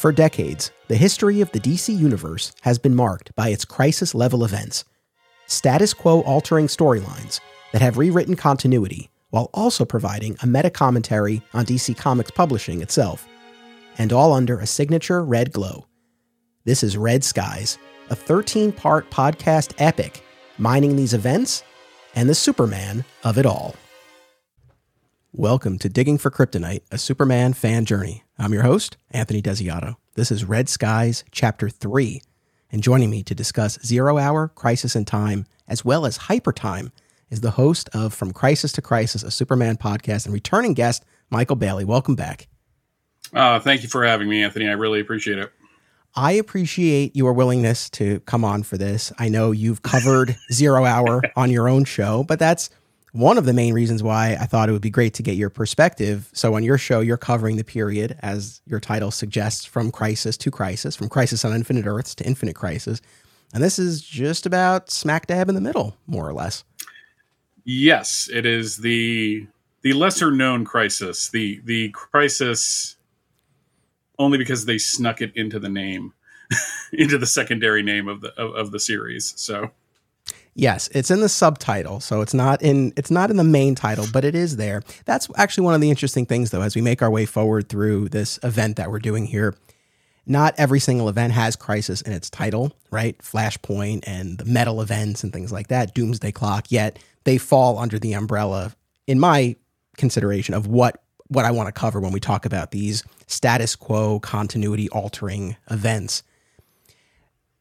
For decades, the history of the DC Universe has been marked by its crisis level events, status quo altering storylines that have rewritten continuity while also providing a meta commentary on DC Comics publishing itself, and all under a signature red glow. This is Red Skies, a 13 part podcast epic mining these events and the Superman of it all. Welcome to Digging for Kryptonite, a Superman fan journey. I'm your host, Anthony Desiato. This is Red Skies, Chapter 3. And joining me to discuss Zero Hour, Crisis in Time, as well as Hyper Time, is the host of From Crisis to Crisis, a Superman podcast, and returning guest, Michael Bailey. Welcome back. Uh, thank you for having me, Anthony. I really appreciate it. I appreciate your willingness to come on for this. I know you've covered Zero Hour on your own show, but that's one of the main reasons why I thought it would be great to get your perspective. So, on your show, you're covering the period, as your title suggests, from crisis to crisis, from crisis on infinite Earths to infinite crisis. And this is just about smack dab in the middle, more or less. Yes, it is the the lesser known crisis, the the crisis only because they snuck it into the name, into the secondary name of the of, of the series. So Yes, it's in the subtitle, so it's not in it's not in the main title, but it is there. That's actually one of the interesting things though as we make our way forward through this event that we're doing here. Not every single event has crisis in its title, right? Flashpoint and the metal events and things like that, Doomsday Clock, yet they fall under the umbrella in my consideration of what what I want to cover when we talk about these status quo continuity altering events.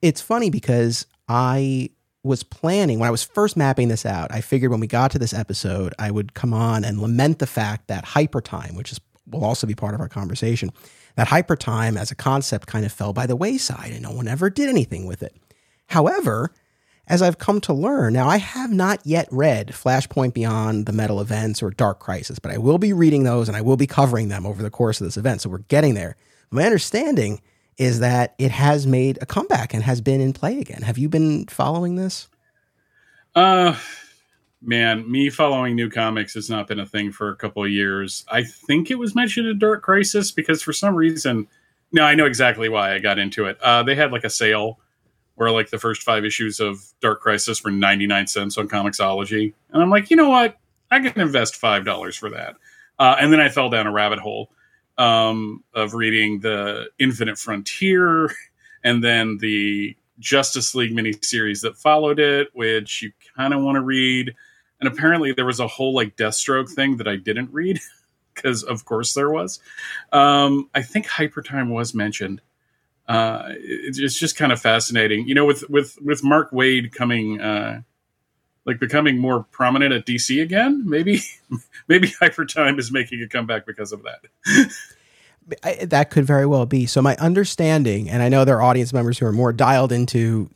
It's funny because I was planning when I was first mapping this out, I figured when we got to this episode, I would come on and lament the fact that hyper time, which is will also be part of our conversation, that hyper time as a concept kind of fell by the wayside and no one ever did anything with it. However, as I've come to learn, now I have not yet read Flashpoint Beyond the Metal Events or Dark Crisis, but I will be reading those and I will be covering them over the course of this event. So we're getting there. My understanding is that it has made a comeback and has been in play again. Have you been following this? Uh man, me following new comics has not been a thing for a couple of years. I think it was mentioned in Dark Crisis because for some reason, no, I know exactly why I got into it. Uh, they had like a sale where like the first five issues of Dark Crisis were 99 cents on Comixology. And I'm like, you know what? I can invest $5 for that. Uh, and then I fell down a rabbit hole um, of reading the Infinite Frontier and then the Justice League miniseries that followed it, which you kind of want to read. And apparently, there was a whole like Deathstroke thing that I didn't read because, of course, there was. Um, I think Hypertime was mentioned. Uh, it, it's just kind of fascinating, you know, with with with Mark Waid coming. Uh, like becoming more prominent at DC again. Maybe maybe Hypertime is making a comeback because of that. I, that could very well be. So my understanding, and I know there are audience members who are more dialed into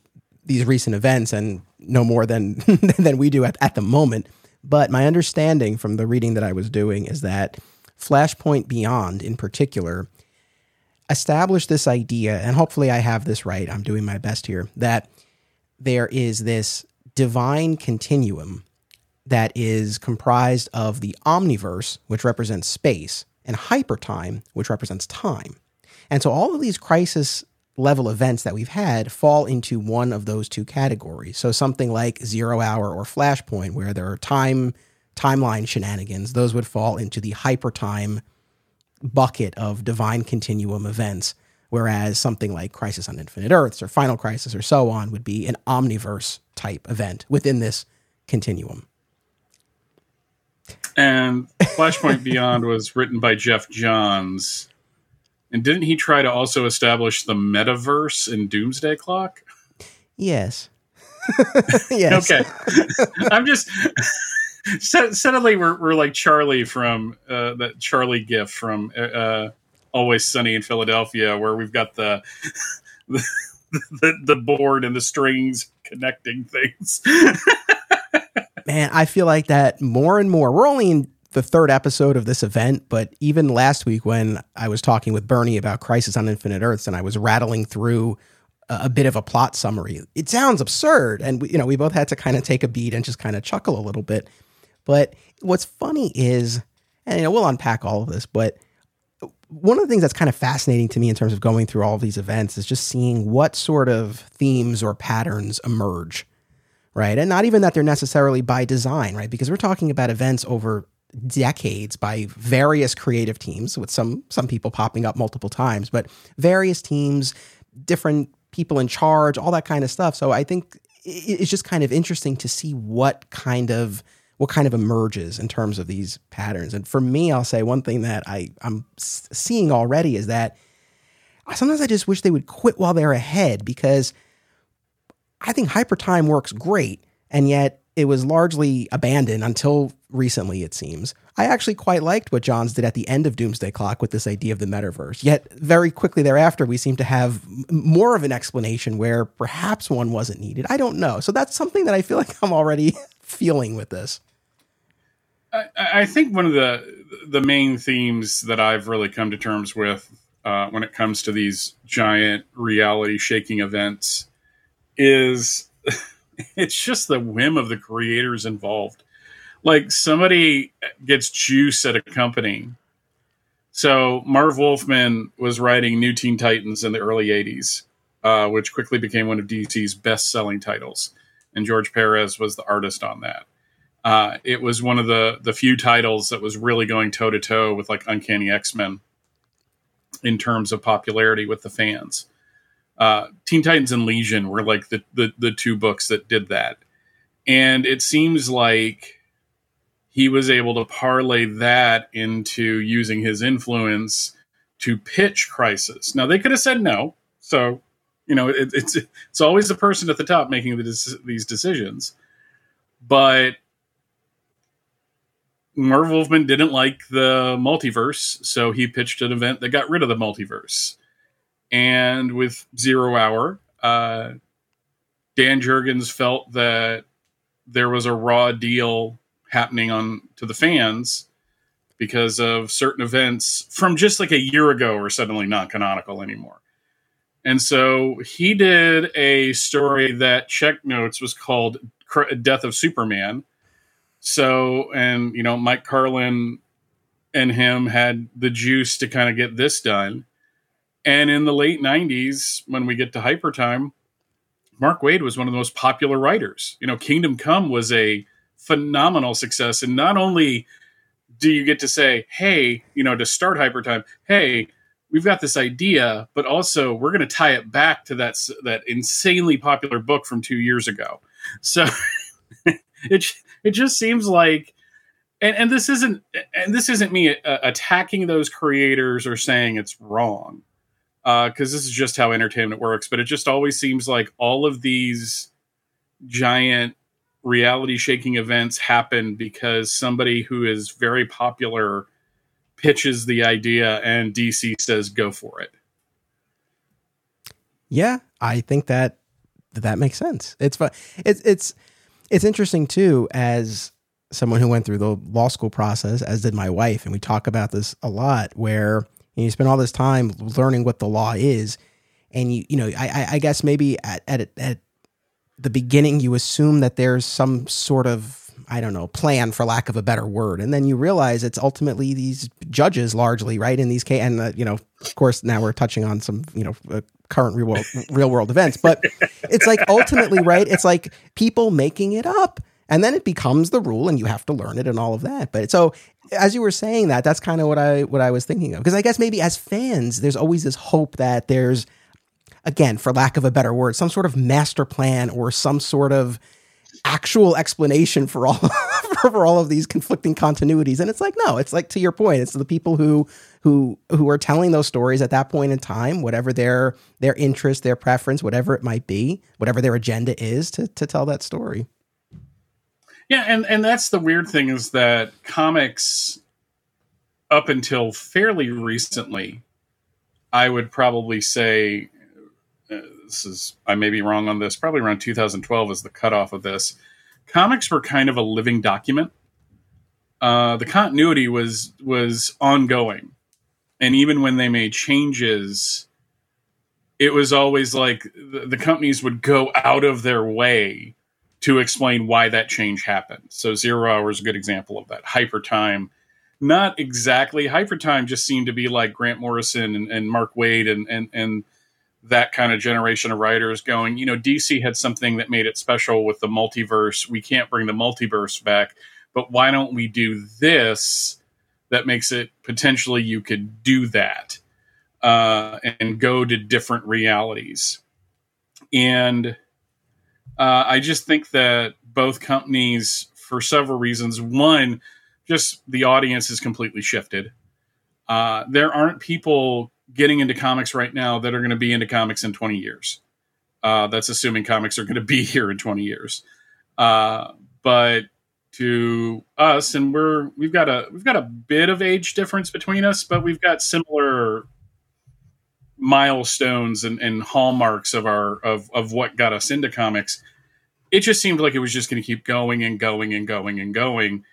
these recent events and know more than than we do at, at the moment. But my understanding from the reading that I was doing is that Flashpoint Beyond, in particular, established this idea, and hopefully I have this right. I'm doing my best here. That there is this divine continuum that is comprised of the omniverse, which represents space, and hypertime, which represents time. And so all of these crisis level events that we've had fall into one of those two categories. So something like Zero Hour or Flashpoint, where there are time timeline shenanigans, those would fall into the hypertime bucket of divine continuum events. Whereas something like Crisis on Infinite Earths or Final Crisis or so on would be an omniverse type event within this continuum. And Flashpoint Beyond was written by Geoff Johns. And didn't he try to also establish the metaverse in Doomsday Clock? Yes. yes. okay. I'm just suddenly we're, we're like Charlie from uh, that Charlie gif from uh, Always Sunny in Philadelphia, where we've got the the, the, the board and the strings connecting things. Man, I feel like that more and more. We're only in the third episode of this event, but even last week when I was talking with Bernie about Crisis on Infinite Earths and I was rattling through a, a bit of a plot summary, it sounds absurd. And, we, you know, we both had to kind of take a beat and just kind of chuckle a little bit. But what's funny is, and, you know, we'll unpack all of this, but one of the things that's kind of fascinating to me in terms of going through all these events is just seeing what sort of themes or patterns emerge, right? And not even that they're necessarily by design, right? Because we're talking about events over decades by various creative teams with some some people popping up multiple times, but various teams, different people in charge, all that kind of stuff. So I think it's just kind of interesting to see what kind of what kind of emerges in terms of these patterns. And for me, I'll say one thing that I, I'm seeing already is that sometimes I just wish they would quit while they're ahead because I think hyper time works great. And yet it was largely abandoned until recently, it seems. I actually quite liked what Johns did at the end of Doomsday Clock with this idea of the metaverse. Yet, very quickly thereafter, we seem to have more of an explanation where perhaps one wasn't needed. I don't know. So, that's something that I feel like I'm already feeling with this. I, I think one of the the main themes that I've really come to terms with uh, when it comes to these giant reality shaking events is it's just the whim of the creators involved. Like somebody gets juice at a company. So Marv Wolfman was writing New Teen Titans in the early 80s, uh, which quickly became one of DC's best selling titles. And George Perez was the artist on that. Uh, it was one of the the few titles that was really going toe to toe with like Uncanny X Men in terms of popularity with the fans uh, Teen Titans and Legion were like the, the the two books that did that, and it seems like he was able to parlay that into using his influence to pitch Crisis. Now they could have said no, so you know it, it's it's always the person at the top making the, these decisions, but Marv Wolfman didn't like the multiverse, so he pitched an event that got rid of the multiverse and with Zero Hour, uh, Dan Jurgens felt that there was a raw deal happening on to the fans because of certain events from just like a year ago are suddenly not canonical anymore. And so he did a story that check notes was called Death of Superman. So, and you know, Mike Carlin and him had the juice to kind of get this done. And in the late 90s, when we get to Hyper Time, Mark Waid was one of the most popular writers. You know, Kingdom Come was a phenomenal success. And not only do you get to say, hey, you know, to start Hyper Time, hey, we've got this idea, but also we're going to tie it back to that, that insanely popular book from two years ago. So it, it just seems like and, and this isn't and this isn't me uh, attacking those creators or saying it's wrong because uh, this is just how entertainment works. But it just always seems like all of these giant reality shaking events happen because somebody who is very popular pitches the idea and DC says go for it. Yeah, I think that that makes sense. It's fun. It's it's it's interesting too as someone who went through the law school process as did my wife and we talk about this a lot where you spend all this time learning what the law is, and you you know I I guess maybe at at at the beginning you assume that there's some sort of I don't know, plan for lack of a better word. And then you realize it's ultimately these judges largely, right? In these case, and uh, you know, of course, now we're touching on some, you know, uh, current real world, real world events, but it's like ultimately, right? It's like people making it up and then it becomes the rule and you have to learn it and all of that but so as you were saying that that's kind of what i what i was thinking of because i guess maybe as fans there's always this hope that there's again for lack of a better word some sort of master plan or some sort of actual explanation for all for all of these conflicting continuities. And it's like no it's like to your point it's the people who who who are telling those stories at that point in time whatever their their interest their preference whatever it might be whatever their agenda is to to tell that story. Yeah, and and that's the weird thing is that comics up until fairly recently, I would probably say this is I may be wrong on this. Probably around 2012 is the cutoff of this. Comics were kind of a living document. Uh, the continuity was was ongoing, and even when they made changes, it was always like the, the companies would go out of their way to explain why that change happened. So Zero Hour is a good example of that. Hyper Time not exactly. Hypertime just seemed to be like Grant Morrison and, and Mark Waid and, and, and that kind of generation of writers going, you know, DC had something that made it special with the multiverse. We can't bring the multiverse back, but why don't we do this that makes it potentially you could do that uh, and go to different realities? And uh, I just think that both companies, for several reasons, one, just the audience is completely shifted. Uh, there aren't people getting into comics right now that are going to be into comics in 20 years. Uh, that's assuming comics are going to be here in 20 years. Uh, but to us, and we're we've got a we've got a bit of age difference between us, but we've got similar milestones and, and hallmarks of our of of what got us into comics. It just seemed like it was just going to keep going and going and going and going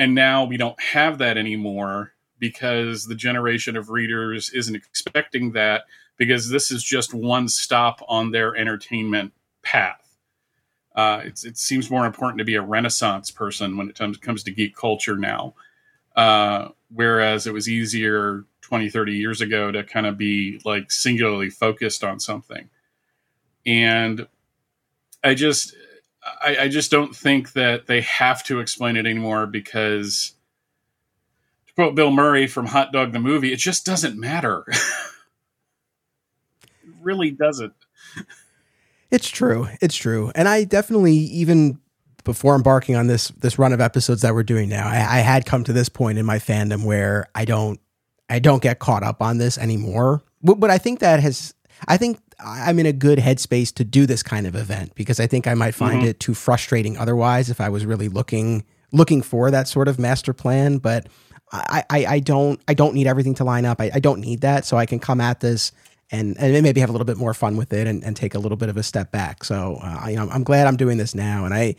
and now we don't have that anymore because the generation of readers isn't expecting that because this is just one stop on their entertainment path. Uh, it seems more important to be a Renaissance person when it comes, comes to geek culture now. Uh, whereas it was easier 20, 30 years ago to kind of be like singularly focused on something. And I just, I, I just don't think that they have to explain it anymore because quote Bill Murray from Hot Dog the movie, it just doesn't matter. it really doesn't. It's true. It's true. And I definitely even before embarking on this this run of episodes that we're doing now, I, I had come to this point in my fandom where I don't I don't get caught up on this anymore. But, but I think that has I think I'm in a good headspace to do this kind of event because I think I might find mm-hmm. it too frustrating otherwise if I was really looking looking for that sort of master plan. But I, I, I don't I don't need everything to line up. I, I, don't need that, so I can come at this and and maybe have a little bit more fun with it and, and take a little bit of a step back. So uh, you know I'm glad I'm doing this now, and I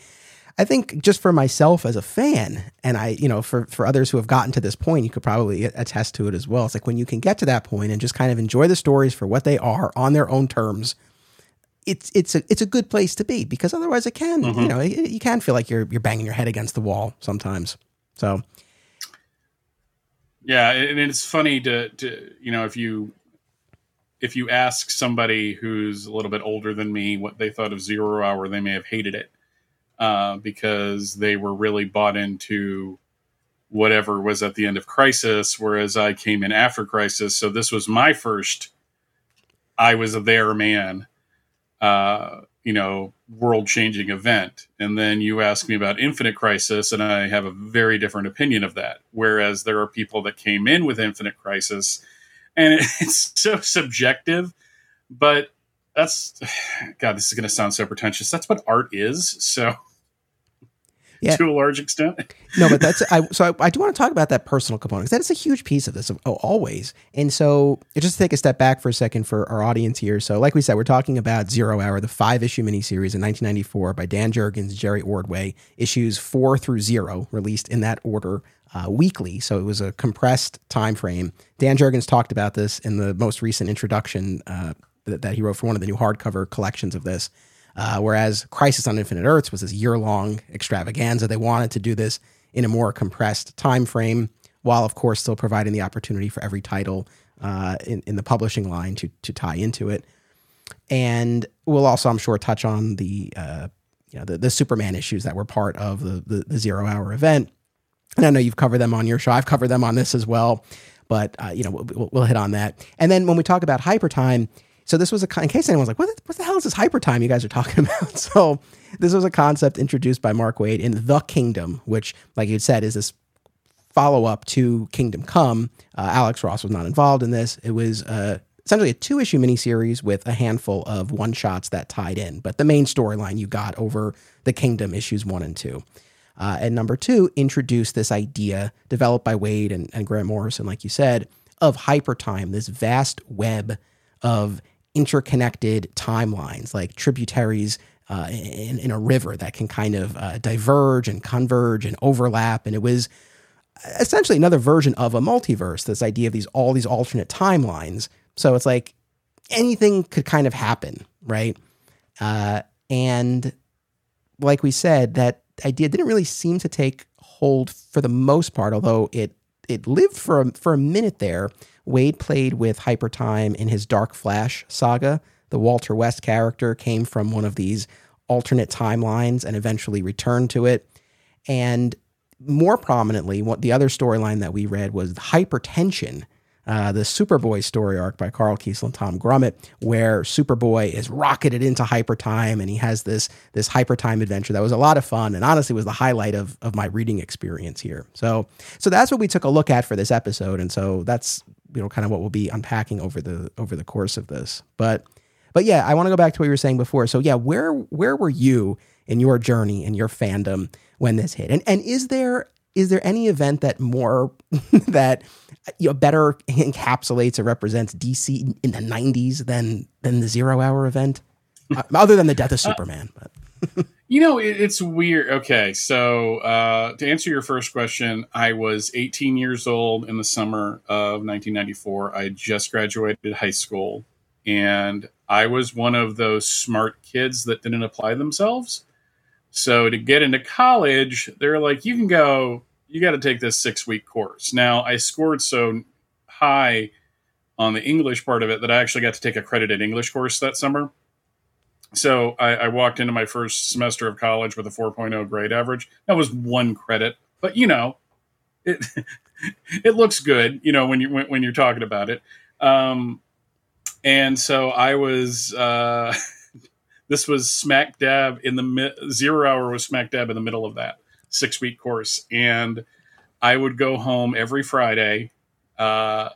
I think just for myself as a fan, and I, you know, for for others who have gotten to this point, you could probably attest to it as well. It's like when you can get to that point and just kind of enjoy the stories for what they are on their own terms. It's it's a it's a good place to be because otherwise it can mm-hmm. you know it, you can feel like you're you're banging your head against the wall sometimes. So yeah, and it's funny to to you know if you if you ask somebody who's a little bit older than me what they thought of Zero Hour, they may have hated it uh, because they were really bought into whatever was at the end of Crisis, whereas I came in after Crisis. So this was my first. I was a there man, uh, you know, world changing event. And then you ask me about Infinite Crisis, and I have a very different opinion of that. Whereas there are people that came in with Infinite Crisis, and it's so subjective, but that's God, this is going to sound so pretentious. That's what art is. So yeah. to a large extent. no, but that's I. So I, I do want to talk about that personal component because that is a huge piece of this. Oh, always. And so just to take a step back for a second for our audience here. So, like we said, we're talking about Zero Hour, the five issue miniseries in 1994 by Dan Jurgens, Jerry Ordway, issues four through zero, released in that order. Uh, weekly, so it was a compressed time frame. Dan Jurgens talked about this in the most recent introduction uh, that, that he wrote for one of the new hardcover collections of this. Uh, whereas Crisis on Infinite Earths was this year long extravaganza. They wanted to do this in a more compressed time frame, while of course still providing the opportunity for every title uh, in, in the publishing line to to tie into it. And we'll also, I'm sure, touch on the uh, you know the, the Superman issues that were part of the, the, the zero hour event. And I know you've covered them on your show. I've covered them on this as well, but uh, you know we'll, we'll hit on that. And then when we talk about hyper time so this was a in case anyone's like, what, what the hell is this hyper time you guys are talking about? So this was a concept introduced by Mark Waid in The Kingdom, which, like you said, is this follow up to Kingdom Come. Uh, Alex Ross was not involved in this. It was uh, essentially a two issue miniseries with a handful of one shots that tied in, but the main storyline you got over the Kingdom issues one and two. Uh, and number two introduced this idea developed by Waid and, and Grant Morrison, like you said, of hyper time, this vast web of interconnected timelines, like tributaries uh, in, in, a river that can kind of uh, diverge and converge and overlap. And it was essentially another version of a multiverse. This idea of these all these alternate timelines. So it's like anything could kind of happen, right? Uh, and like we said, that idea didn't really seem to take hold for the most part, although it it lived for a, for a minute there. Waid played with Hypertime in his Dark Flash saga. The Walter West character came from one of these alternate timelines and eventually returned to it. And more prominently, what the other storyline that we read was Hypertension, uh, the Superboy story arc by Karl Kesel and Tom Grummett, where Superboy is rocketed into hypertime and he has this this hypertime adventure that was a lot of fun and honestly was the highlight of of my reading experience here. So so that's what we took a look at for this episode, and so that's you know kind of what we'll be unpacking over the over the course of this. But but yeah, I want to go back to what you were saying before. So yeah, where where were you in your journey and your fandom when this hit? And and is there is there any event that more that you know better encapsulates or represents DC in the 90s than than the 0 hour event? uh, other than the death of uh, Superman, but You know, it, it's weird. Okay, so uh, to answer your first question, I was 18 years old in the summer of 1994. I just graduated high school, and I was one of those smart kids that didn't apply themselves. So to get into college, they're like, you can go, you got to take this six week course. Now, I scored so high on the English part of it that I actually got to take a credited English course that summer. So I, I walked into my first semester of college with a 4.0 grade average. That was one credit, but you know, it it looks good, you know, when you when, when you're talking about it. Um, and so I was. Uh, this was smack dab in the mi- zero hour was smack dab in the middle of that six week course, and I would go home every Friday, uh,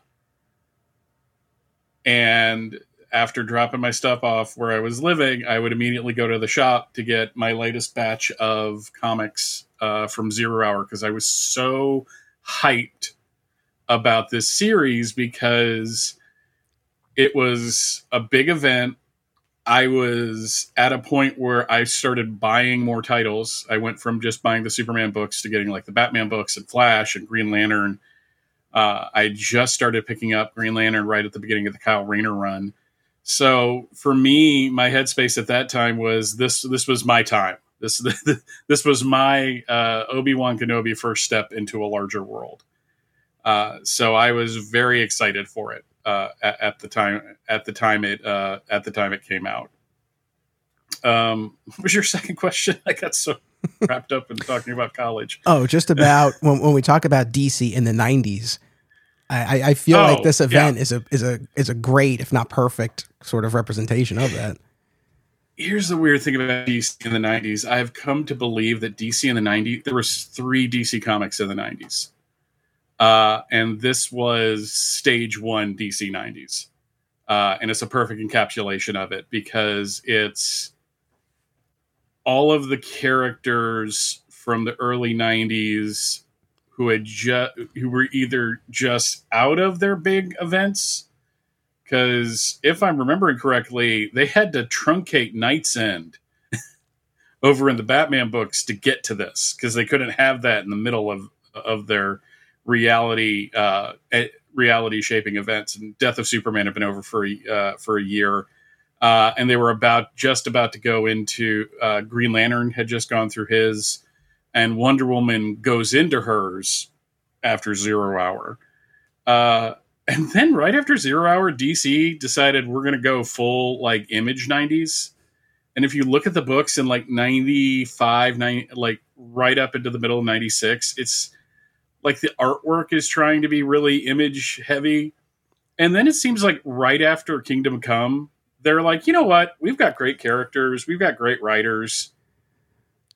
and after dropping my stuff off where I was living, I would immediately go to the shop to get my latest batch of comics uh, from Zero Hour because I was so hyped about this series because it was a big event. I was at a point where I started buying more titles. I went from just buying the Superman books to getting like the Batman books and Flash and Green Lantern. Uh, I just started picking up Green Lantern right at the beginning of the Kyle Rayner run. So for me, my headspace at that time was this. This was my time. This this was my uh, Obi Wan Kenobi first step into a larger world. Uh, so I was very excited for it uh, at, at, the time. At the time it uh, at the time it came out. Um, what was your second question? I got so wrapped up in talking about college. Oh, just about when, when we talk about DC in the '90s. I, I feel oh, like this event yeah. is a is a is a great, if not perfect, sort of representation of that. Here's the weird thing about DC in the '90s. I've come to believe that DC in the '90s there was three DC comics in the '90s. Uh, and this was stage one DC 90s. Uh, and it's a perfect encapsulation of it because it's all of the characters from the early 90s who had just who were either just out of their big events because if i'm remembering correctly they had to truncate KnightsEnd over in the batman books to get to this because they couldn't have that in the middle of of their reality uh, reality shaping events. And Death of Superman had been over for uh, for a year, uh, and they were about just about to go into uh, Green Lantern had just gone through his, and Wonder Woman goes into hers after Zero Hour. Uh, and then right after Zero Hour, DC decided we're going to go full like image 90s. And if you look at the books in like 95, 90, like right up into the middle of 96, it's like the artwork is trying to be really image heavy. And then it seems like right after Kingdom Come, they're like, you know what? We've got great characters, we've got great writers.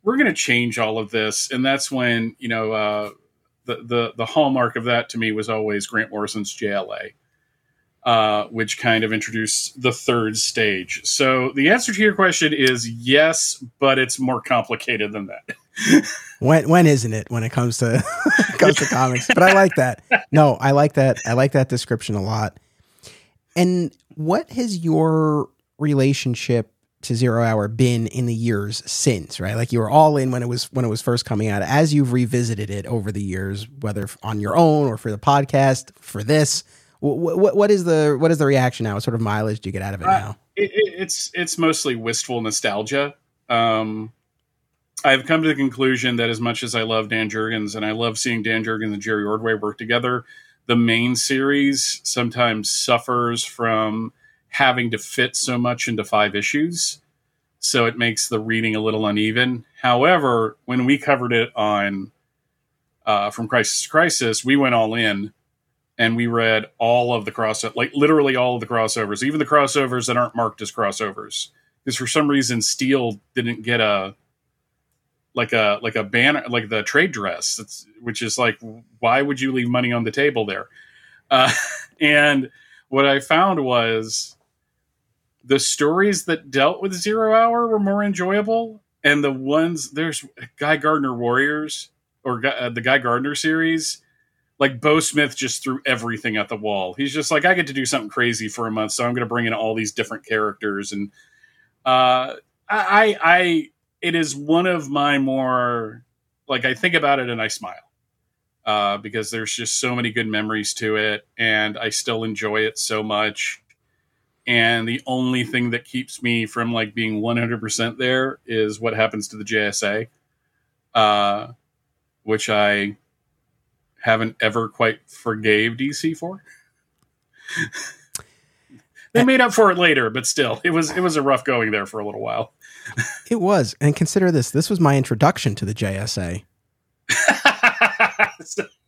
We're going to change all of this, and that's when you know uh, the the the hallmark of that to me was always Grant Morrison's JLA, uh, which kind of introduced the third stage. So the answer to your question is yes, but it's more complicated than that. when when isn't it when it comes to comes to comics? But I like that. No, I like that. I like that description a lot. And what has your relationship to Zero Hour been in the years since? Right, like you were all in when it was when it was first coming out. As you've revisited it over the years, whether on your own or for the podcast, for this, what what, what is the what is the reaction now? What sort of mileage do you get out of it uh, now? It, it's it's mostly wistful nostalgia. Um, I've come to the conclusion that as much as I love Dan Jurgens and I love seeing Dan Jurgens and Jerry Ordway work together, the main series sometimes suffers from having to fit so much into five issues. So it makes the reading a little uneven. However, when we covered it on uh, From Crisis to Crisis, we went all in and we read all of the cross like literally all of the crossovers, even the crossovers that aren't marked as crossovers. Because for some reason Steel didn't get a like a like a banner like the trade dress which is like why would you leave money on the table there uh, and what i found was the stories that dealt with zero hour were more enjoyable and the ones there's guy gardner warriors or uh, the guy gardner series like Beau Smith just threw everything at the wall he's just like i get to do something crazy for a month so i'm going to bring in all these different characters and uh, I, I it is one of my more like I think about it and I smile uh, because there's just so many good memories to it, and I still enjoy it so much. And the only thing that keeps me from like being 100% there is what happens to the JSA, uh, which I haven't ever quite forgave DC for. they made up for it later, but still, it was it was a rough going there for a little while it was. And consider this this was my introduction to the JSA.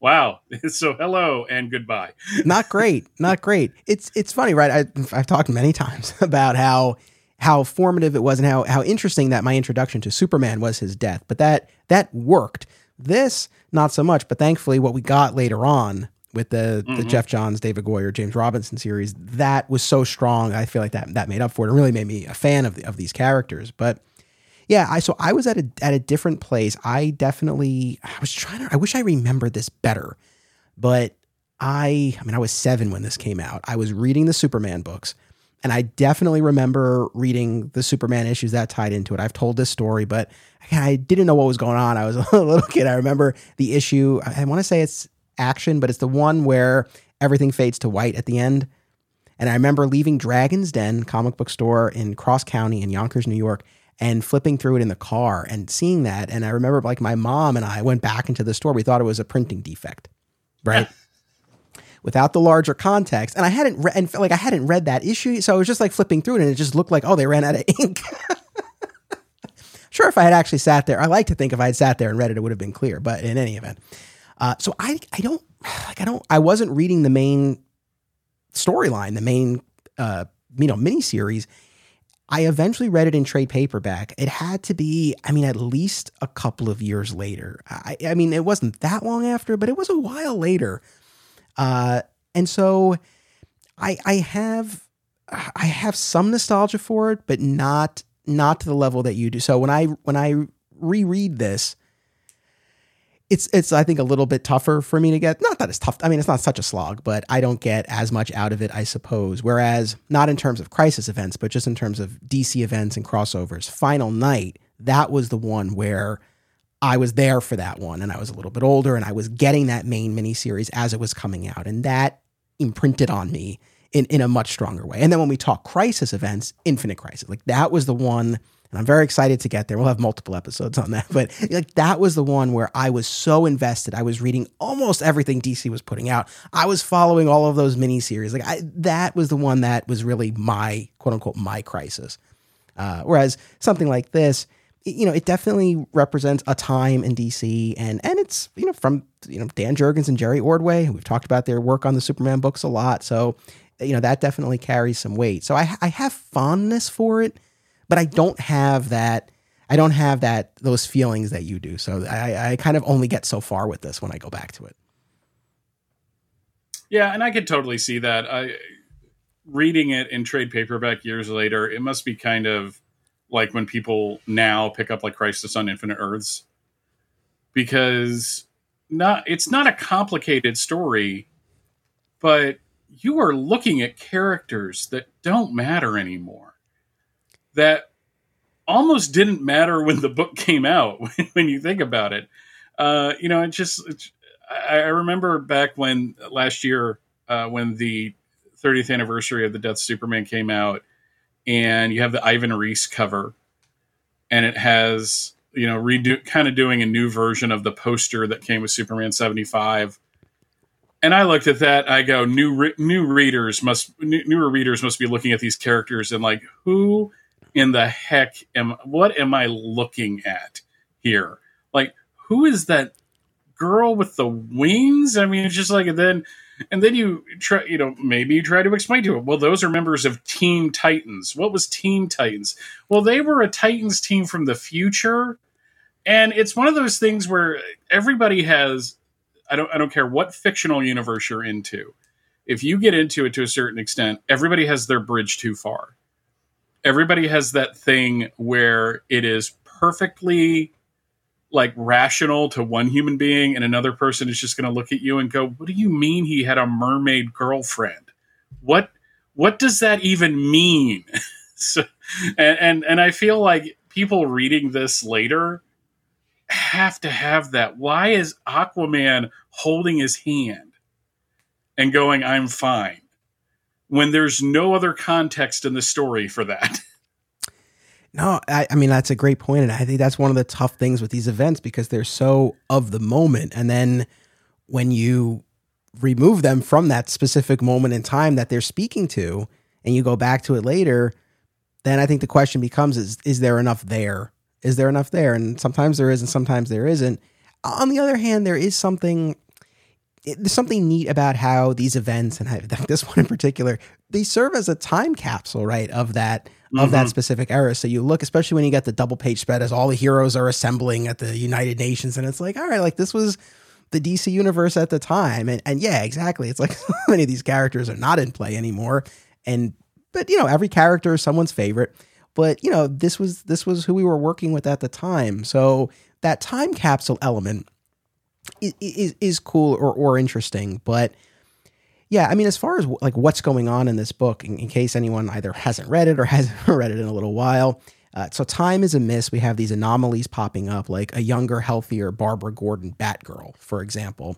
wow. So hello and goodbye. not great. Not great. It's it's funny, right? I, I've talked many times about how how formative it was and how how interesting that my introduction to Superman was his death. But that that worked. This not so much. But thankfully, what we got later on with the mm-hmm. the Geoff Johns, David Goyer, James Robinson series, that was so strong. I feel like that that made up for it. It really made me a fan of the, of these characters. But yeah, I so I was at a at a different place. I definitely I was trying to. I wish I remembered this better, but I I mean I was seven when this came out. I was reading the Superman books. And I definitely remember reading the Superman issues that tied into it. I've told this story, but I didn't know what was going on. I was a little kid. I remember the issue. I want to say it's action, but it's the one where everything fades to white at the end. And I remember leaving Dragon's Den comic book store in Cross County in Yonkers, New York, and flipping through it in the car and seeing that. And I remember like my mom and I went back into the store. We thought it was a printing defect, right? Without the larger context. And I hadn't read and like I hadn't read that issue. So I was just like flipping through it and it just looked like, oh, they ran out of ink. sure, if I had actually sat there, I like to think if I had sat there and read it, it would have been clear. But in any event. Uh, so I I don't like I don't I wasn't reading the main storyline, the main uh, you know miniseries. I eventually read it in trade paperback. It had to be, I mean, at least a couple of years later. I, I mean, it wasn't that long after, but it was a while later. Uh, and so I I have I have some nostalgia for it, but not not to the level that you do. So when I when I reread this, it's it's I think a little bit tougher for me to get. Not that it's tough. I mean, it's not such a slog, but I don't get as much out of it, I suppose. Whereas not in terms of crisis events, but just in terms of DC events and crossovers. Final Night, that was the one where I was there for that one, and I was a little bit older, and I was getting that main miniseries as it was coming out, and that imprinted on me in in a much stronger way. And then when we talk crisis events, Infinite Crisis, like that was the one and I'm very excited to get there. We'll have multiple episodes on that, but like that was the one where I was so invested. I was reading almost everything DC was putting out. I was following all of those miniseries. Like I, that was the one that was really my quote unquote my crisis. Uh, whereas something like this, you know, it definitely represents a time in DC, and and it's you know from you know Dan Jurgens and Jerry Ordway. We've talked about their work on the Superman books a lot, so you know that definitely carries some weight. So I I have fondness for it but I don't have that. I don't have that those feelings that you do. So I, I kind of only get so far with this when I go back to it. Yeah, and I could totally see that. I reading it in trade paperback years later, it must be kind of like when people now pick up like Crisis on Infinite Earths because not it's not a complicated story, but you are looking at characters that don't matter anymore that almost didn't matter when the book came out when you think about it uh, you know it just I, I, remember back when last year uh, when the 30th anniversary of the death of superman came out and you have the ivan reis cover and it has you know redo kind of doing a new version of the poster that came with Superman seventy five. And I looked at that. I go, new re- new readers must new, newer readers must be looking at these characters and like, who in the heck am what am I looking at here? Like, who is that girl with the wings? I mean, it's just like and then and then you try, you know, maybe you try to explain to him, well, those are members of Team Titans. What was Team Titans? Well, they were a Titans team from the future. And it's one of those things where everybody has I don't I don't care what fictional universe you're into. If you get into it to a certain extent, everybody has their bridge too far. Everybody has that thing where it is perfectly like rational to one human being and another person is just going to look at you and go what do you mean he had a mermaid girlfriend? What what does that even mean? So, and, and and i feel like people reading this later have to have that. Why is aquaman holding his hand and going i'm fine when there's no other context in the story for that No, I, I, mean that's a great point, and I think that's one of the tough things with these events because they're so of the moment, and then when you remove them from that specific moment in time that they're speaking to, and you go back to it later, then I think the question becomes: is is there enough there? Is there enough there? And sometimes there is, and sometimes there isn't. On the other hand, there is something there's something neat about how these events and this one in particular they serve as a time capsule right of that mm-hmm. of that mm-hmm. specific era. So you look especially when you get the double page spread as all the heroes are assembling at the united nations and it's like all right like this was the dc universe at the time. And, and yeah exactly. It's like so many of these characters are not in play anymore. And but you know every character is someone's favorite. But you know this was this was who we were working with at the time. So that time capsule element is is cool or or interesting, but yeah, I mean, as far as like what's going on in this book, in, in case anyone either hasn't read it or hasn't read it in a little while, uh, so time is a amiss. We have these anomalies popping up, like a younger, healthier Barbara Gordon Batgirl, for example,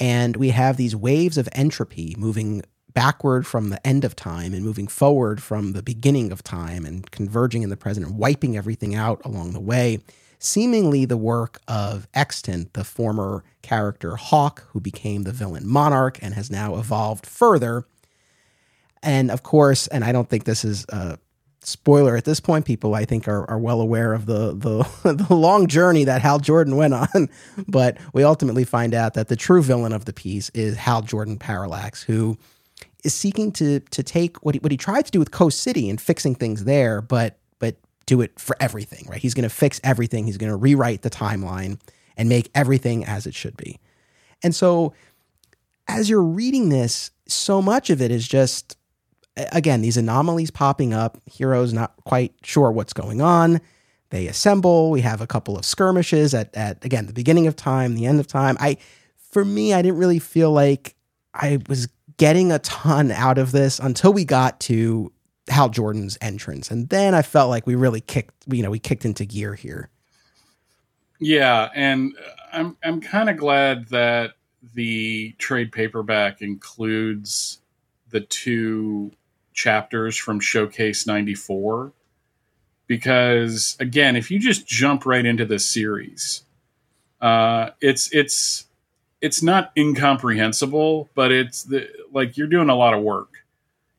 and we have these waves of entropy moving backward from the end of time and moving forward from the beginning of time and converging in the present and wiping everything out along the way seemingly the work of Extant, the former character Hawk, who became the villain Monarch and has now evolved further. And of course, and I don't think this is a spoiler at this point, people I think are, are well aware of the, the, the long journey that Hal Jordan went on. But we ultimately find out that the true villain of the piece is Hal Jordan Parallax, who is seeking to to take what he, what he tried to do with Coast City and fixing things there, but do it for everything, right? He's going to fix everything. He's going to rewrite the timeline and make everything as it should be. And so, as you're reading this, so much of it is just, again, these anomalies popping up, heroes not quite sure what's going on. They assemble. We have a couple of skirmishes at, at again, the beginning of time, the end of time. I, for me, I didn't really feel like I was getting a ton out of this until we got to Hal Jordan's entrance, and then I felt like we really kicked, you know, we kicked into gear here. Yeah, and I'm I'm kind of glad that the trade paperback includes the two chapters from Showcase 94 because again, if you just jump right into this series, uh, it's it's it's not incomprehensible, but it's the, like you're doing a lot of work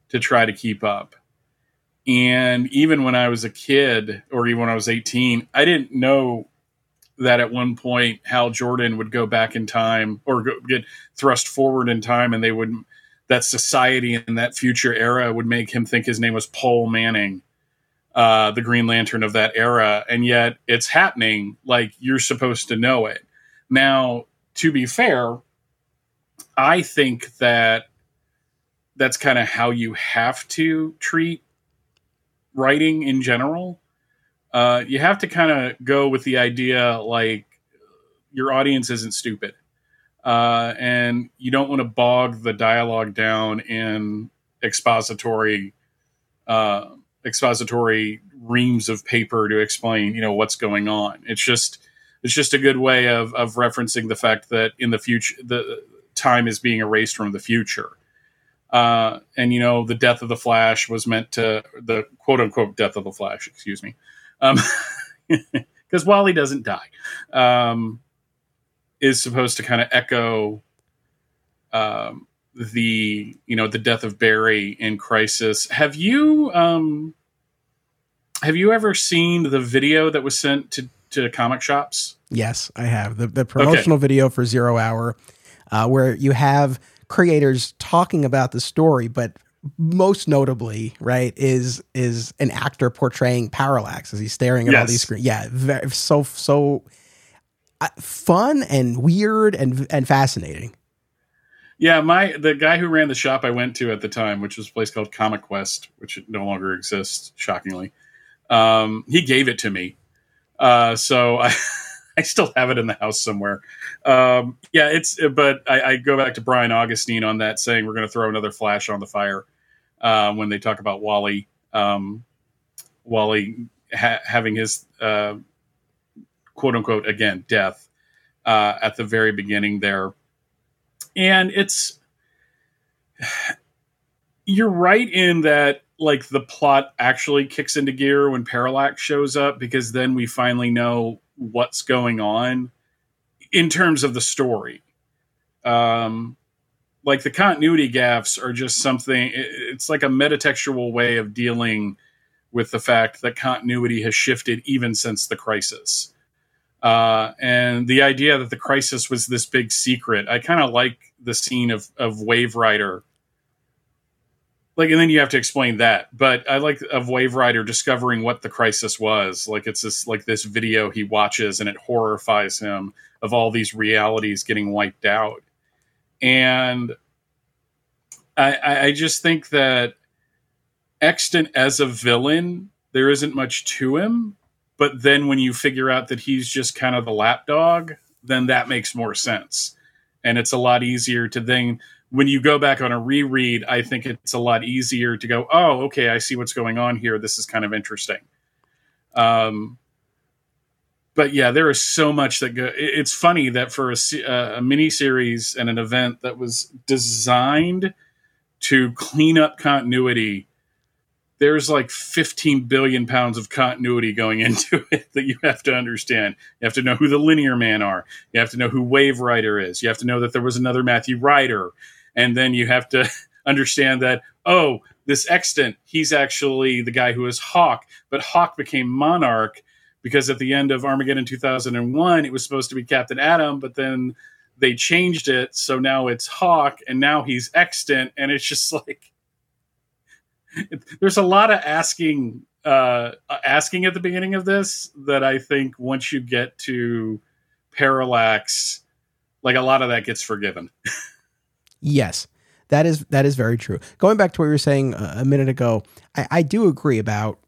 to try to keep up. And even when I was a kid, or even when I was 18, I didn't know that at one point Hal Jordan would go back in time or go, get thrust forward in time, and they would that society in that future era would make him think his name was Paul Manning, uh, the Green Lantern of that era, and yet it's happening like you're supposed to know it. Now, to be fair, I think that that's kind of how you have to treat writing in general, uh, you have to kind of go with the idea like your audience isn't stupid. Uh, and you don't want to bog the dialogue down in expository uh, expository reams of paper to explain you know what's going on it's just it's just a good way of of referencing the fact that in the future the time is being erased from the future uh, and you know, the death of the Flash was meant to the quote unquote death of the Flash. Excuse me. Um, because Wally doesn't die, um, is supposed to kind of echo um, the you know the death of Barry in Crisis. Have you um, have you ever seen the video that was sent to to comic shops? Yes, I have the the promotional okay. video for Zero Hour, uh, where you have creators talking about the story, but most notably, right, is is an actor portraying Parallax as he's staring at yes. all these screens. Yeah, very, so so uh, fun and weird and and fascinating. Yeah, my the guy who ran the shop I went to at the time, which was a place called Comic Quest, which no longer exists, shockingly. Um, he gave it to me, uh, so I I still have it in the house somewhere. Um, yeah, it's but I, I, go back to Brian Augustyn on that, saying we're going to throw another flash on the fire uh, when they talk about Wally, um, Wally ha- having his uh, quote unquote again death uh, at the very beginning there, and it's you're right in that like the plot actually kicks into gear when Parallax shows up because then we finally know what's going on in terms of the story. Um, like the continuity gaps are just something it's like a metatextual way of dealing with the fact that continuity has shifted even since the crisis uh, and the idea that the crisis was this big secret i kind of like the scene of, of Waverider like and then you have to explain that but i like of Waverider discovering what the crisis was like it's this like this video he watches and it horrifies him of all these realities getting wiped out and I, I just think that Extant as a villain, there isn't much to him. But then when you figure out that he's just kind of the lapdog, then that makes more sense. And it's a lot easier to then, when you go back on a reread, I think it's a lot easier to go, oh, okay, I see what's going on here. This is kind of interesting. Um, but yeah, there is so much that go. It's funny that for a, uh, a mini series and an event that was designed to clean up continuity, there's like 15 billion pounds of continuity going into it that you have to understand. You have to know who the linear man are. You have to know who Waverider is. You have to know that there was another Matthew Ryder. And then you have to understand that, oh, this extant, he's actually the guy who is Hawk, but Hawk became Monarch because at the end of Armageddon 2001, it was supposed to be Captain Atom but then they changed it. So now it's Hawk and now he's extant, and it's just like there's a lot of asking uh, asking at the beginning of this that I think once you get to Parallax, like a lot of that gets forgiven. yes, that is that is very true. Going back to what you were saying uh, a minute ago, I, I do agree about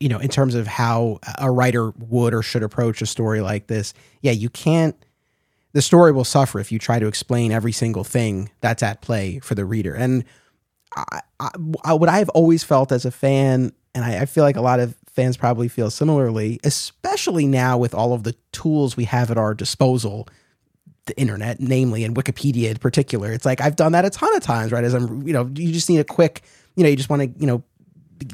you know, in terms of how a writer would or should approach a story like this, yeah, you can't. The story will suffer if you try to explain every single thing that's at play for the reader. And I, I, what I've always felt as a fan, and I, I feel like a lot of fans probably feel similarly, especially now with all of the tools we have at our disposal, the internet, namely, and Wikipedia in particular. It's like I've done that a ton of times, right? As I'm, you know, you just need a quick, you know, you just want to, you know,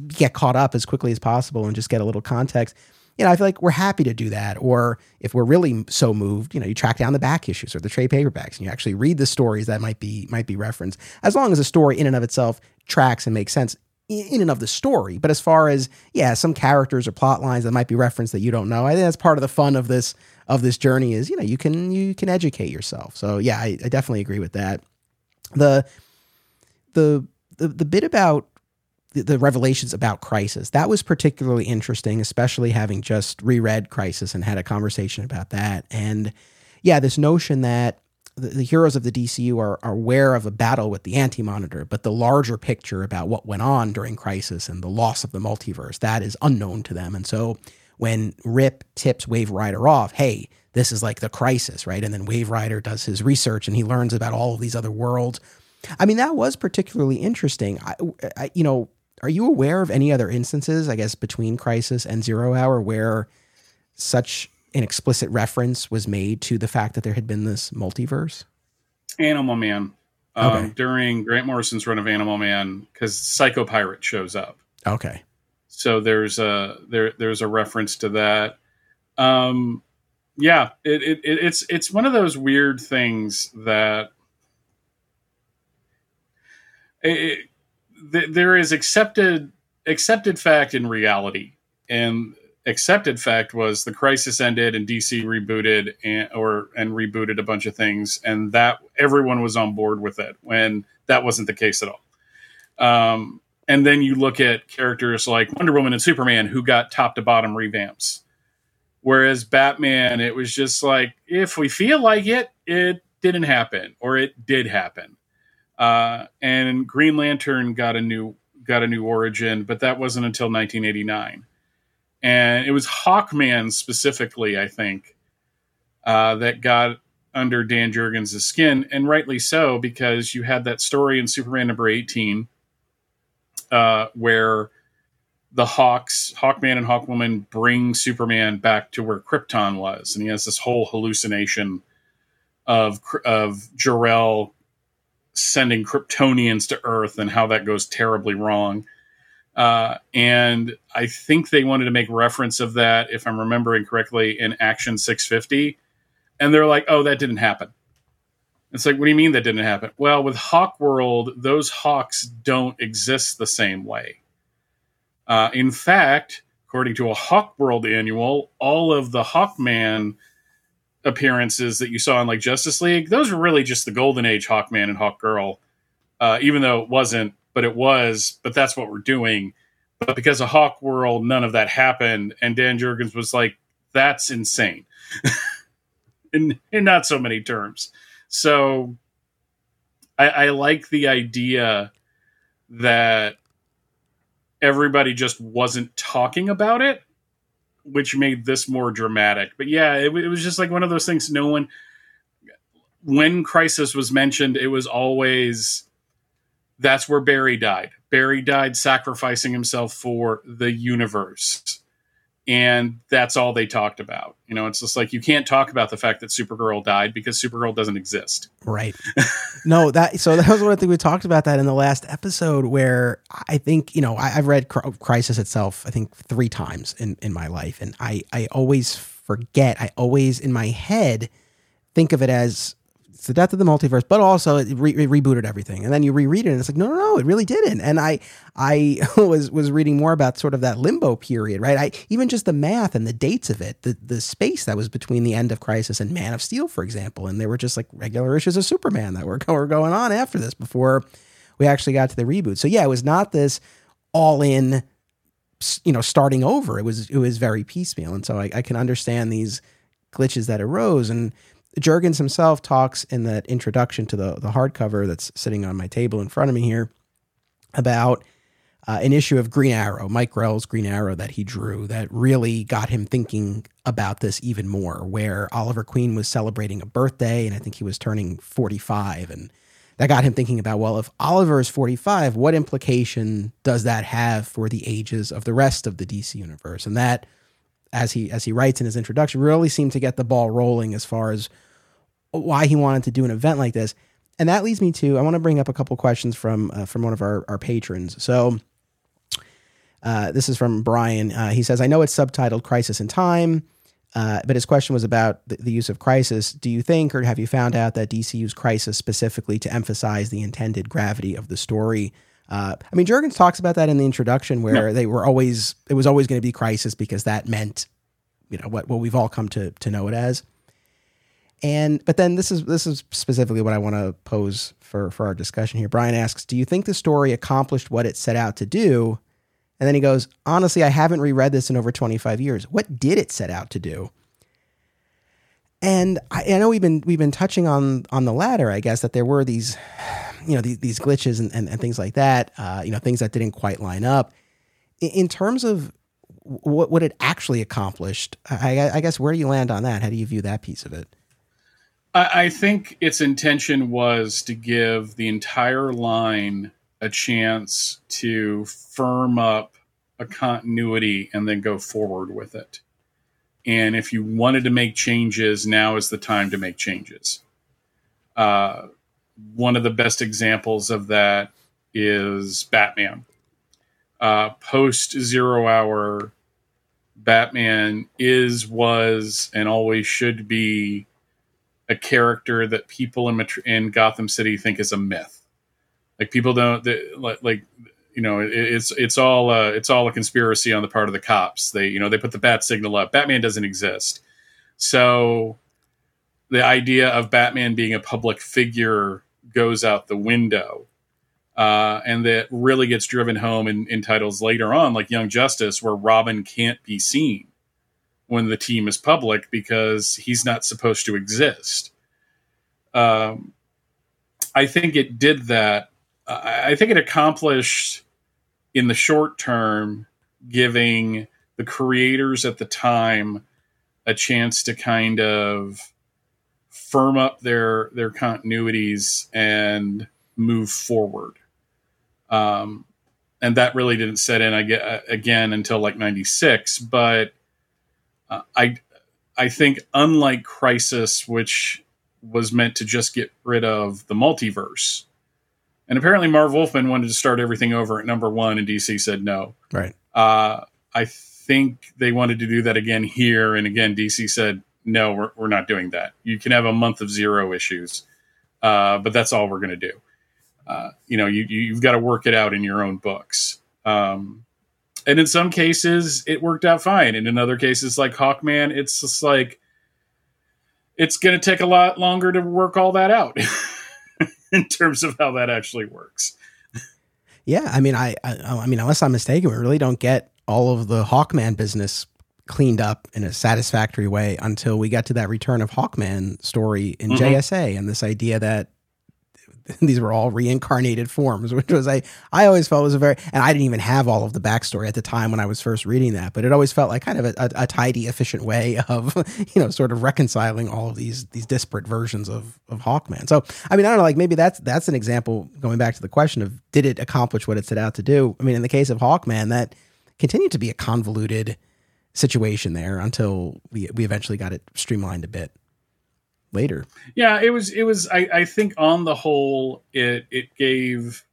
get caught up as quickly as possible and just get a little context. You know, I feel like we're happy to do that. Or if we're really so moved, you know, you track down the back issues or the trade paperbacks and you actually read the stories that might be might be referenced. As long as a story in and of itself tracks and makes sense in and of the story. But as far as yeah, some characters or plot lines that might be referenced that you don't know, I think that's part of the fun of this of this journey is you know you can you can educate yourself. So yeah, I, I definitely agree with that. The the the, the bit about the, the revelations about Crisis. That was particularly interesting, especially having just reread Crisis and had a conversation about that. And yeah, this notion that the, heroes of the DCU are, are aware of a battle with the Anti Monitor, but the larger picture about what went on during Crisis and the loss of the multiverse, that is unknown to them. And so when Rip tips Wave Rider off, hey, this is like the crisis, right? And then Wave Rider does his research and he learns about all of these other worlds. I mean, that was particularly interesting. I, I, you know, are you aware of any other instances, I guess, between Crisis and Zero Hour where such an explicit reference was made to the fact that there had been this multiverse? Animal Man. Um, during Grant Morrison's run of Animal Man, because Psycho Pirate shows up. Okay. So there's a there there's a reference to that. Um, yeah, it, it, it's it's one of those weird things that it, there is accepted accepted fact in reality, and accepted fact was the crisis ended and DC rebooted and or and rebooted a bunch of things, and that everyone was on board with it when that wasn't the case at all. Um, and then you look at characters like Wonder Woman and Superman who got top to bottom revamps. Whereas Batman, it was just like, if we feel like it, it didn't happen, or it did happen. Uh, and Green Lantern got a new got a new origin, but that wasn't until 1989. And it was Hawkman specifically, I think, uh, that got under Dan Jurgens' skin, and rightly so, because you had that story in Superman number 18 uh, where the Hawks, Hawkman and Hawkwoman, bring Superman back to where Krypton was, and he has this whole hallucination of of Jor-El sending Kryptonians to Earth and how that goes terribly wrong. Uh, and I think they wanted to make reference of that, if I'm remembering correctly, in Action 650. And they're like, "Oh, that didn't happen." It's like, what do you mean that didn't happen? Well, with Hawk World, those hawks don't exist the same way. Uh, in fact, according to a Hawk World annual, all of the Hawkman appearances that you saw in like Justice League, those were really just the Golden Age Hawkman and Hawkgirl. Uh, even though it wasn't, but it was. But that's what we're doing. But because of Hawk World, none of that happened, and Dan Jurgens was like, "That's insane," in in not so many terms. So I, I like the idea that everybody just wasn't talking about it, which made this more dramatic. But yeah, it, it was just like one of those things. No one, when Crisis was mentioned, it was always that's where Barry died. Barry died sacrificing himself for the universe and that's all they talked about. You know, it's just like you can't talk about the fact that Supergirl died because Supergirl doesn't exist. Right. no, that so that was one thing we talked about that in the last episode where I think you know I, have read Crisis itself I think three times in in my life, and I I always forget. I always in my head think of it as it's the death of the multiverse, but also it, re- it, rebooted everything. And then you reread it, and it's like, no, no, no, it really didn't. And I, I was was reading more about sort of that limbo period, right? I even just the math and the dates of it, the the space that was between the end of Crisis and Man of Steel, for example, and there were just like regular issues of Superman that were, were going on after this before we actually got to the reboot. So yeah, it was not this all in, you know, starting over. It was it was very piecemeal, and so I, I can understand these glitches that arose and Jurgens himself talks in that introduction to the, the hardcover that's sitting on my table in front of me here about uh, an issue of Green Arrow, Mike Grell's Green Arrow that he drew that really got him thinking about this even more, where Oliver Queen was celebrating a birthday and I think he was turning 45. And that got him thinking about, well, if Oliver is 45, what implication does that have for the ages of the rest of the DC universe? And that as he as he writes in his introduction, really seemed to get the ball rolling as far as why he wanted to do an event like this. And that leads me to I want to bring up a couple questions from uh, from one of our our patrons. So uh, this is from Brian. Uh, he says, "I know it's subtitled Crisis in Time." Uh, but his question was about the, the, use of crisis. Do you think, or have you found out that DC used crisis specifically to emphasize the intended gravity of the story? Uh, I mean, Jurgens talks about that in the introduction, where yeah. they were always it was always going to be crisis because that meant, you know, what what we've all come to to know it as. And but then this is this is specifically what I want to pose for for our discussion here. Brian asks, "Do you think the story accomplished what it set out to do?" And then he goes, "Honestly, I haven't reread this in over 25 years. What did it set out to do?" And I, I know we've been we've been touching on on the latter, I guess, that there were these you know these, these glitches and, and, and, things like that uh, you know things that didn't quite line up. In, in terms of what what it actually accomplished I, I, guess where do you land on that how do you view that piece of it? I, I think its intention was to give the entire line a chance to firm up a continuity and then go forward with it. And if you wanted to make changes now is the time to make changes. Uh, one of the best examples of that is Batman. Uh, Post Zero Hour, Batman is, was, and always should be a character that people in, in Gotham City think is a myth. Like people don't they, like, you know, it, it's it's all uh, it's all a conspiracy on the part of the cops. They you know they put the bat signal up. Batman doesn't exist. So the idea of Batman being a public figure goes out the window. Uh, and that really gets driven home in, in titles later on, like Young Justice, where Robin can't be seen when the team is public because he's not supposed to exist. Um, I think it did that. I think it accomplished in the short term, giving the creators at the time a chance to kind of firm up their their continuities and move forward. Um, and that really didn't set in I get again until like 96 but uh, I I think unlike Crisis, which was meant to just get rid of the multiverse, and apparently Marv Wolfman wanted to start everything over at number one, and DC said no. Right. Uh, I think they wanted to do that again here, and again DC said no, we're we're not doing that. You can have a month of zero issues, uh, but that's all we're going to do. Uh, you know, you you've got to work it out in your own books. Um, and in some cases it worked out fine and in other cases like hawkman it's just like it's going to take a lot longer to work all that out in terms of how that actually works yeah i mean I, I i mean unless i'm mistaken we really don't get all of the hawkman business cleaned up in a satisfactory way until we got to that return of hawkman story in mm-hmm. jsa and this idea that these were all reincarnated forms, which was I I always felt was a very and I didn't even have all of the backstory at the time when I was first reading that, but it always felt like kind of a, a, a tidy, efficient way of you know sort of reconciling all of these these disparate versions of of Hawkman. So I mean I don't know, like maybe that's that's an example going back to the question of did it accomplish what it set out to do? I mean in the case of Hawkman, that continued to be a convoluted situation there until we we eventually got it streamlined a bit later. Yeah, it was it was I, I think on the whole it it gave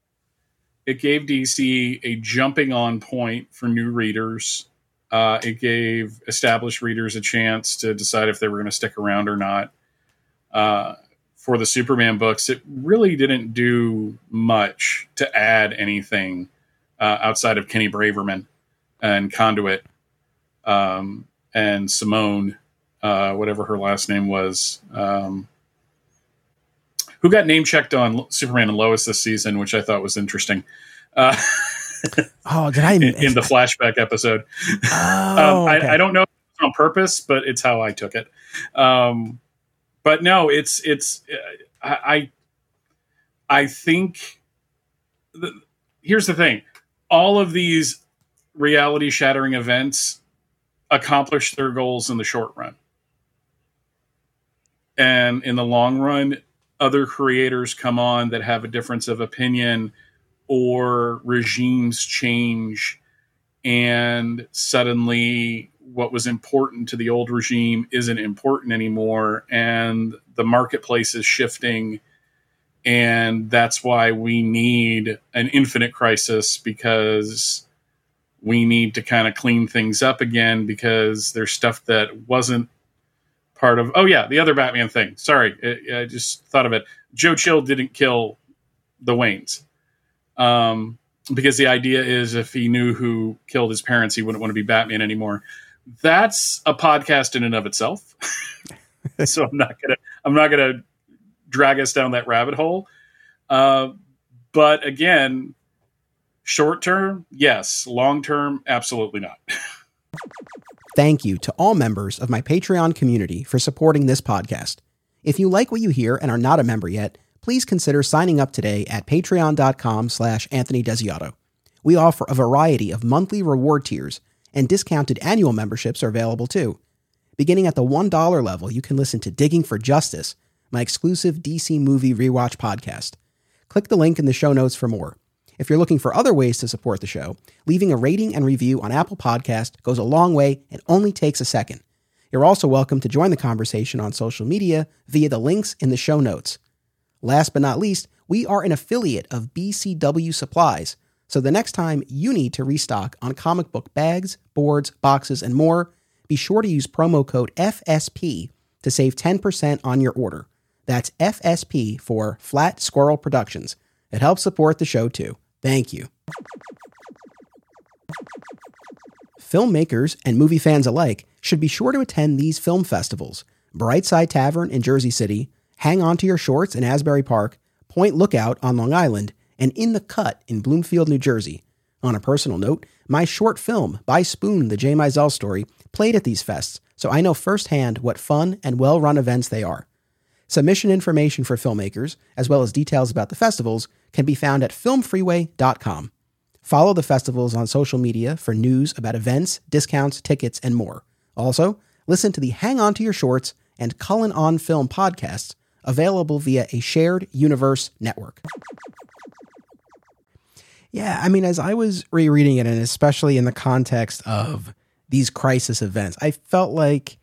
it gave DC a jumping on point for new readers. Uh, it gave established readers a chance to decide if they were going to stick around or not. Uh, for the Superman books, it really didn't do much to add anything uh, outside of Kenny Braverman and Conduit um, and Simone uh, whatever her last name was, um, who got name checked on Superman and Lois this season, which I thought was interesting. Uh, oh, did I in, in, the flashback episode? Oh, um, okay. I, I, don't know on purpose, but it's how I took it. Um, but no, it's it's I I, I think the, here's the thing: all of these reality shattering events accomplish their goals in the short run. And in the long run other creators come on that have a difference of opinion or regimes change and suddenly what was important to the old regime isn't important anymore and the marketplace is shifting. And that's why we need an infinite crisis because we need to kind of clean things up again because there's stuff that wasn't part of. Oh yeah, the other Batman thing. Sorry, I, I just thought of it. Joe Chill didn't kill the Waynes, um, because the idea is if he knew who killed his parents, he wouldn't want to be Batman anymore. That's a podcast in and of itself. so I'm not gonna I'm not gonna drag us down that rabbit hole. Uh, but again, short term, yes. Long term, absolutely not. Thank you to all members of my Patreon community for supporting this podcast. If you like what you hear and are not a member yet, please consider signing up today at patreon.com slash Anthony Desiato. We offer a variety of monthly reward tiers, and discounted annual memberships are available too. Beginning at the $1 level, you can listen to Digging for Justice, my exclusive DC movie rewatch podcast. Click the link in the show notes for more. If you're looking for other ways to support the show, leaving a rating and review on Apple Podcast goes a long way and only takes a second. You're also welcome to join the conversation on social media via the links in the show notes. Last but not least, we are an affiliate of BCW Supplies, So the next time you need to restock on comic book bags, boards, boxes, and more, be sure to use promo code FSP to save 10% on your order. That's FSP for Flat Squirrel Productions. It helps support the show too. Thank you. Filmmakers and movie fans alike should be sure to attend these film festivals Brightside Tavern in Jersey City, Hang On to Your Shorts in Asbury Park, Point Lookout on Long Island, and In the Cut in Bloomfield, New Jersey. On a personal note, my short film, By Spoon, the J. Mizell story, played at these fests, so I know firsthand what fun and well run events they are. Submission information for filmmakers, as well as details about the festivals, can be found at filmfreeway.com. Follow the festivals on social media for news about events, discounts, tickets, and more. Also, listen to the Hang On to Your Shorts and Cullen on Film podcasts, available via a shared universe network. Yeah, I mean, as I was rereading it, and especially in the context of these crisis events, I felt like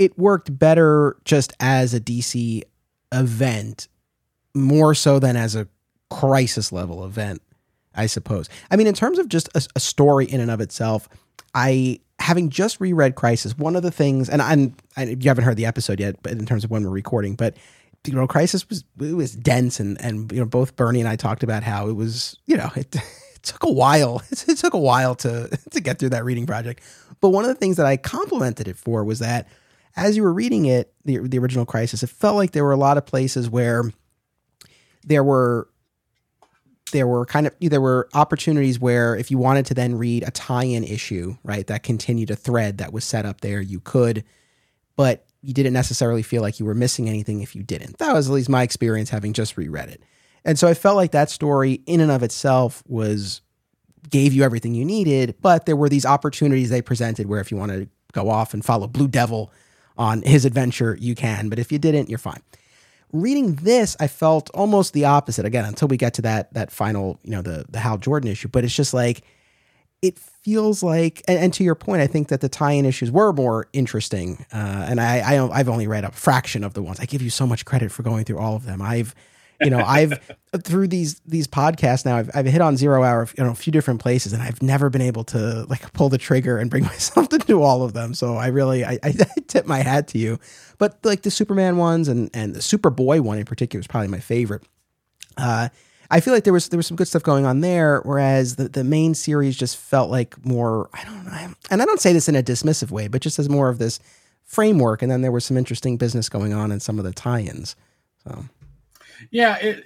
it worked better just as a DC event, more so than as a crisis level event, I suppose. I mean, in terms of just a, a story in and of itself, I having just reread Crisis, one of the things, and I'm, I, you haven't heard the episode yet, but in terms of when we're recording, but you know, Crisis was it was dense, and and you know, both Bernie and I talked about how it was, you know, it, it took a while. It, took a while to to get through that reading project. But one of the things that I complimented it for was that as you were reading it, the the original Crisis, it felt like there were a lot of places where there were there were kind of there were opportunities where if you wanted to then read a tie-in issue, right, that continued a thread that was set up there, you could, but you didn't necessarily feel like you were missing anything if you didn't. That was at least my experience having just reread it. And so I felt like that story in and of itself was gave you everything you needed, but there were these opportunities they presented where if you want to go off and follow Blue Devil on his adventure, you can, but if you didn't, you're fine. Reading this, I felt almost the opposite again until we get to that that final, you know, the the Hal Jordan issue, but it's just like it feels like, and, and, to your point, I think that the tie-in issues were more interesting. Uh, and I, I, have only read a fraction of the ones. I give you so much credit for going through all of them. I've, you know, I've through these these podcasts now, I've, I've hit on zero hour, you know, a few different places, and I've never been able to like pull the trigger and bring myself to do all of them. So I really, I, I tip my hat to you. But like the Superman ones and and the Superboy one in particular is probably my favorite. Uh, I feel like there was there was some good stuff going on there, whereas the, the main series just felt like more I don't know, and I don't say this in a dismissive way, but just as more of this framework, and then there was some interesting business going on in some of the tie-ins. So, yeah, it,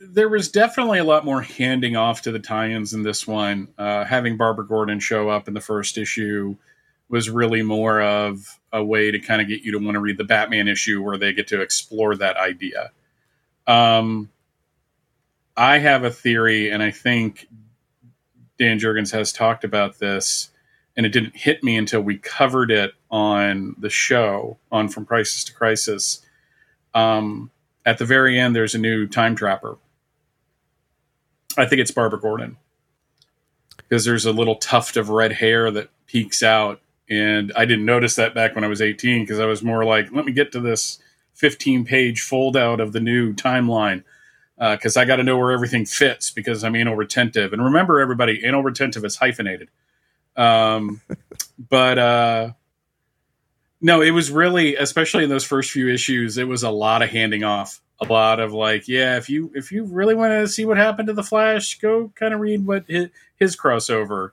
there was definitely a lot more handing off to the tie-ins in this one. Uh, having Barbara Gordon show up in the first issue was really more of a way to kind of get you to want to read the Batman issue where they get to explore that idea. Um, I have a theory, and I think Dan Jurgens has talked about this, and it didn't hit me until we covered it on the show on From Crisis to Crisis. Um, at the very end, there's a new time trapper. I think it's Barbara Gordon because there's a little tuft of red hair that peeks out. And I didn't notice that back when I was 18 because I was more like, let me get to this 15 page fold out of the new timeline because uh, I got to know where everything fits because I'm anal retentive. And remember, everybody, anal retentive is hyphenated. Um, but uh, no, it was really, especially in those first few issues, it was a lot of handing off. A lot of like, yeah, if you if you really want to see what happened to the Flash, go kind of read what his, his crossover.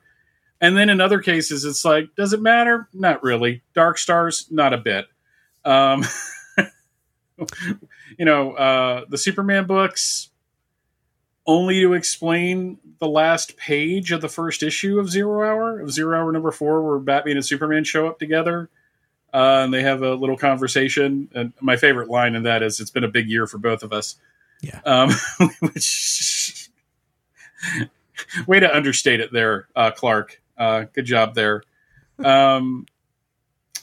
And then in other cases, it's like, does it matter? Not really. Dark Stars, not a bit. Um, you know, uh, the Superman books only to explain the last page of the first issue of Zero Hour, of Zero Hour number four, where Batman and Superman show up together. Uh, and they have a little conversation. And my favorite line in that is, "It's been a big year for both of us." Yeah. Um, which way to understate it there, uh, Clark. Uh, good job there. Um,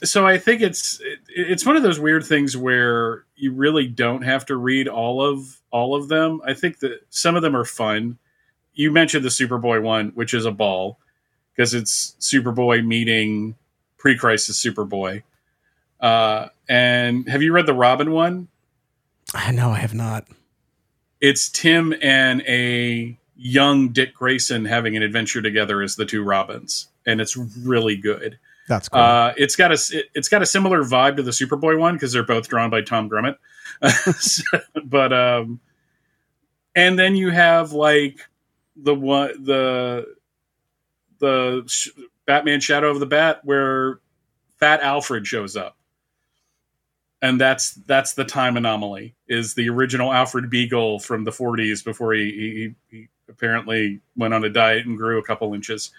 so I think it's it's one of those weird things where you really don't have to read all of all of them. I think that some of them are fun. You mentioned the Superboy one, which is a ball because it's Superboy meeting pre-crisis Superboy. Uh, and have you read the Robin one? No, I have not. It's Tim and a young Dick Grayson having an adventure together as the two Robins, and it's really good. That's cool. Uh, it's got a it, has got a similar vibe to the Superboy one because they're both drawn by Tom Grummett. but um, and then you have like the one the the sh- Batman Shadow of the Bat where Fat Alfred shows up. And that's that's the time anomaly. Is the original Alfred Beagle from the 40s before he, he, he apparently went on a diet and grew a couple inches.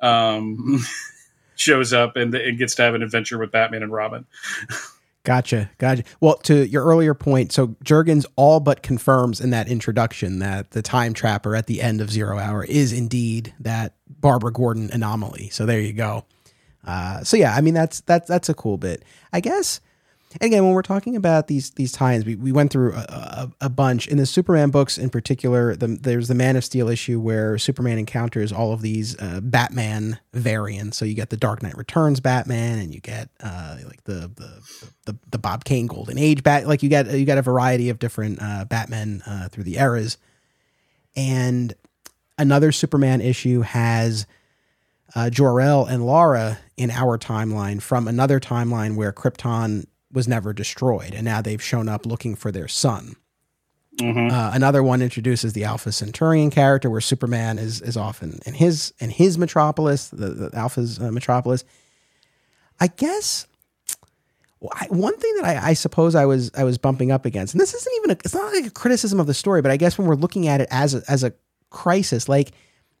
Um, shows up and, and gets to have an adventure with Batman and Robin. Gotcha, gotcha. Well, to your earlier point, so Jurgens all but confirms in that introduction that the time trapper at the end of Zero Hour is indeed that Barbara Gordon anomaly. So there you go. Uh, so yeah, I mean that's that's that's a cool bit. I guess again, when we're talking about these these times, we, we went through a, a, a bunch in the Superman books in particular. The, there's the Man of Steel issue where Superman encounters all of these uh, Batman variants. So you get the Dark Knight Returns Batman, and you get uh, like the, the the the Bob Kane Golden Age Bat. Like you get you get a variety of different uh, Batmen uh, through the eras. And another Superman issue has uh, Jor-El and Lara in our timeline from another timeline where Krypton was never destroyed, and now they've shown up looking for their son. Mm-hmm. Uh, another one introduces the Alpha Centaurian character, where Superman is is often in his in his metropolis, the, the Alpha's uh, metropolis. I guess one thing that I, I, suppose I was I was bumping up against, and this isn't even a, it's not like a criticism of the story, but I guess when we're looking at it as a, as a crisis, like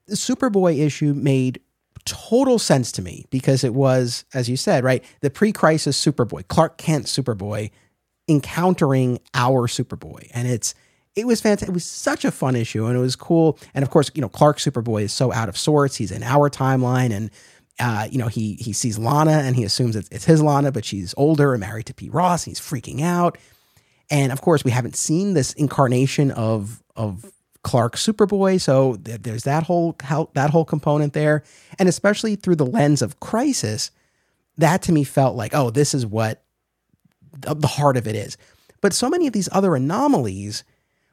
the Superboy issue made total sense to me because it was, as you said, right, the pre-crisis Superboy, Clark Kent Superboy, encountering our Superboy, and it's it was fantastic. It was such a fun issue, and it was cool. And of course, you know, Clark Superboy is so out of sorts. He's in our timeline, and uh, you know, he he sees Lana, and he assumes it's, it's his Lana, but she's older and married to Pete Ross. And he's freaking out, and of course, we haven't seen this incarnation of of Clark Superboy. So there's that whole that whole component there, and especially through the lens of Crisis, that to me felt like, oh, this is what the heart of it is. But so many of these other anomalies,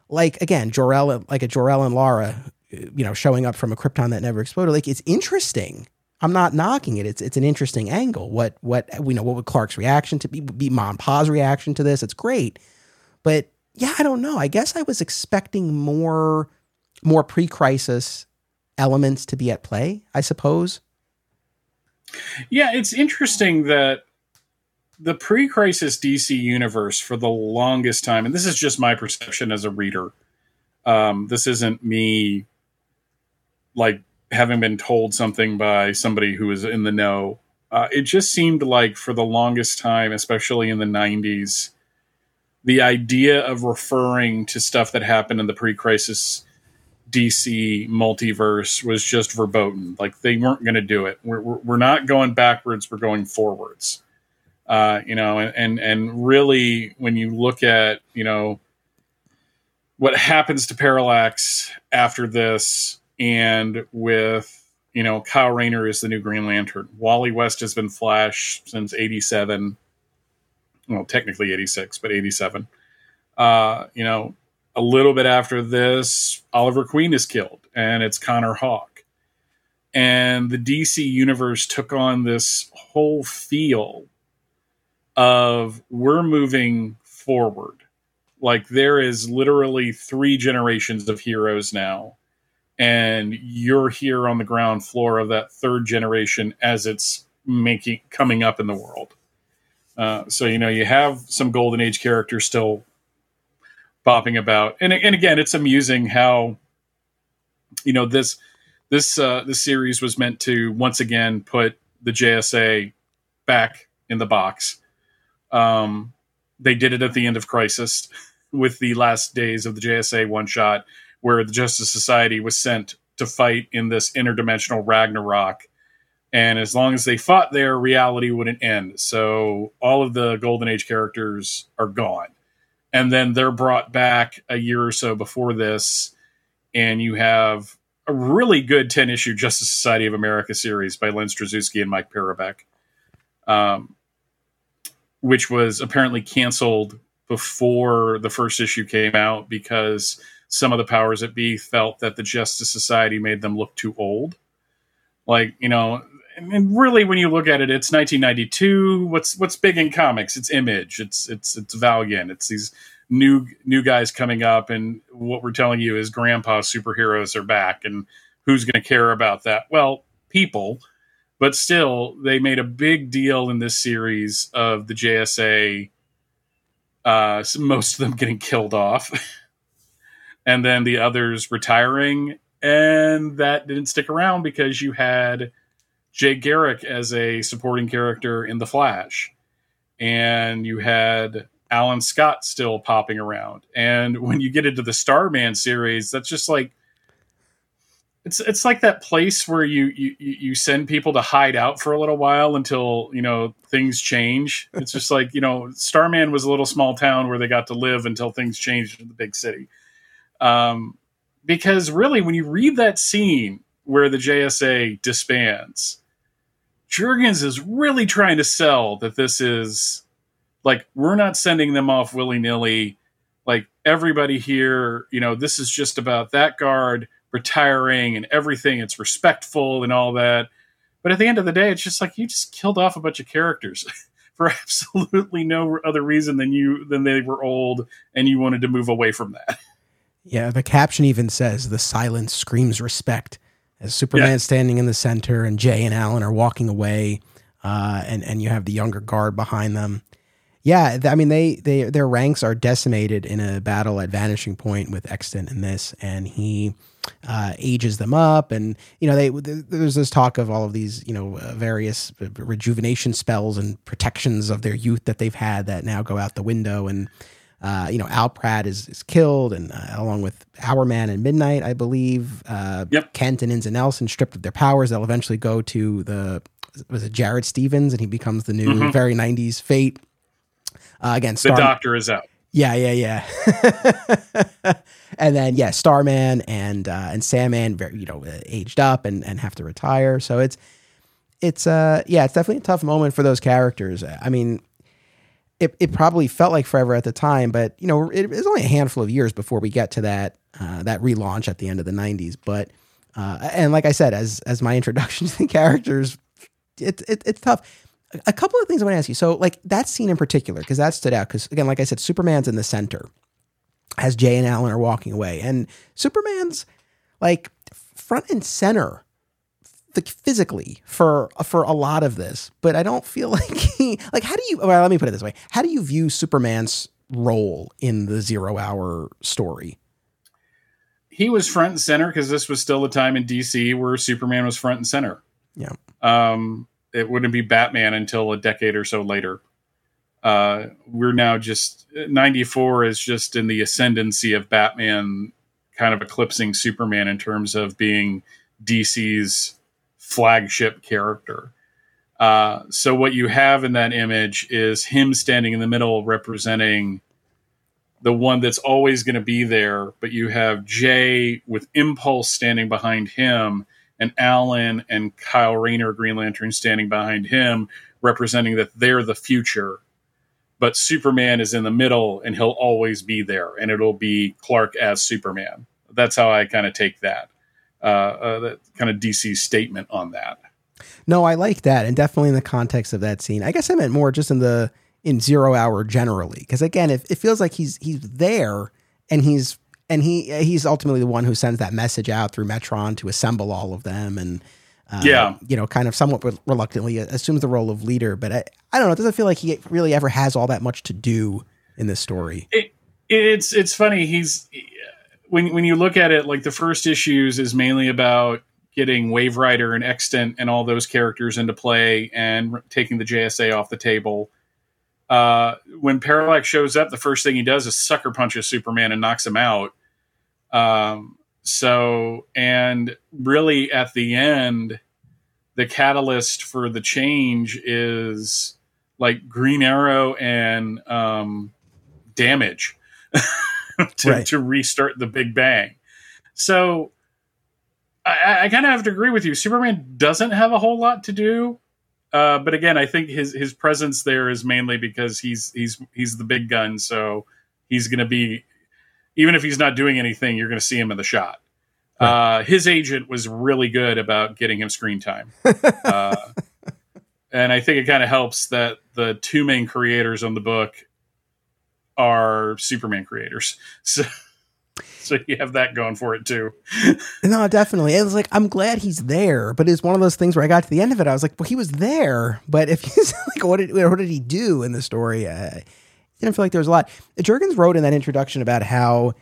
like again, Jor-El, like a Jor-El and Lara, uh, you know, showing up from a Krypton that never exploded, like it's interesting. I'm not knocking it. It's it's an interesting angle. What what we know what would Clark's reaction to be be Mon Pa's reaction to this? It's great, but yeah, I don't know. I guess I was expecting more more pre-crisis elements to be at play, I suppose. Yeah, it's interesting that the pre-crisis DC universe for the longest time, and this is just my perception as a reader. Um, this isn't me like having been told something by somebody who is in the know. Uh, it just seemed like for the longest time, especially in the 90s, the idea of referring to stuff that happened in the pre-crisis DC multiverse was just verboten. Like they weren't going to do it. We're, we're not going backwards. We're going forwards. Uh, you know, and, and and really, when you look at you know what happens to Parallax after this, and with you know Kyle Rayner is the new Green Lantern. Wally West has been Flash since '87 well, technically 86, but 87. Uh, you know, a little bit after this, Oliver Queen is killed, and it's Connor Hawke. And the DC universe took on this whole feel of we're moving forward. Like there is literally three generations of heroes now, and you're here on the ground floor of that third generation as it's making coming up in the world. Uh, so you know you have some golden age characters still bopping about, and and again, it's amusing how you know this this uh, this series was meant to once again put the JSA back in the box. Um, they did it at the end of Crisis with the last days of the JSA one shot, where the Justice Society was sent to fight in this interdimensional Ragnarok and as long as they fought there, reality wouldn't end. So all of the Golden Age characters are gone. And then they're brought back a year or so before this, and you have a really good 10 issue Justice Society of America series by Len Strazewski and Mike Parobeck, um, which was apparently canceled before the first issue came out because some of the powers that be felt that the Justice Society made them look too old. Like, you know, and really when you look at it, it's 1992. What's what's big in comics? It's Image. It's it's it's Valiant. It's these new new guys coming up, and what we're telling you is grandpa superheroes are back, and who's going to care about that? Well, people. But still, they made a big deal in this series of the JSA. Uh, most of them getting killed off. and then the others retiring. And that didn't stick around because you had Jay Garrick as a supporting character in The Flash. And you had Alan Scott still popping around. And when you get into the Starman series, that's just like it's it's like that place where you you you send people to hide out for a little while until you know things change. It's just like you know Starman was a little small town where they got to live until things changed in the big city. Um, because really, when you read that scene where the JSA disbands, Jurgens is really trying to sell that this is like we're not sending them off willy nilly. Like everybody here, you know, this is just about that guard retiring and everything. It's respectful and all that. But at the end of the day, it's just like you just killed off a bunch of characters for absolutely no other reason than you than they were old and you wanted to move away from that. Yeah, the caption even says the silence screams respect as Superman yeah. standing in the center and Jay and Alan are walking away, uh, and and you have the younger guard behind them. Yeah, I mean they they their ranks are decimated in a battle at Vanishing Point with Extant in this, and he uh, ages them up, and you know they there's this talk of all of these you know uh, various rejuvenation spells and protections of their youth that they've had that now go out the window, and uh, you know, Al Pratt is, is killed, and uh, along with Hourman and Midnight, I believe. Uh, yep. Kent and Inza Nelson stripped of their powers. They'll eventually go to the was it Jared Stevens, and he becomes the new mm-hmm. very '90s Fate. Uh, again, Star- the Doctor is out. Yeah, yeah, yeah. and then yeah, Starman and uh, and Sandman, very, you know, aged up and and have to retire. So it's it's uh yeah, it's definitely a tough moment for those characters. I mean, it, it probably felt like forever at the time, but you know, it, was only a handful of years before we get to that uh, that relaunch at the end of the '90s. But uh, and like I said, as as my introduction to the characters, it's it, it's tough. A couple of things I want to ask you. So, like that scene in particular, because that stood out. Because again, like I said, Superman's in the center as Jay and Alan are walking away, and Superman's like front and center physically for for a lot of this, but I don't feel like he like how do you well let me put it this way. How do you view Superman's role in the 0 hour story? He was front and center because this was still the time in DC where Superman was front and center. Yeah. Um it wouldn't be Batman until a decade or so later. Uh, we're now just 94 is just in the ascendancy of Batman kind of eclipsing Superman in terms of being DC's flagship character. Uh, so what you have in that image is him standing in the middle, representing the one that's always going to be there. But you have Jay with Impulse standing behind him, and Alan and Kyle Rayner, Green Lantern, standing behind him, representing that they're the future. But Superman is in the middle, and he'll always be there, and it'll be Clark as Superman. That's how I kind of take that that kind of DC statement on that. No, I like that, and definitely in the context of that scene. I guess I meant more just in the in Zero Hour generally, because again, it, it feels like he's he's there, and he's and he he's ultimately the one who sends that message out through Metron to assemble all of them, and uh, yeah, you know, kind of somewhat reluctantly assumes the role of leader. But I, I don't know, it doesn't feel like he really ever has all that much to do in this story. It, it's it's funny. He's when when you look at it, like the first issues is mainly about getting Wave Rider and Extant and all those characters into play and taking the JSA off the table. Uh, when Parallax shows up, the first thing he does is sucker punches Superman and knocks him out. Um, so, and really at the end, the catalyst for the change is like Green Arrow and um, Damage. to, right. to restart the Big Bang. So I, I kind of have to agree with you. Superman doesn't have a whole lot to do. Uh, but again, I think his his presence there is mainly because he's he's he's the big gun, so he's going to be even if he's not doing anything, you're going to see him in the shot. Right. Uh, his agent was really good about getting him screen time. uh, and I think it kind of helps that the two main creators on the book are Superman creators. So so you have that going for it too. no, definitely. It was like I'm glad he's there, but it's one of those things where I got to the end of it, I was like, well, he was there, but if he's like, what did what did he do in the story? Uh, I didn't feel like there was a lot. Jurgens wrote in that introduction about how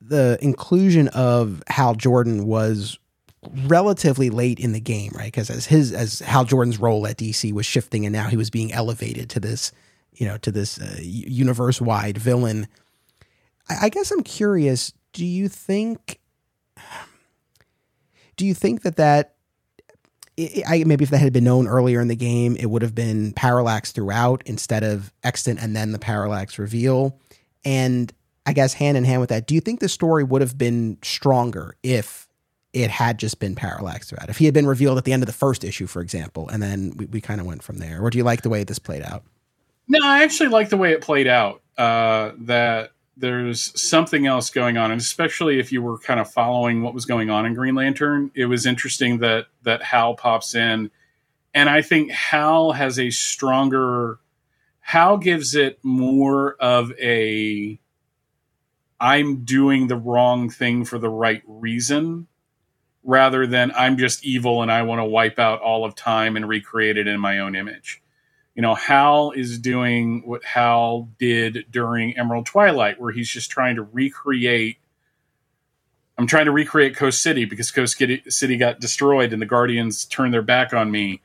the inclusion of Hal Jordan was relatively late in the game, right? Because as his as Hal Jordan's role at DC was shifting, and now he was being elevated to this, you know, to this uh, universe wide villain. I, I guess I'm curious. Do you think? Do you think that that it, I, maybe if that had been known earlier in the game, it would have been parallax throughout instead of extant and then the parallax reveal. And I guess hand in hand with that, do you think the story would have been stronger if it had just been parallax throughout? If he had been revealed at the end of the first issue, for example, and then we, we kind of went from there, or do you like the way this played out? No, I actually like the way it played out. Uh, that there's something else going on, and especially if you were kind of following what was going on in Green Lantern, it was interesting that that Hal pops in, and I think Hal has a stronger. Hal gives it more of a I'm doing the wrong thing for the right reason rather than I'm just evil and I want to wipe out all of time and recreate it in my own image you know, Hal is doing what Hal did during Emerald Twilight, where he's just trying to recreate. I'm trying to recreate Coast City because Coast City got destroyed and the Guardians turned their back on me,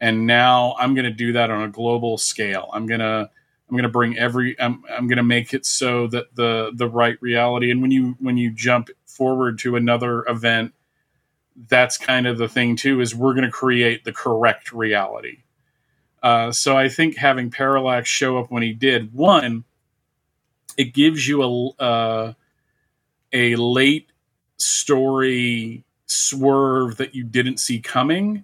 and now I'm going to do that on a global scale. I'm gonna I'm gonna bring every I'm I'm gonna make it so that the the right reality. And when you when you jump forward to another event, that's kind of the thing too. Is we're going to create the correct reality uh, so I think having Parallax show up when he did, one, it gives you a uh, a late story swerve that you didn't see coming,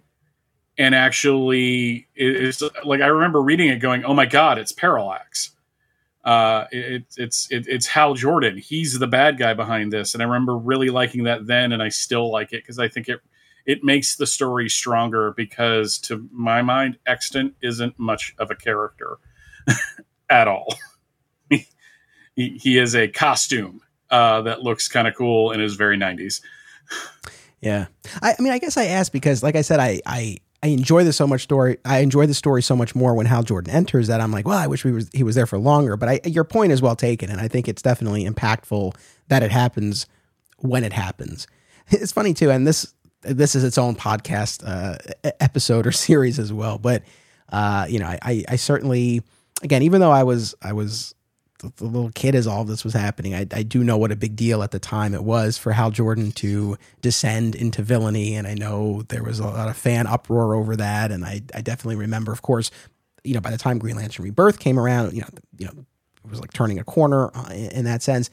and actually, it's like I remember reading it, going, "Oh my god, it's Parallax." Uh, it, it's it, it's Hal Jordan. He's the bad guy behind this, and I remember really liking that then, and I still like it because I think it it makes the story stronger because to my mind extant isn't much of a character at all he, he is a costume uh, that looks kind of cool and is very 90s yeah I, I, mean i guess i asked because like i said i i I enjoy this so much story. I enjoy the story so much more when Hal Jordan enters that I'm like, well, I wish we was he was there for longer. But I, your point is well taken, and I think it's definitely impactful that it happens when it happens. It's funny too, and this this is its own podcast uh, episode or series as well. But uh, you know, I, I, certainly, again, even though I was I was the little kid as all this was happening, I, I do know what a big deal at the time it was for Hal Jordan to descend into villainy, and I know there was a lot of fan uproar over that, and I, I definitely remember, of course, you know, by the time Green Lantern Rebirth came around, you know, you know, it was like turning a corner uh, in, in that sense.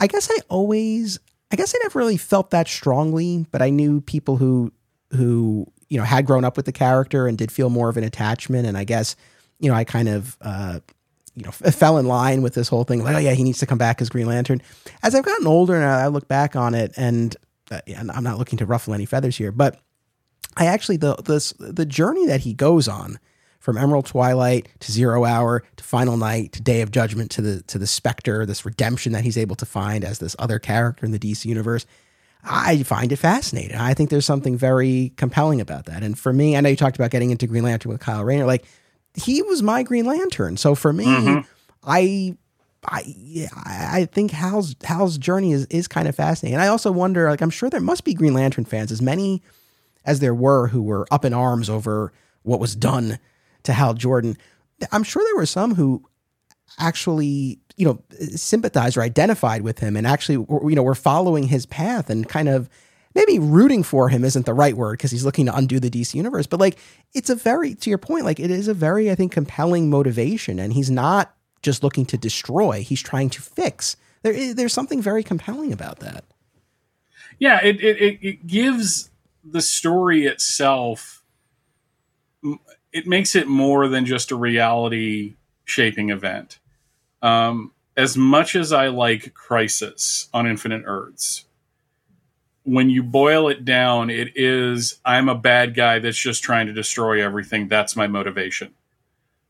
I guess I always I guess I never really felt that strongly, but I knew people who who you know had grown up with the character and did feel more of an attachment. And I guess you know I kind of uh, you know f- fell in line with this whole thing, like oh yeah, he needs to come back as Green Lantern. As I've gotten older and I look back on it, and, uh, I'm not looking to ruffle any feathers here, but I actually the this the journey that he goes on from Emerald Twilight to Zero Hour to Final Night to Day of Judgment to the to the Spectre, this redemption that he's able to find as this other character in the DC universe. I find it fascinating. I think there's something very compelling about that. And for me, I know you talked about getting into Green Lantern with Kyle Rayner. Like he was my Green Lantern. So for me, mm-hmm. I I yeah, I think Hal's Hal's journey is is kind of fascinating. And I also wonder, like, I'm sure there must be Green Lantern fans, as many as there were who were up in arms over what was done to Hal Jordan, I'm sure there were some who actually, you know, sympathized or identified with him and actually, you know, were following his path and kind of maybe rooting for him isn't the right word because he's looking to undo the DC universe. But like, it's a very, to your point, like it is a very, I think, compelling motivation. And he's not just looking to destroy, he's trying to fix. There, there's something very compelling about that. Yeah, it, it, it gives the story itself it makes it more than just a reality shaping event. Um, as much as I like Crisis on Infinite Earths, when you boil it down, it is I'm a bad guy that's just trying to destroy everything. That's my motivation.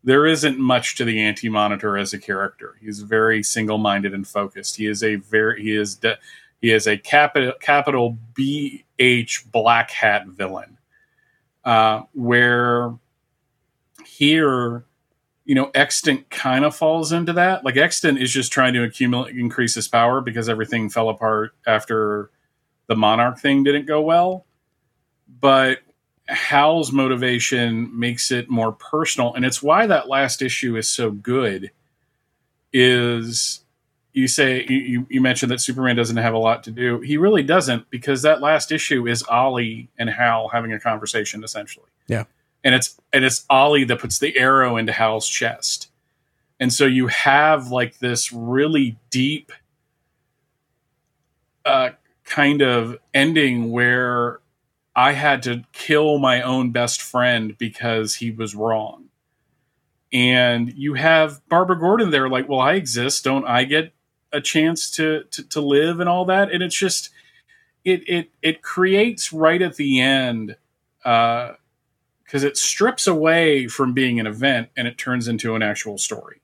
There isn't much to the Anti Monitor as a character. He's very single minded and focused. He is a very he is de- he is a capital capital B H black hat villain. Uh, where here you know, Extant kind of falls into that. Like Extant is just trying to accumulate, increase his power because everything fell apart after the Monarch thing didn't go well. But Hal's motivation makes it more personal, and it's why that last issue is so good. Is you say you, you mentioned that Superman doesn't have a lot to do. He really doesn't because that last issue is Ollie and Hal having a conversation essentially. Yeah and it's and it's Ollie that puts the arrow into Hal's chest. And so you have like this really deep uh, kind of ending where I had to kill my own best friend because he was wrong. And you have Barbara Gordon there, like, well, I exist. Don't I get a chance to, to, to live and all that? And it's just, it, it, it creates right at the end, uh, because it strips away from being an event and it turns into an actual story.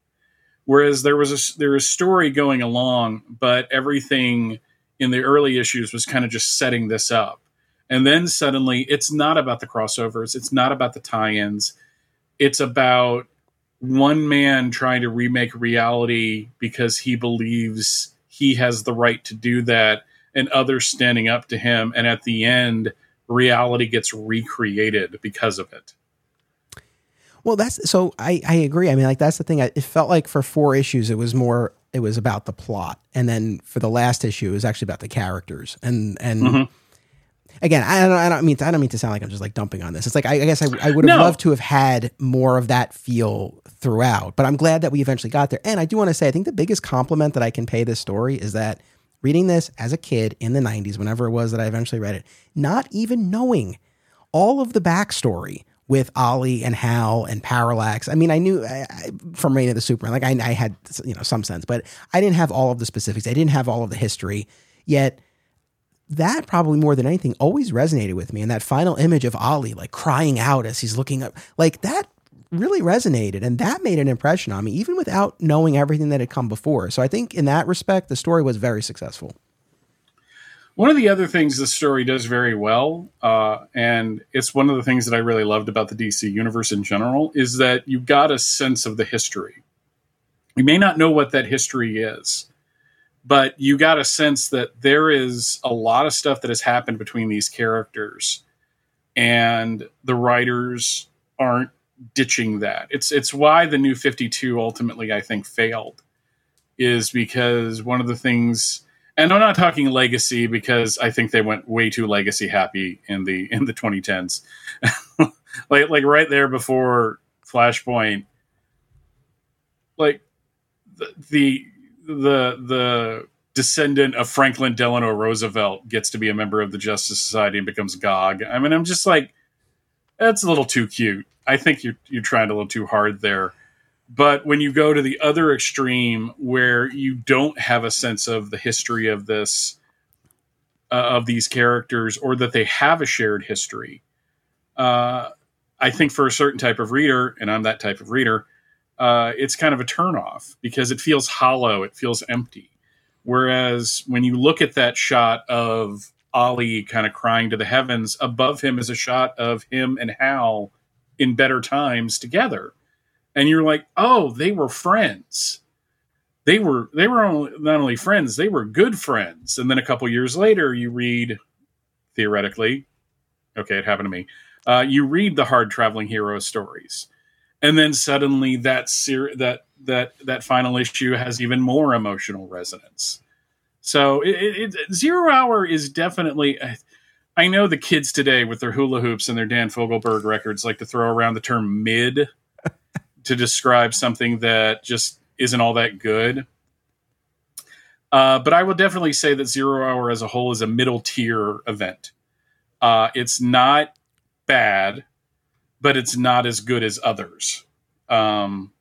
Whereas there was a there was story going along, but everything in the early issues was kind of just setting this up. And then suddenly it's not about the crossovers, it's not about the tie-ins. It's about one man trying to remake reality because he believes he has the right to do that and others standing up to him and at the end reality gets recreated because of it. Well, that's so I, I agree. I mean, like that's the thing. I, it felt like for four issues, it was more it was about the plot, and then for the last issue, it was actually about the characters. And and mm-hmm. again, I don't, I don't mean to, I don't mean to sound like I'm just like dumping on this. It's like I, I guess I, I would have no. loved to have had more of that feel throughout, but I'm glad that we eventually got there. And I do want to say, I think the biggest compliment that I can pay this story is that reading this as a kid in the 90s, whenever it was that I eventually read it, not even knowing all of the backstory with Ollie and Hal and Parallax. I mean, I knew I, I, from Reign of the Superman, like I, I, had you know some sense, but I didn't have all of the specifics. I didn't have all of the history. Yet that probably more than anything always resonated with me. And that final image of Ollie like crying out as he's looking up, like that really resonated and that made an impression on me even without knowing everything that had come before. So i think in that respect the story was very successful. One of the other things the story does very well uh, and it's one of the things that i really loved about the dc universe in general is that you got a sense of the history. You may not know what that history is but you got a sense that there is a lot of stuff that has happened between these characters and the writers aren't ditching that. It's it's why the new 52 ultimately I think failed is because one of the things and I'm not talking legacy because I think they went way too legacy happy in the in the 2010s. like like right there before Flashpoint like the the the, descendant of Franklin Delano Roosevelt gets to be a member of the Justice Society and becomes Gog. I mean, I'm just like, that's a little too cute. I think you're you're trying a little too hard there. But when you go to the other extreme, where you don't have a sense of the history of this uh, of these characters, or that they have a shared history, uh, I think for a certain type of reader, and I'm that type of reader, uh, it's kind of a turnoff because it feels hollow, it feels empty. Whereas when you look at that shot of Ollie kind of crying to the heavens, above him is a shot of him and Hal in better times together. And you're like oh they were friends. They were they were only, not only friends they were good friends. And then a couple years later you read theoretically okay it happened to me uh, you read the hard traveling hero stories. And then suddenly that ser- that that that final issue has even more emotional resonance. So it, it, it, zero hour is definitely I know the kids today with their hula hoops and their Dan Fogelberg records like to throw around the term mid to describe something that just isn't all that good. Uh, but I will definitely say that Zero Hour as a whole is a middle tier event. Uh, it's not bad, but it's not as good as others um,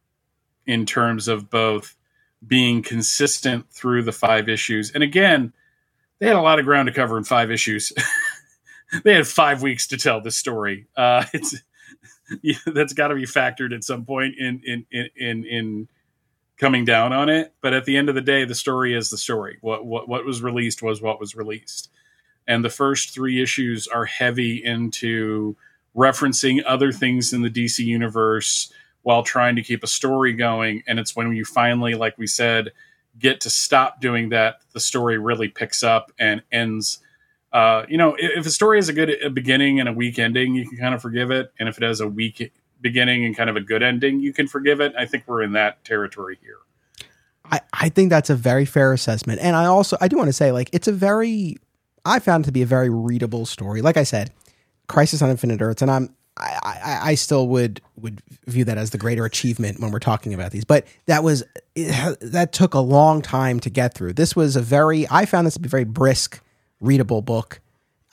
in terms of both being consistent through the five issues. And again, they had a lot of ground to cover in five issues. they had five weeks to tell this story. Uh, it's yeah, that's got to be factored at some point in in in in, in coming down on it. But at the end of the day, the story is the story. What what what was released was what was released, and the first three issues are heavy into referencing other things in the DC universe while trying to keep a story going. And it's when you finally, like we said, get to stop doing that, the story really picks up and ends. Uh, you know, if a story has a good a beginning and a weak ending, you can kind of forgive it. And if it has a weak beginning and kind of a good ending, you can forgive it. I think we're in that territory here. I, I think that's a very fair assessment. And I also I do want to say like it's a very I found it to be a very readable story. Like I said, Crisis on Infinite Earths, and I'm I, I, I, still would would view that as the greater achievement when we're talking about these. But that was it, that took a long time to get through. This was a very I found this to be very brisk, readable book.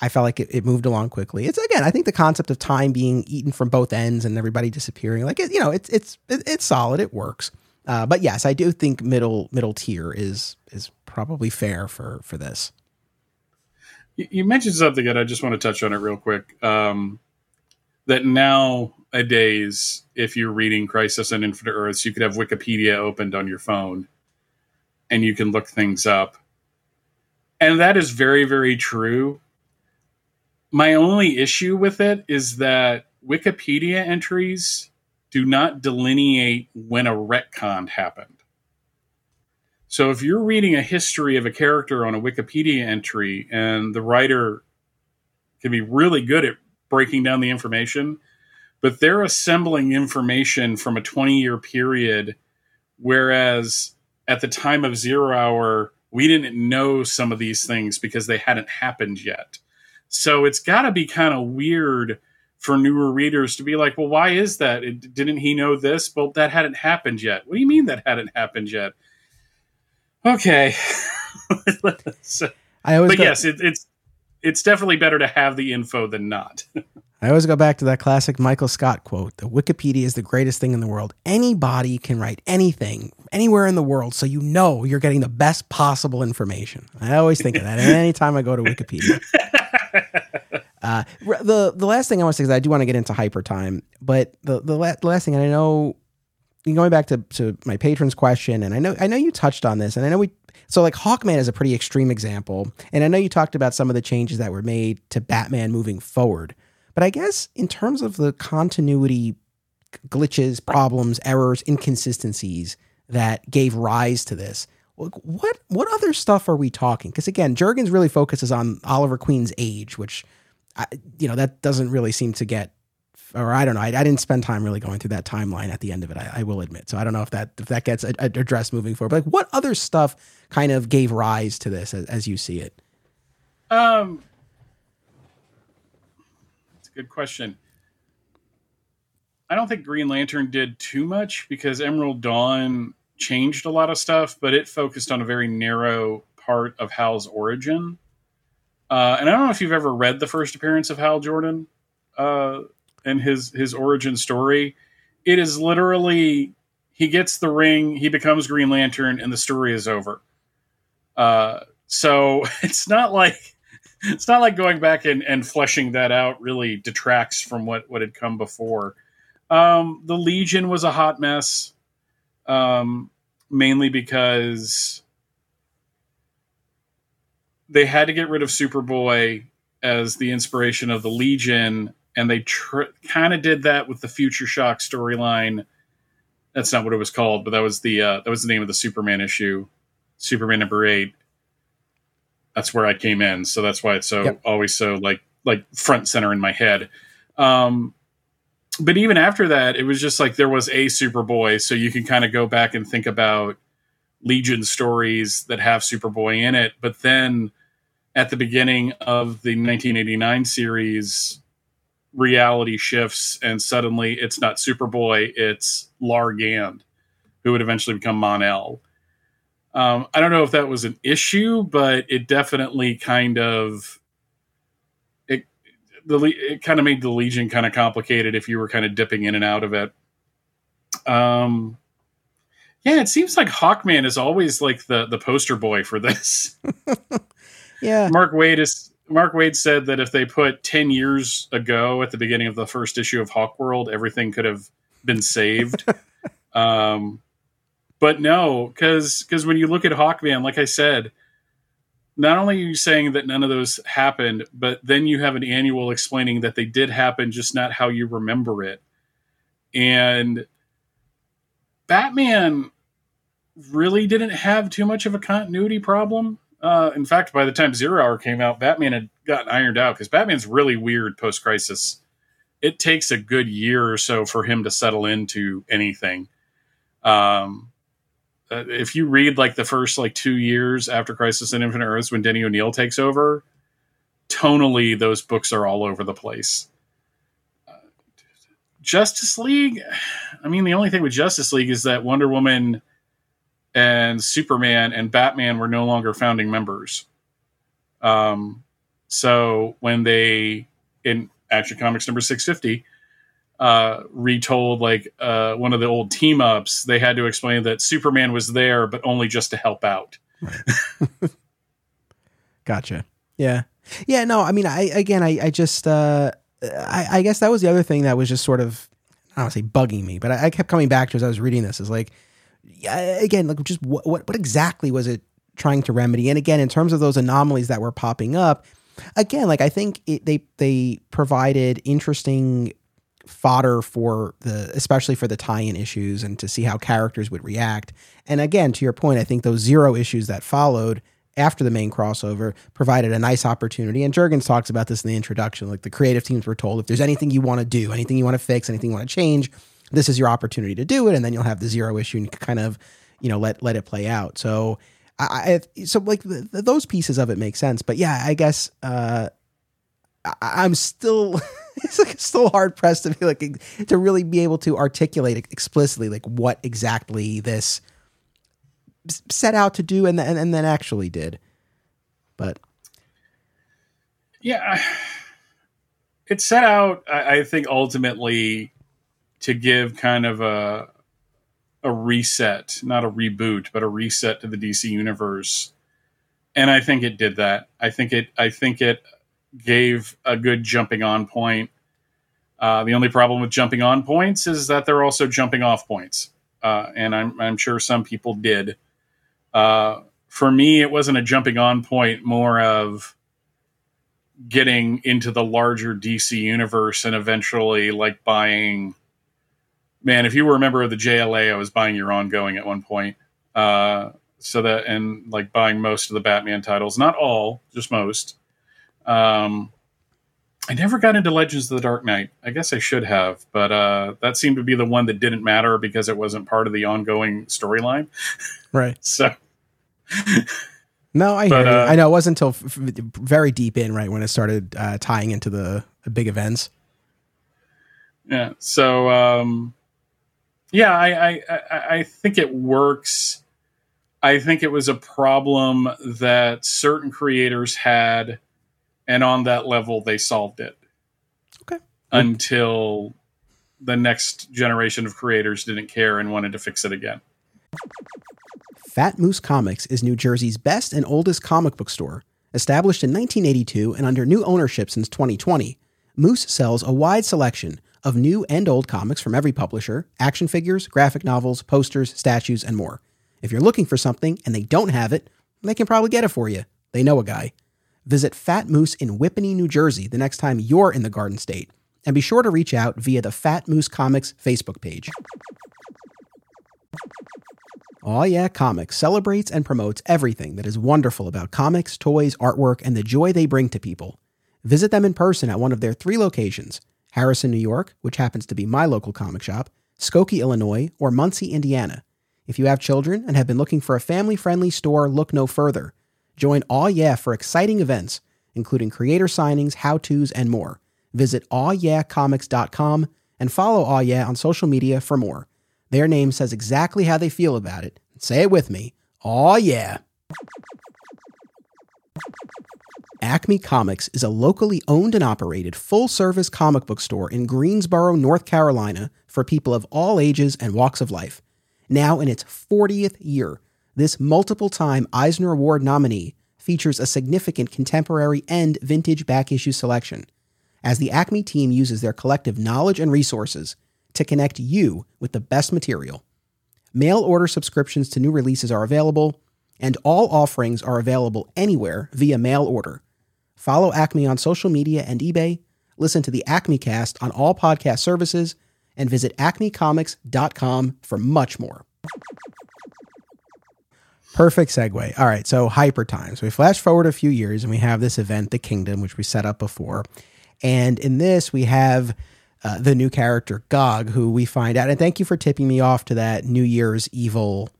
I felt like it, it moved along quickly. It's again, I think the concept of time being eaten from both ends and everybody disappearing, like it, you know, it's it's it's solid. It works. Uh, but yes, I do think middle middle tier is is probably fair for for this. You mentioned something that I just want to touch on it real quick. Um, that nowadays, if you're reading Crisis on Infinite Earths, you could have Wikipedia opened on your phone and you can look things up. And that is very, very true. My only issue with it is that Wikipedia entries do not delineate when a retcon happened. So if you're reading a history of a character on a Wikipedia entry and the writer can be really good at breaking down the information, but they're assembling information from a 20 year period. Whereas at the time of Zero Hour, we didn't know some of these things because they hadn't happened yet. So it's got to be kind of weird for newer readers to be like, well, why is that? It, didn't he know this? Well, that hadn't happened yet. What do you mean that hadn't happened yet? Okay. so, I always but go- yes, it, it's it's definitely better to have the info than not. I always go back to that classic Michael Scott quote The Wikipedia is the greatest thing in the world. Anybody can write anything anywhere in the world, so you know you're getting the best possible information. I always think of that anytime I go to Wikipedia. Uh, the the last thing I want to say is I do want to get into hyper time, but the the, la- the last thing, and I know going back to, to my patrons question, and I know I know you touched on this, and I know we so like Hawkman is a pretty extreme example. And I know you talked about some of the changes that were made to Batman moving forward. But I guess in terms of the continuity glitches, problems, errors, inconsistencies that gave rise to this, what what other stuff are we talking? Because again, Jurgens really focuses on Oliver Queen's age, which I, you know that doesn't really seem to get or I don't know. I, I, didn't spend time really going through that timeline at the end of it. I, I will admit. So I don't know if that if that gets addressed moving forward. But like, what other stuff kind of gave rise to this as, as you see it? Um, it's a good question. I don't think Green Lantern did too much because Emerald Dawn changed a lot of stuff, but it focused on a very narrow part of Hal's origin. Uh, and I don't know if you've ever read the first appearance of Hal Jordan. Uh, and his his origin story, it is literally he gets the ring, he becomes Green Lantern, and the story is over. Uh, so it's not like it's not like going back and, and fleshing that out really detracts from what what had come before. Um, the Legion was a hot mess, um, mainly because they had to get rid of Superboy as the inspiration of the Legion and they tr- kind of did that with the Future Shock storyline. That's not what it was called, but that was the uh, that was the name of the Superman issue, Superman number eight. That's where I came in, so that's why it's so yep. always so like like front center in my head. Um, but even after that, it was just like there was a Superboy, so you can kind of go back and think about Legion stories that have Superboy in it. But then at the beginning of the 1989 series, reality shifts and suddenly it's not Superboy, it's Lar Gand, who would eventually become Mon-El. Um, I don't know if that was an issue, but it definitely kind of the it kind of made the Legion kind of complicated if you were kind of dipping in and out of it. Um, Yeah, it seems like Hawkman is always like the the poster boy for this. yeah. Mark Waid is Mark Waid said that if they put 10 years ago at the beginning of the first issue of Hawkworld, everything could have been saved. um, but no, because because when you look at Hawkman, like I said, not only are you saying that none of those happened, but then you have an annual explaining that they did happen, just not how you remember it. And Batman really didn't have too much of a continuity problem. Uh, in fact, by the time Zero Hour came out, Batman had gotten ironed out because Batman's really weird post crisis. It takes a good year or so for him to settle into anything. Um, uh, if you read like the first like two years after Crisis and Infinite Earths when Denny O'Neil takes over, tonally those books are all over the place. Uh, Justice League, I mean, the only thing with Justice League is that Wonder Woman and Superman and Batman were no longer founding members. Um, so when they in Action Comics number six fifty uh, retold like uh, one of the old team ups, they had to explain that Superman was there, but only just to help out. Right. gotcha. Yeah. Yeah. No, I mean, I again, I, I just, uh, I, I guess that was the other thing that was just sort of, I don't want to say bugging me, but I, I kept coming back to as I was reading this is like, yeah again, like just what, what, what exactly was it trying to remedy? And again, in terms of those anomalies that were popping up, again, like I think it, they they provided interesting fodder for the especially for the tie-in issues and to see how characters would react. And again, to your point, I think those zero issues that followed after the main crossover provided a nice opportunity. And Jurgens talks about this in the introduction. Like the creative teams were told if there's anything you want to do, anything you want to fix, anything you want to change, this is your opportunity to do it, and then you'll have the zero issue and kind of you know let let it play out. So I, so like the, those pieces of it make sense, but yeah, I guess uh, I, am still it's like still hard pressed to be like to really be able to articulate explicitly like what exactly this set out to do and then and then actually did. But yeah, it set out. I, I think ultimately to give kind of a a reset, not a reboot, but a reset to the DC universe. And I think it did that. I think it I think it gave a good jumping on point. Uh, the only problem with jumping on points is that they're also jumping off points. Uh, and I'm, I'm sure some people did. Uh, for me, it wasn't a jumping on point, more of getting into the larger DC universe and eventually like buying man, if you were a member of the JLA, I was buying your ongoing at one point. Uh, so that and like buying most of the Batman titles, not all, just most. Um, I never got into Legends of the Dark Knight. I guess I should have, but uh, that seemed to be the one that didn't matter because it wasn't part of the ongoing storyline. Right. so. no, I but, uh, I know it wasn't until f- very deep in, right, when it started uh, tying into the, the big events. Yeah. So, um, yeah, I, I, I think it works. I think it was a problem that certain creators had, and on that level, they solved it. Okay. Until the next generation of creators didn't care and wanted to fix it again. Fat Moose Comics is New Jersey's best and oldest comic book store. Established in 1982 and under new ownership since 2020, Moose sells a wide selection of new and old comics from every publisher, action figures, graphic novels, posters, statues, and more. If you're looking for something and they don't have it, they can probably get it for you. They know a guy. Visit Fat Moose in Whippany, New Jersey the next time you're in the Garden State. And be sure to reach out via the Fat Moose Comics Facebook page. Aw Yeah Comics celebrates and promotes everything that is wonderful about comics, toys, artwork, and the joy they bring to people. Visit them in person at one of their three locations Harrison, New York, which happens to be my local comic shop, Skokie, Illinois, or Muncie, Indiana. If you have children and have been looking for a family friendly store, look no further. Join Aw Yeah for exciting events, including creator signings, how to's, and more. Visit awyeahcomics.com and follow Aw Yeah on social media for more. Their name says exactly how they feel about it. Say it with me Aw Yeah. Acme Comics is a locally owned and operated full service comic book store in Greensboro, North Carolina for people of all ages and walks of life. Now in its 40th year, this multiple time Eisner Award nominee features a significant contemporary and vintage back issue selection as the Acme team uses their collective knowledge and resources to connect you with the best material. Mail order subscriptions to new releases are available, and all offerings are available anywhere via mail order. Follow Acme on social media and eBay, listen to the Acme cast on all podcast services, and visit acmecomics.com for much more. Perfect segue. All right, so hyper time. So we flash forward a few years and we have this event, the Kingdom, which we set up before. And in this, we have uh, the new character Gog, who we find out. And thank you for tipping me off to that New Year's Evil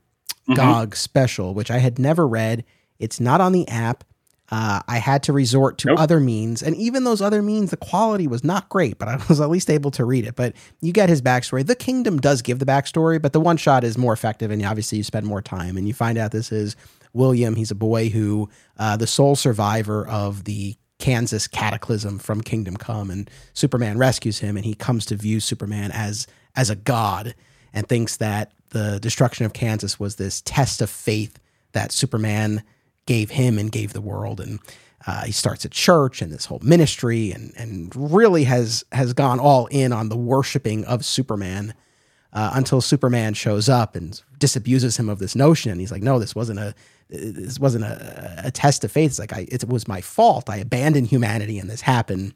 mm-hmm. Gog special, which I had never read. It's not on the app. Uh, I had to resort to nope. other means, and even those other means, the quality was not great, but I was at least able to read it. But you get his backstory. The Kingdom does give the backstory, but the one shot is more effective, and obviously you spend more time, and you find out this is William. He's a boy who, uh, the sole survivor of the Kansas cataclysm from Kingdom Come, and Superman rescues him, and he comes to view Superman as as a god, and thinks that the destruction of Kansas was this test of faith that Superman gave him and gave the world. And uh, he starts a church and this whole ministry, and and really has has gone all in on the worshiping of Superman. Uh, until Superman shows up and disabuses him of this notion, and he's like, "No, this wasn't a this wasn't a, a test of faith. It's like I, it was my fault. I abandoned humanity, and this happened."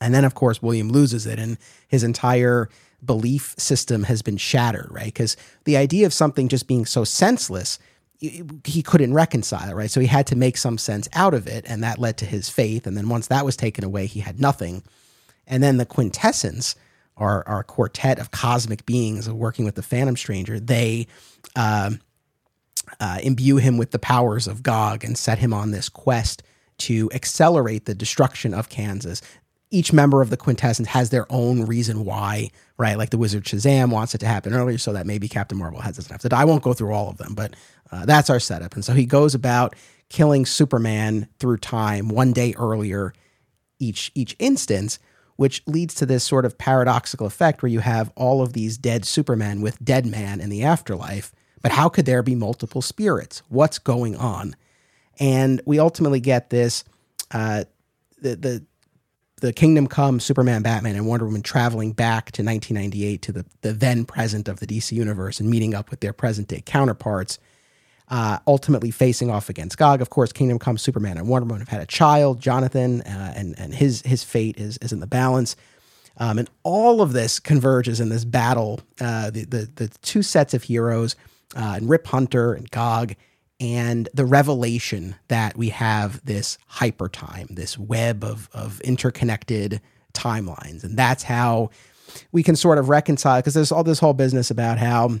And then, of course, William loses it, and his entire belief system has been shattered, right? Because the idea of something just being so senseless he couldn't reconcile, right? So he had to make some sense out of it, and that led to his faith. And then once that was taken away, he had nothing. And then the quintessence, our our quartet of cosmic beings working with the Phantom Stranger, they uh, uh, imbue him with the powers of Gog and set him on this quest to accelerate the destruction of Kansas each member of the quintessence has their own reason why, right? Like the wizard Shazam wants it to happen earlier so that maybe Captain Marvel has doesn't have to die. I won't go through all of them, but uh, that's our setup. And so he goes about killing Superman through time one day earlier each each instance, which leads to this sort of paradoxical effect where you have all of these dead Supermen with Deadman in the afterlife. But how could there be multiple spirits? What's going on? And we ultimately get this uh, the the the Kingdom Come, Superman, Batman, and Wonder Woman traveling back to 1998 to the, the then present of the DC universe and meeting up with their present day counterparts, uh, ultimately facing off against Gog. Of course, Kingdom Come, Superman, and Wonder Woman have had a child, Jonathan, uh, and and his his fate is is in the balance. Um, and all of this converges in this battle. Uh, the, the the two sets of heroes, uh, and Rip Hunter and Gog, and the revelation that we have this hyper time, this web of, of interconnected timelines. And that's how we can sort of reconcile, because there's all this whole business about how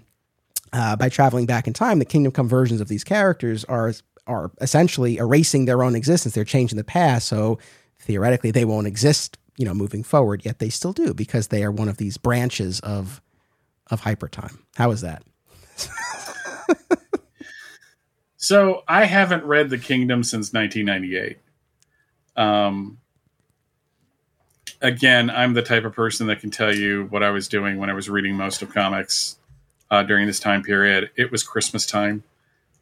uh, by traveling back in time, the Kingdom Come versions of these characters are are essentially erasing their own existence. They're changing the past, so theoretically they won't exist, you know, moving forward. Yet they still do because they are one of these branches of of hyper time. How is that? So I haven't read The Kingdom since 1998. Um, again, I'm the type of person that can tell you what I was doing when I was reading most of comics uh, during this time period. It was Christmas time.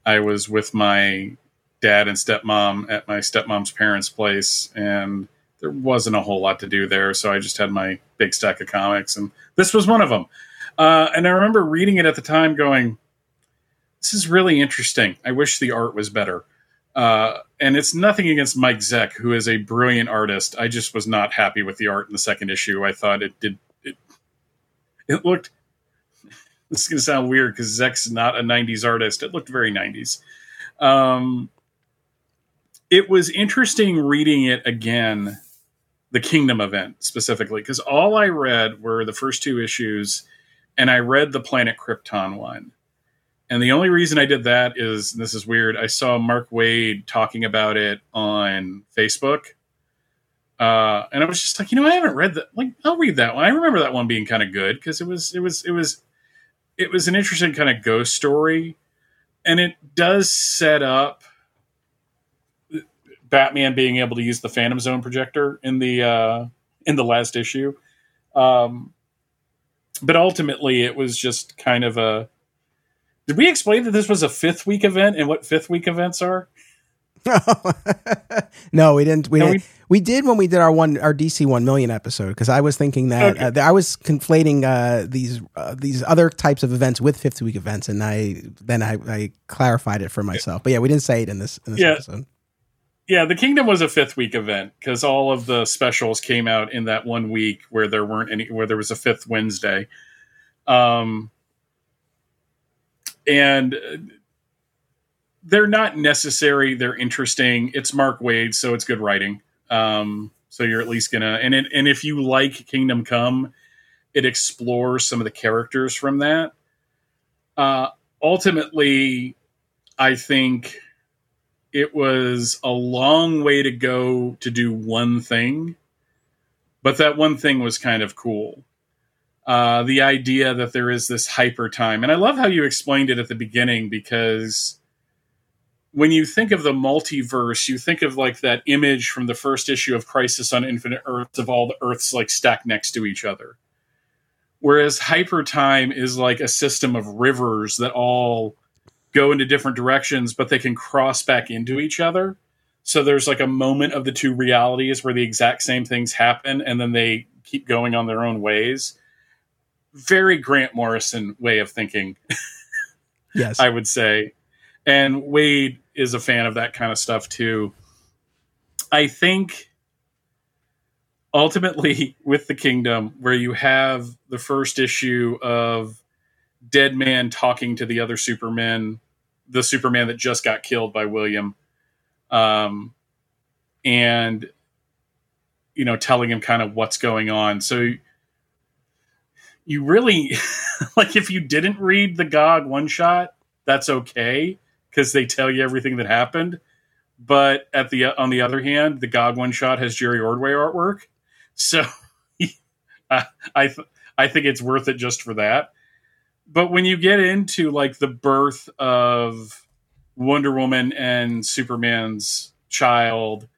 I was with my dad and stepmom at my stepmom's parents' place, and there wasn't a whole lot to do there. So I just had my big stack of comics, and this was one of them. Uh, and I remember reading it at the time, going, this is really interesting. I wish the art was better. Uh, and it's nothing against Mike Zeck, who is a brilliant artist. I just was not happy with the art in the second issue. I thought it did it. It looked. This is going to sound weird because Zeck's not a '90s artist. It looked very '90s. Um, it was interesting reading it again, the Kingdom event specifically, because all I read were the first two issues, and I read the Planet Krypton one and the only reason I did that is this is weird. I saw Mark Waid talking about it on Facebook. Uh, and I was just like, you know, I haven't read that. Like, I'll read that one. I remember that one being kind of good because it was, it was, it was, it was an interesting kind of ghost story, and it does set up Batman being able to use the Phantom Zone projector in the uh, in the last issue. Um, but ultimately, it was just kind of a Did we explain that this was a fifth week event and what fifth week events are? no, we didn't. We, No, didn't. we did when we did our one our DC one million episode because I was thinking that Okay. uh, I was conflating uh, these uh, these other types of events with fifth week events, and I then I, I clarified it for myself. But yeah, we didn't say it in this in this Yeah. episode. Yeah, the Kingdom was a fifth week event because all of the specials came out in that one week where there weren't any where there was a fifth Wednesday. Um and uh, they're not necessary, they're interesting. It's Mark Waid, so it's good writing. Um so you're at least gonna and it, and if you like Kingdom Come, it explores some of the characters from that. Uh ultimately I think it was a long way to go to do one thing, but that one thing was kind of cool. Uh, the idea that there is this hyper time, and I love how you explained it at the beginning because when you think of the multiverse, you think of like that image from the first issue of Crisis on Infinite Earths of all the Earths like stacked next to each other. Whereas hyper time is like a system of rivers that all go into different directions, but they can cross back into each other. So there's like a moment of the two realities where the exact same things happen and then they keep going on their own ways. Very Grant Morrison way of thinking, Yes, I would say. And Waid is a fan of that kind of stuff too. I think ultimately with the kingdom where you have the first issue of Deadman talking to the other superman the superman that just got killed by william um and you know telling him kind of what's going on so you really like if you didn't read the gog one shot that's okay because they tell you everything that happened but at the on the other hand the gog one shot has jerry ordway artwork so I I, th- I think it's worth it just for that. But when you get into like the birth of Wonder Woman and Superman's child,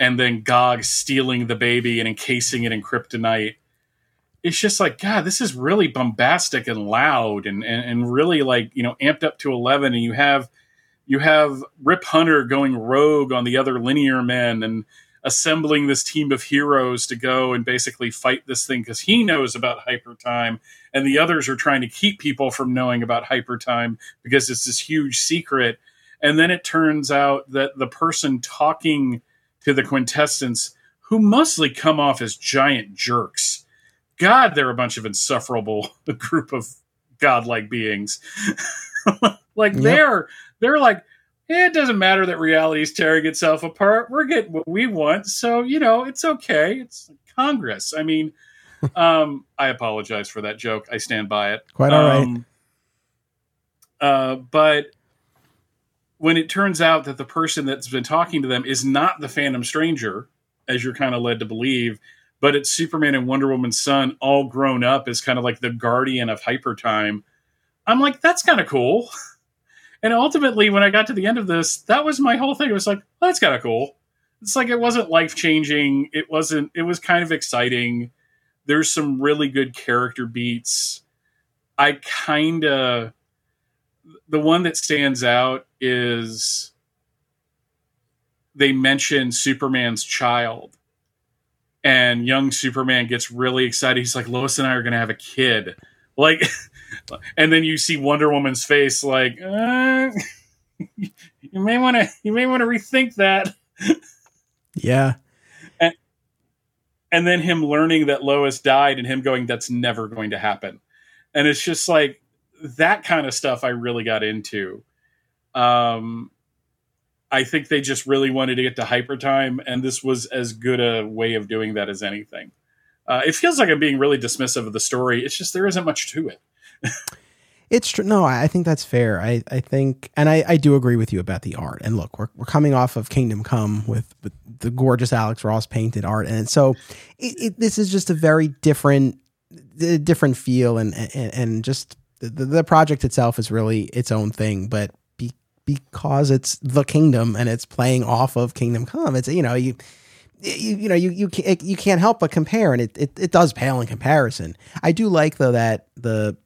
and then Gog stealing the baby and encasing it in kryptonite, it's just like God. This is really bombastic and loud, and and, and really like you know amped up to eleven. And you have you have Rip Hunter going rogue on the other linear men and assembling this team of heroes to go and basically fight this thing because he knows about hyper time and the others are trying to keep people from knowing about hyper time because it's this huge secret. And then it turns out that the person talking to the quintessence who mostly come off as giant jerks. God they're a bunch of insufferable group of godlike beings. Like Yep. they're they're like "Eh, it doesn't matter that reality is tearing itself apart. We're getting what we want, so you know it's okay. It's Congress. I mean, um, I apologize for that joke. I stand by it. Quite all right. Um, Uh, but when it turns out that the person that's been talking to them is not the Phantom Stranger, as you're kind of led to believe, but it's Superman and Wonder Woman's son, all grown up as kind of like the guardian of hyper time. I'm like, that's kind of cool. And ultimately, when I got to the end of this, that was my whole thing. It was like, well, that's kind of cool. It's like it wasn't life changing. It wasn't. It was kind of exciting. There's some really good character beats. I kind of the one that stands out is they mention Superman's child, and young Superman gets really excited. He's like, Lois and I are going to have a kid. Like, and then you see Wonder Woman's face, like, uh, you may want to, you may want to rethink that. yeah, And and then him learning that Lois died, and him going, "That's never going to happen." And it's just like that kind of stuff. I really got into. Um, I think they just really wanted to get to hyper time, and this was as good a way of doing that as anything. Uh, it feels like I'm being really dismissive of the story. It's just there isn't much to it. It's true. No, I think that's fair. I, I think, and I, I do agree with you about the art. And look, we're, we're coming off of Kingdom Come with, with the gorgeous Alex Ross painted art, and so it, it, this is just a very different, different feel, and and, and just the, the project itself is really its own thing. But be, because it's the Kingdom and it's playing off of Kingdom Come, it's you know you. You, you know you you can't, you can't help but compare and it, it, it does pale in comparison. I do like though that the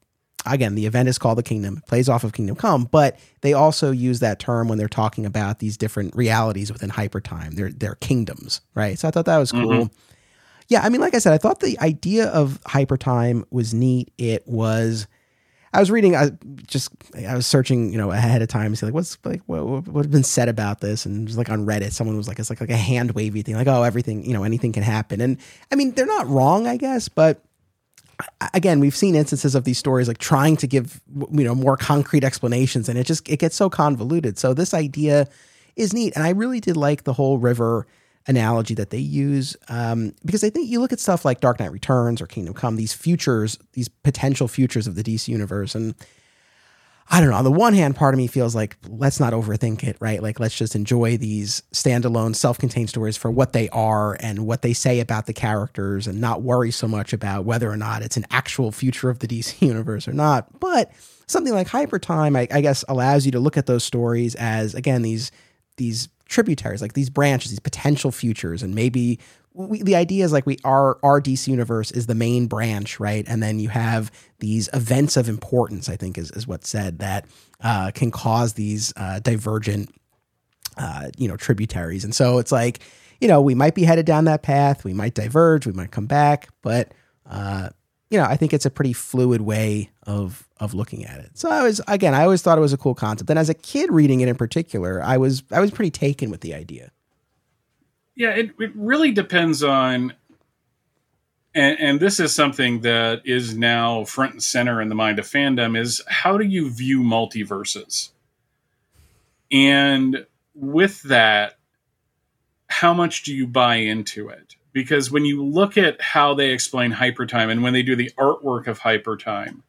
again, the event is called the Kingdom, it plays off of Kingdom Come, but they also use that term when they're talking about these different realities within hypertime. They're they're kingdoms, right? So I thought that was cool. Mm-hmm. Yeah, I mean, like I said, I thought the idea of hypertime was neat. It was. I was reading, I just I was searching, you know, ahead of time to see like what's like what what has been said about this, and just like on Reddit, someone was like it's like like a hand wavy thing, like oh everything, you know, anything can happen, and I mean they're not wrong, I guess, but again we've seen instances of these stories like trying to give you know more concrete explanations and it just it gets so convoluted. So this idea is neat and i really did like the whole river analogy that they use um, because i think you look at stuff like dark knight returns or kingdom come these futures these potential futures of the dc universe and I don't know. On the one hand, part of me feels like let's not overthink it, right? Like let's just enjoy these standalone, self-contained stories for what they are and what they say about the characters, and not worry so much about whether or not it's an actual future of the DC universe or not. But something like Hypertime, I, I guess, allows you to look at those stories as again these these tributaries, like these branches, these potential futures, and maybe we, the idea is like we our our DC universe is the main branch, right? And then you have these events of importance. I think is is what's said that uh, can cause these uh, divergent, uh, you know, tributaries. And so it's like you know we might be headed down that path. We might diverge. We might come back, but uh, you know I think it's a pretty fluid way of of looking at it. So I was again I always thought it was a cool concept. And as a kid reading it in particular, I was I was pretty taken with the idea. Yeah, it, it really depends on, and, and this is something that is now front and center in the mind of fandom is how do you view multiverses? And with that, how much do you buy into it? Because when you look at how they explain hypertime and when they do the artwork of hypertime,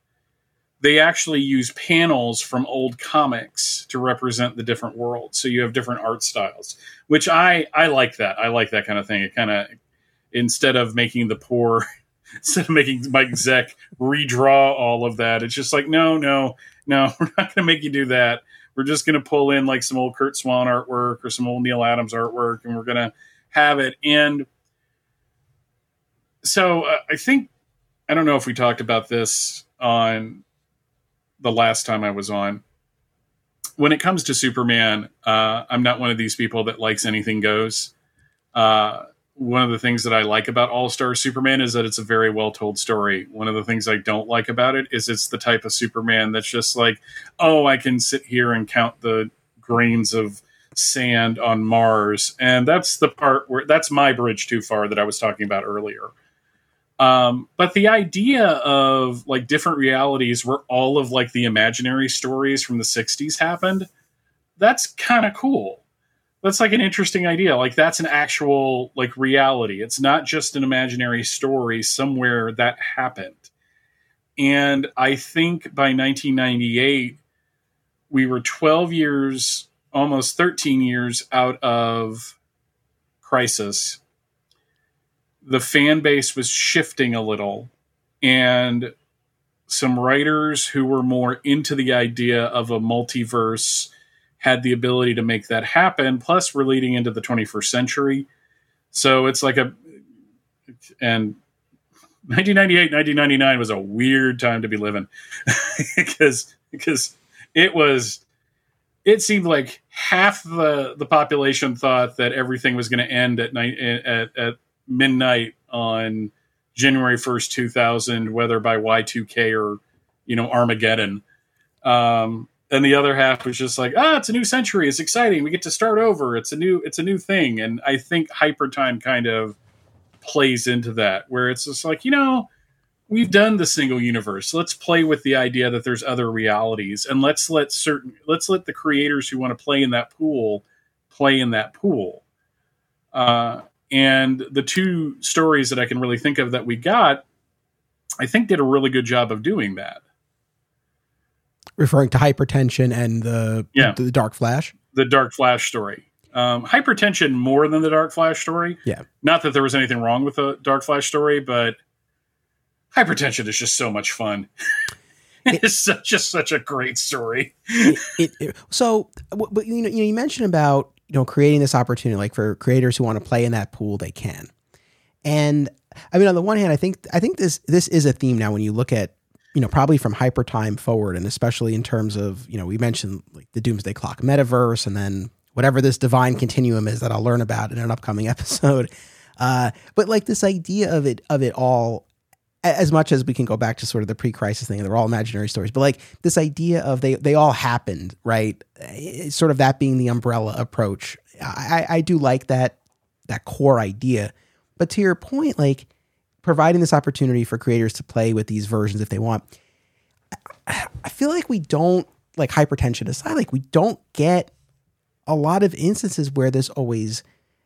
they actually use panels from old comics to represent the different worlds. So you have different art styles, which I I like that. I like that kind of thing. It kind of instead of making the poor instead of making Mike Zeck redraw all of that, it's just like no, no, no, we're not going to make you do that. We're just going to pull in like some old Curt Swan artwork or some old Neal Adams artwork, and we're going to have it. And so uh, I think I don't know if we talked about this on the last time I was on. When it comes to Superman, uh, I'm not one of these people that likes anything goes. Uh, one of the things that I like about All Star Superman is that it's a very well told story. One of the things I don't like about it is it's the type of Superman that's just like, oh, I can sit here and count the grains of sand on Mars. And that's the part where that's my bridge too far that I was talking about earlier. Um, but the idea of like different realities where all of like the imaginary stories from the 60s happened, that's kind of cool. That's like an interesting idea. Like that's an actual like reality. It's not just an imaginary story somewhere that happened. And I think by 1998 we were 12 years, almost 13 years out of Crisis the fan base was shifting a little and some writers who were more into the idea of a multiverse had the ability to make that happen plus we're leading into the 21st century. So it's like a and 1998 1999 was a weird time to be living because because it was it seemed like half the the population thought that everything was going to end at night at, at midnight on January 1st, 2000, whether by Y2K or, you know, Armageddon. Um, and the other half was just like, ah, it's a new century. It's exciting. We get to start over. It's a new, it's a new thing. And I think Hypertime kind of plays into that, where it's just like, you know, we've done the single universe. Let's play with the idea that there's other realities, and let's let certain, let's let the creators who want to play in that pool play in that pool. Uh, and the two stories that I can really think of that we got, I think did a really good job of doing that. Referring to hypertension and the yeah. the, Dark Flash? The Dark Flash story. Um, hypertension more than the Dark Flash story. Yeah. Not that there was anything wrong with the Dark Flash story, but hypertension is just so much fun. it's such, just such a great story. it, it, it, so, but you know, you mentioned about you know creating this opportunity like for creators who want to play in that pool they can and i mean on the one hand i think i think this this is a theme now when you look at you know, probably from hyper time forward, and especially in terms of, you know, we mentioned like the Doomsday Clock metaverse, and then whatever this divine continuum is that I'll learn about in an upcoming episode. Uh, but like this idea of it of it all as much as we can go back to sort of the pre-crisis thing, they're all imaginary stories, but like this idea of they they all happened, right? It's sort of that being the umbrella approach. I, I do like that that core idea, but to your point, like providing this opportunity for creators to play with these versions if they want, I feel like we don't like hypertension aside, like we don't get a lot of instances where this always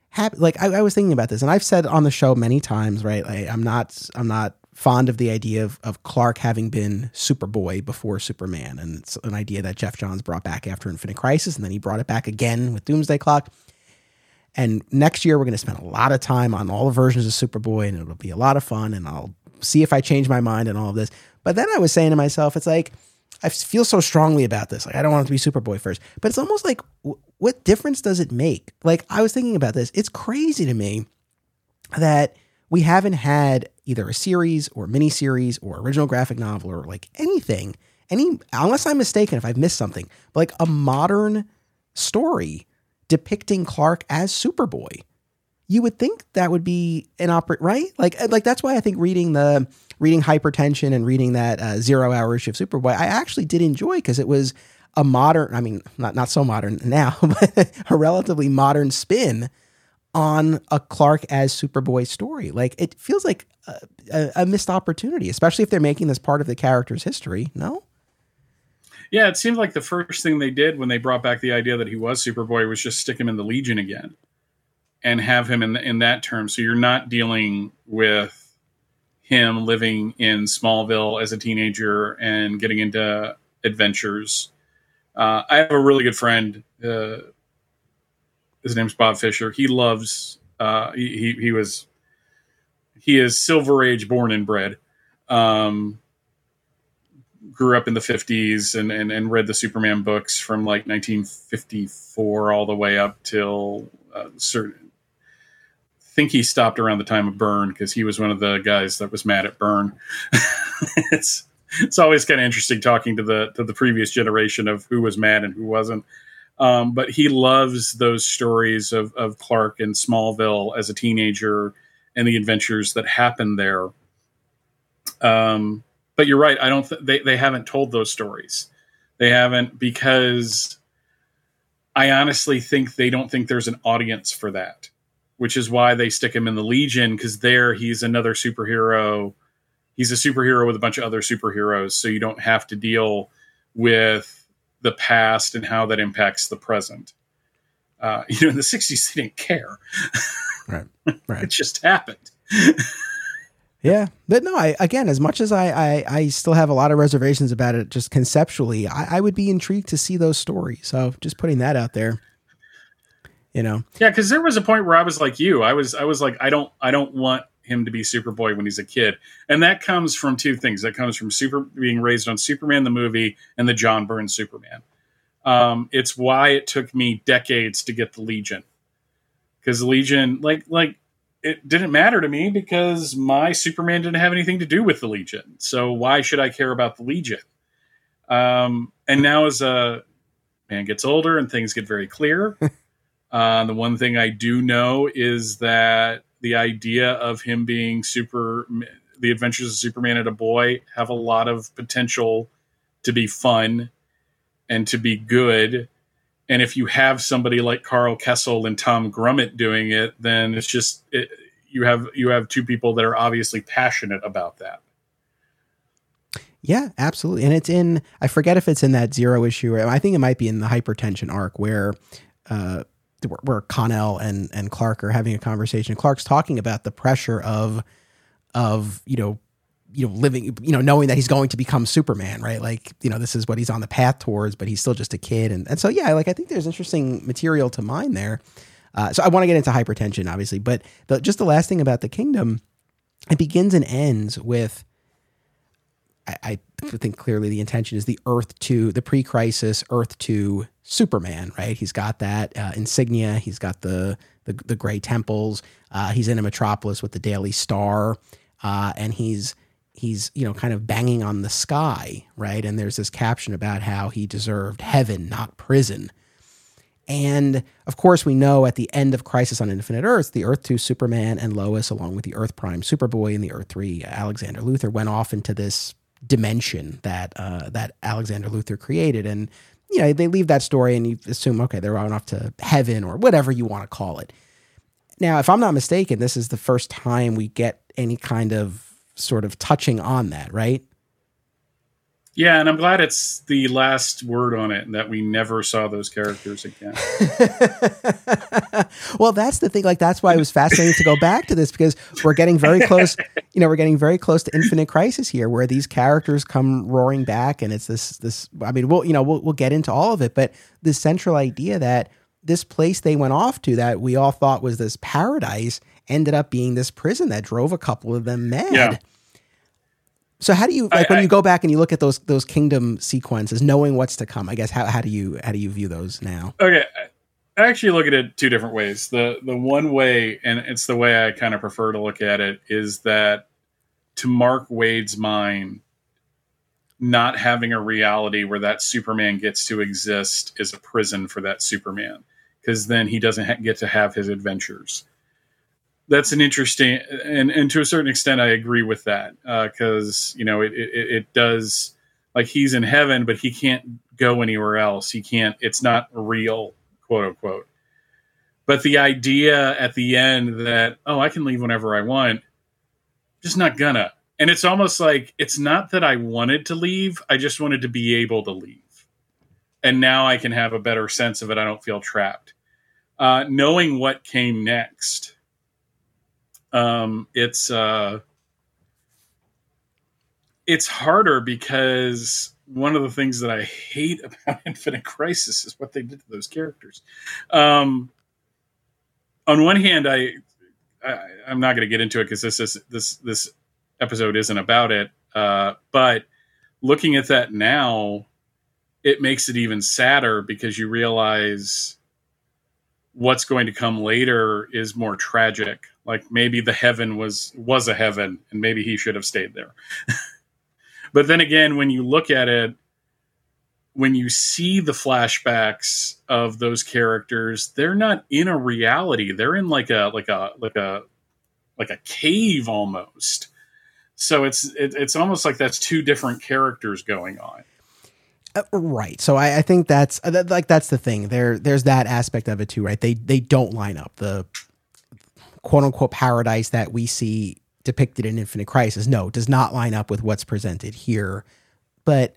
happen. Like I, I was thinking about this, and I've said on the show many times, right? Like I'm not I'm not fond of the idea of, of Clark having been Superboy before Superman. And it's an idea that Geoff Johns brought back after Infinite Crisis, and then he brought it back again with Doomsday Clock. And next year, we're going to spend a lot of time on all the versions of Superboy, and it'll be a lot of fun. And I'll see if I change my mind and all of this. But then I was saying to myself, it's like, I feel so strongly about this. Like, I don't want to be Superboy first. But it's almost like, what difference does it make? Like, I was thinking about this. It's crazy to me that we haven't had either a series or mini series or original graphic novel or like anything, any unless I'm mistaken if I've missed something, but like a modern story depicting Clark as Superboy. You would think that would be an opera, right? Like, uh, like that's why I think reading the reading Hypertension and reading that uh, zero hour issue of Superboy, I actually did enjoy because it was a modern, I mean, not not so modern now, but a relatively modern spin on a Clark as Superboy story. Like it feels like a, a, a, missed opportunity, especially if they're making this part of the character's history. No. Yeah, it seemed like the first thing they did when they brought back the idea that he was Superboy was just stick him in the Legion again, and have him in the, in that term. So you're not dealing with him living in Smallville as a teenager and getting into adventures. Uh, I have a really good friend. Uh, his name's Bob Fisher. He loves. Uh, he, he was. He is Silver Age born and bred. Um, grew up in the 50s and, and, and read the Superman books from like 1954 all the way up till uh, certain. think he stopped around the time of Byrne because he was one of the guys that was mad at Byrne. it's it's always kind of interesting talking to the to the previous generation of who was mad and who wasn't. Um, but he loves those stories of, of Clark in Smallville as a teenager and the adventures that happen there. Um, but you're right. I don't. Th- they they haven't told those stories. They haven't because I honestly think they don't think there's an audience for that, which is why they stick him in the Legion because there he's another superhero. He's a superhero with a bunch of other superheroes, so you don't have to deal with the past and how that impacts the present. Uh, you know, in the '60s, they didn't care. Right, right. it just happened. yeah, but no, I again, as much as I, I, I still have a lot of reservations about it, just conceptually, I, I would be intrigued to see those stories. So, just putting that out there. You know, yeah, because there was a point where I was like you. I was, I was like, I don't, I don't want him to be Superboy when he's a kid. And that comes from two things. That comes from super being raised on Superman the movie and the John Byrne Superman. Um, it's why it took me decades to get the Legion. Because Legion, like like it didn't matter to me because my Superman didn't have anything to do with the Legion. So why should I care about the Legion? Um, and now as a man gets older and things get very clear, uh, the one thing I do know is that the idea of him being super the adventures of superman and a boy have a lot of potential to be fun and to be good and if you have somebody like karl Kesel and tom grummett doing it then it's just it, you have you have two people that are obviously passionate about that yeah, absolutely. And it's in, I forget if it's in that zero issue. I think it might be in the hypertension arc where uh, where Kon-El and and Clark are having a conversation. Clark's talking about the pressure of of you know you know living you know knowing that he's going to become Superman, right? Like you know this is what he's on the path towards, but he's still just a kid, and and so yeah, like I think there's interesting material to mine there. Uh, so I want to get into hypertension, obviously, but the, just the last thing about the kingdom, it begins and ends with I, I think clearly the intention is the Earth to the pre-crisis Earth to Superman, right? He's got that uh, insignia. He's got the the, the gray temples. Uh, he's in a metropolis with the Daily Star, uh, and he's he's you know kind of banging on the sky, right? And there's this caption about how he deserved heaven, not prison. And of course, we know at the end of Crisis on Infinite Earths, the Earth 2 Superman and Lois, along with the Earth Prime Superboy and the Earth 3 Alexander Luthor, went off into this dimension that uh, that Alexander Luthor created. And you know, they leave that story and you assume, okay, they're on off to heaven or whatever you want to call it. Now, if I'm not mistaken, this is the first time we get any kind of sort of touching on that, right? Yeah, and I'm glad it's the last word on it and that we never saw those characters again. well, that's the thing. Like, that's why it was fascinating to go back to this because we're getting very close. You know, we're getting very close to Infinite Crisis here, where these characters come roaring back, and it's this. This. I mean, we'll you know we'll we'll get into all of it, but the central idea that this place they went off to that we all thought was this paradise ended up being this prison that drove a couple of them mad. Yeah. So how do you like I, when you go back and you look at those those kingdom sequences, knowing what's to come? I guess how how do you how do you view those now? Okay, I actually look at it two different ways. The the one way, and it's the way I kind of prefer to look at it, is that to Mark Waid's mind, not having a reality where that Superman gets to exist is a prison for that Superman because then he doesn't ha- get to have his adventures that's an interesting and and to a certain extent I agree with that because uh, you know it, it, it does like he's in heaven but he can't go anywhere else. He can't it's not real quote unquote. But the idea at the end that oh I can leave whenever I want just not gonna. And it's almost like it's not that I wanted to leave I just wanted to be able to leave. And now I can have a better sense of it. I don't feel trapped. Uh, knowing what came next um, it's uh, it's harder because one of the things that I hate about Infinite Crisis is what they did to those characters. Um, on one hand, I, I am not going to get into it because this is this this episode isn't about it. Uh, but looking at that now, it makes it even sadder because you realize what's going to come later is more tragic like maybe the heaven was was a heaven and maybe he should have stayed there but then again when you look at it when you see the flashbacks of those characters they're not in a reality they're in like a like a like a like a cave almost so it's it, it's almost like that's two different characters going on uh, right. So I, I think that's uh, that, like that's the thing. There, there's that aspect of it too, right? They they don't line up. The quote unquote paradise that we see depicted in Infinite Crisis, no, does not line up with what's presented here. But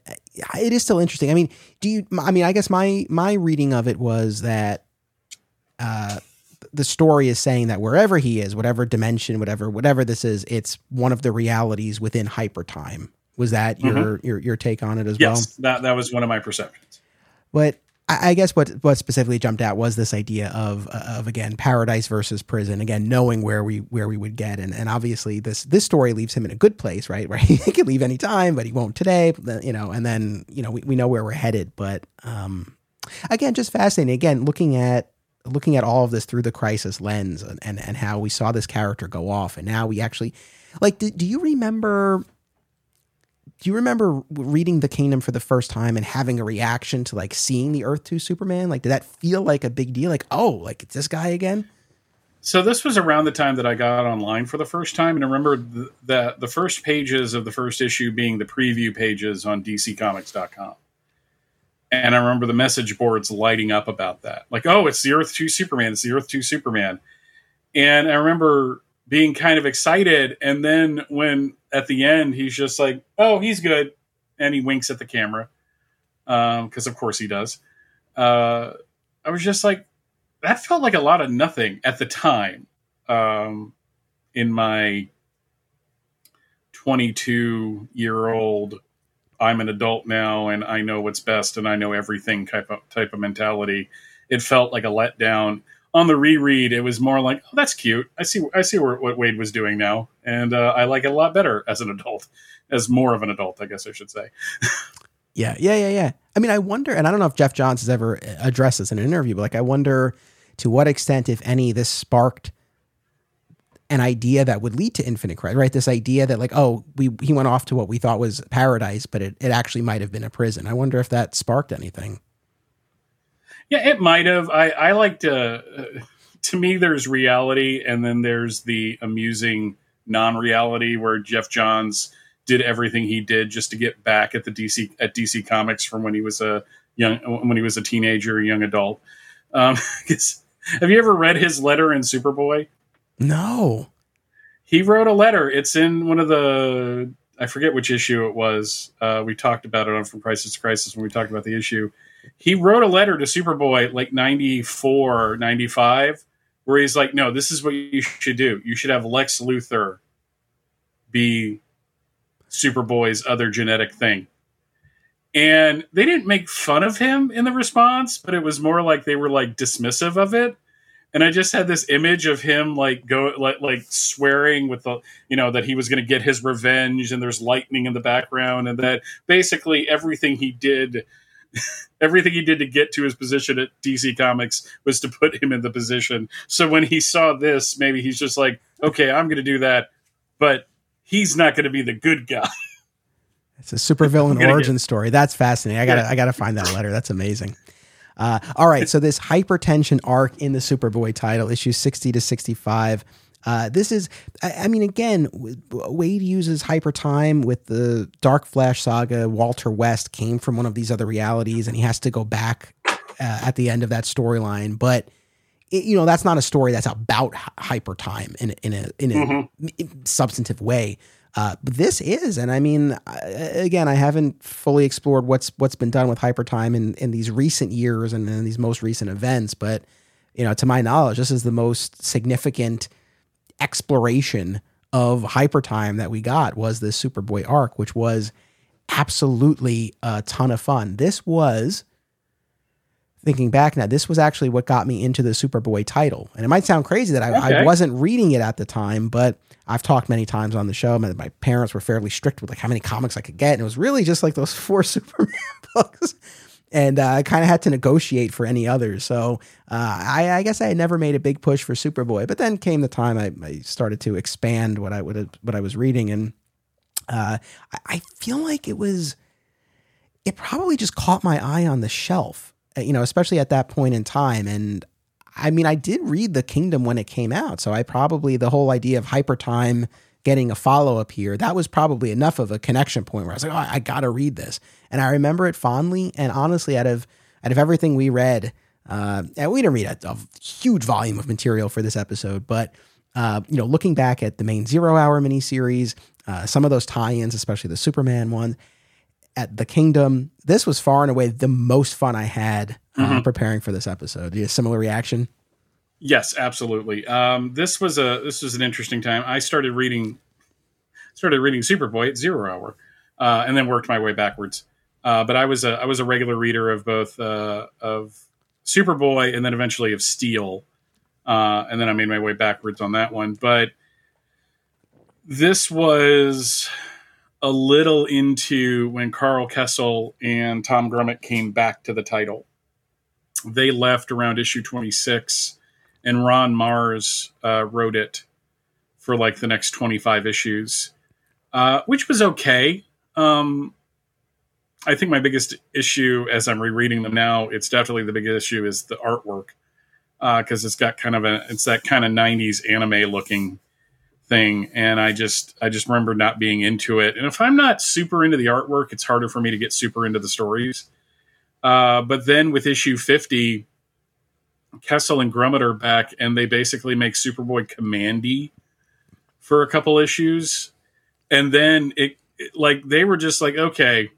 it is still interesting. I mean, do you? I mean, I guess my my reading of it was that uh, the story is saying that wherever he is, whatever dimension, whatever whatever this is, it's one of the realities within hyper time. Was that your mm-hmm. your your take on it as yes, well? Yes, that that was one of my perceptions. But I guess what what specifically jumped out was this idea of of again paradise versus prison. Again, knowing where we where we would get, and and obviously this this story leaves him in a good place, right? Where he can leave anytime, but he won't today. You know, and then you know we, we know where we're headed. But um, again, just fascinating. Again, looking at looking at all of this through the crisis lens, and and, and how we saw this character go off, and now we actually like. Do, do you remember do you remember reading The Kingdom for the first time and having a reaction to like seeing the Earth 2 Superman? Like, did that feel like a big deal? Like, oh, like it's this guy again? So this was around the time that I got online for the first time, and I remember the, the, the first pages of the first issue being the preview pages on DCComics.com, and I remember the message boards lighting up about that, like, "Oh, it's the Earth Two Superman! It's the Earth Two Superman!" And I remember being kind of excited, and then when at the end, he's just like, "Oh, he's good," and he winks at the camera because, um, of course, he does. Uh, I was just like, that felt like a lot of nothing at the time. Um, in my 22 year old, I'm an adult now and I know what's best and I know everything type of type of mentality. It felt like a letdown on the reread, it was more like, "Oh, that's cute. I see. I see what Waid was doing now, and uh, I like it a lot better as an adult, as more of an adult, I guess I should say." yeah, yeah, yeah, yeah. I mean, I wonder, and I don't know if Geoff Johns has ever addressed this in an interview, but like, I wonder to what extent, if any, this sparked an idea that would lead to infinite crisis, right? This idea that like, oh, we he went off to what we thought was paradise, but it, it actually might have been a prison. I wonder if that sparked anything. Yeah, it might have. I I like to. Uh, to me, there's reality, and then there's the amusing non-reality where Geoff Johns did everything he did just to get back at the DC at DC Comics from when he was a young when he was a teenager, young adult. Um, have you ever read his letter in Superboy? No. He wrote a letter. It's in one of the I forget which issue it was. Uh, we talked about it on From Crisis to Crisis when we talked about the issue. He wrote a letter to Superboy like 94, 95, where he's like, no, this is what you should do. You should have Lex Luthor be Superboy's other genetic thing. And they didn't make fun of him in the response, but it was more like they were like dismissive of it and I just had this image of him like go like like swearing with the you know that he was going to get his revenge, and there's lightning in the background, and that basically everything he did. everything he did to get to his position at DC Comics was to put him in the position. So when he saw this, maybe he's just like, okay, I'm going to do that, but he's not going to be the good guy. It's a supervillain origin get... story. That's fascinating. I got to yeah. I got to find that letter. That's amazing. Uh, all right, so this hypertension arc in the Superboy title, issues 60 to 65. Uh, this is, I, I, mean, again, Waid uses hyper time with the Dark Flash saga. Walter West came from one of these other realities, and he has to go back uh, at the end of that storyline. But it, you know, that's not a story that's about hyper time in in a in a mm-hmm. substantive way. Uh, but this is, and I mean, again, I haven't fully explored what's what's been done with hypertime in in these recent years and in these most recent events. But you know, to my knowledge, this is the most significant exploration of hypertime that we got was the Superboy arc, which was absolutely a ton of fun. This was thinking back now, this was actually what got me into the Superboy title. And it might sound crazy that I, okay. I wasn't reading it at the time, but I've talked many times on the show. My, my, parents were fairly strict with like how many comics I could get, and it was really just like those four Superman books. And uh, I kind of had to negotiate for any others. So uh, I, I, guess I had never made a big push for Superboy. But then came the time I, I started to expand what I would what I was reading, and uh, I, feel like it was it probably just caught my eye on the shelf uh, you know, especially at that point in time. And I mean, I did read The Kingdom when it came out. So I probably, the whole idea of hyper time getting a follow up here, that was probably enough of a connection point where I was like, oh, I got to read this. And I remember it fondly. And honestly, out of, out of everything we read, uh, and we didn't read a, a, huge volume of material for this episode, but uh, you know, looking back at the main Zero Hour miniseries, uh, some of those tie-ins, especially the Superman one, at the Kingdom. This was far and away the most fun I had uh, mm-hmm. preparing for this episode. You a similar reaction? Yes, absolutely. Um, this was a this was an interesting time. I started reading started reading Superboy at zero hour, uh, and then worked my way backwards. Uh, but I was a I was a regular reader of both uh, of Superboy and then eventually of Steel, uh, and then I made my way backwards on that one. But this was a little into when Karl Kesel and Tom Grummett came back to the title. They left around issue 26, and Ron Marz uh, wrote it for like the next 25 issues, uh, which was okay. Um, I think my biggest issue as I'm rereading them now, it's definitely the biggest issue is the artwork because uh, it's got kind of a it's that kind of 90s anime looking thing and i just i just remember not being into it and if i'm not super into the artwork it's harder for me to get super into the stories uh, but then with issue 50 kesel and grummett are back and they basically make superboy Kamandi for a couple issues and then it, it like they were just like okay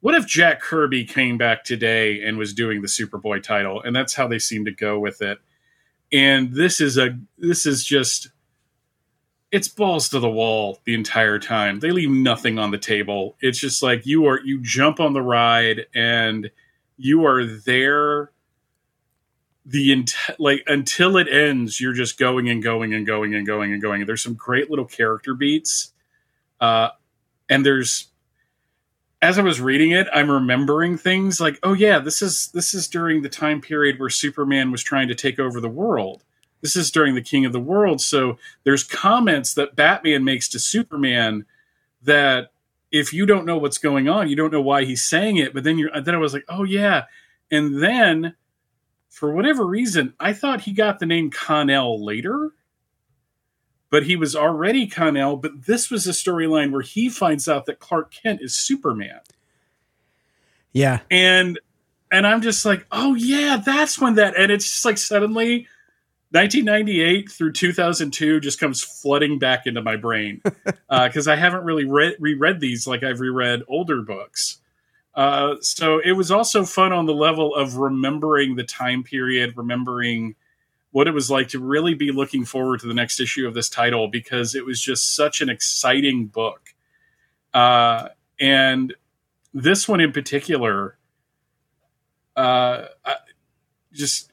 what if jack kirby came back today and was doing the superboy title and that's how they seem to go with it and this is a this is just it's balls to the wall the entire time. They leave nothing on the table. It's just like you are you jump on the ride and you are there the ent- like until it ends you're just going and going and going and going and going. There's some great little character beats uh and there's as i was reading it i'm remembering things like oh yeah this is this is during the time period where superman was trying to take over the world. This is during the King of the World, so there's comments that Batman makes to Superman that if you don't know what's going on, you don't know why he's saying it. But then you're then I was like, oh yeah, and then for whatever reason, I thought he got the name Kon-El later but he was already Kon-El. But this was a storyline where he finds out that Clark Kent is Superman. Yeah, and and I'm just like, oh yeah, that's when that. And it's just like suddenly, 1998 through 2002 just comes flooding back into my brain because uh, I haven't really read reread these like I've reread older books. Uh, so it was also fun on the level of remembering the time period, remembering what it was like to really be looking forward to the next issue of this title because it was just such an exciting book. Uh, and this one in particular, uh, I, just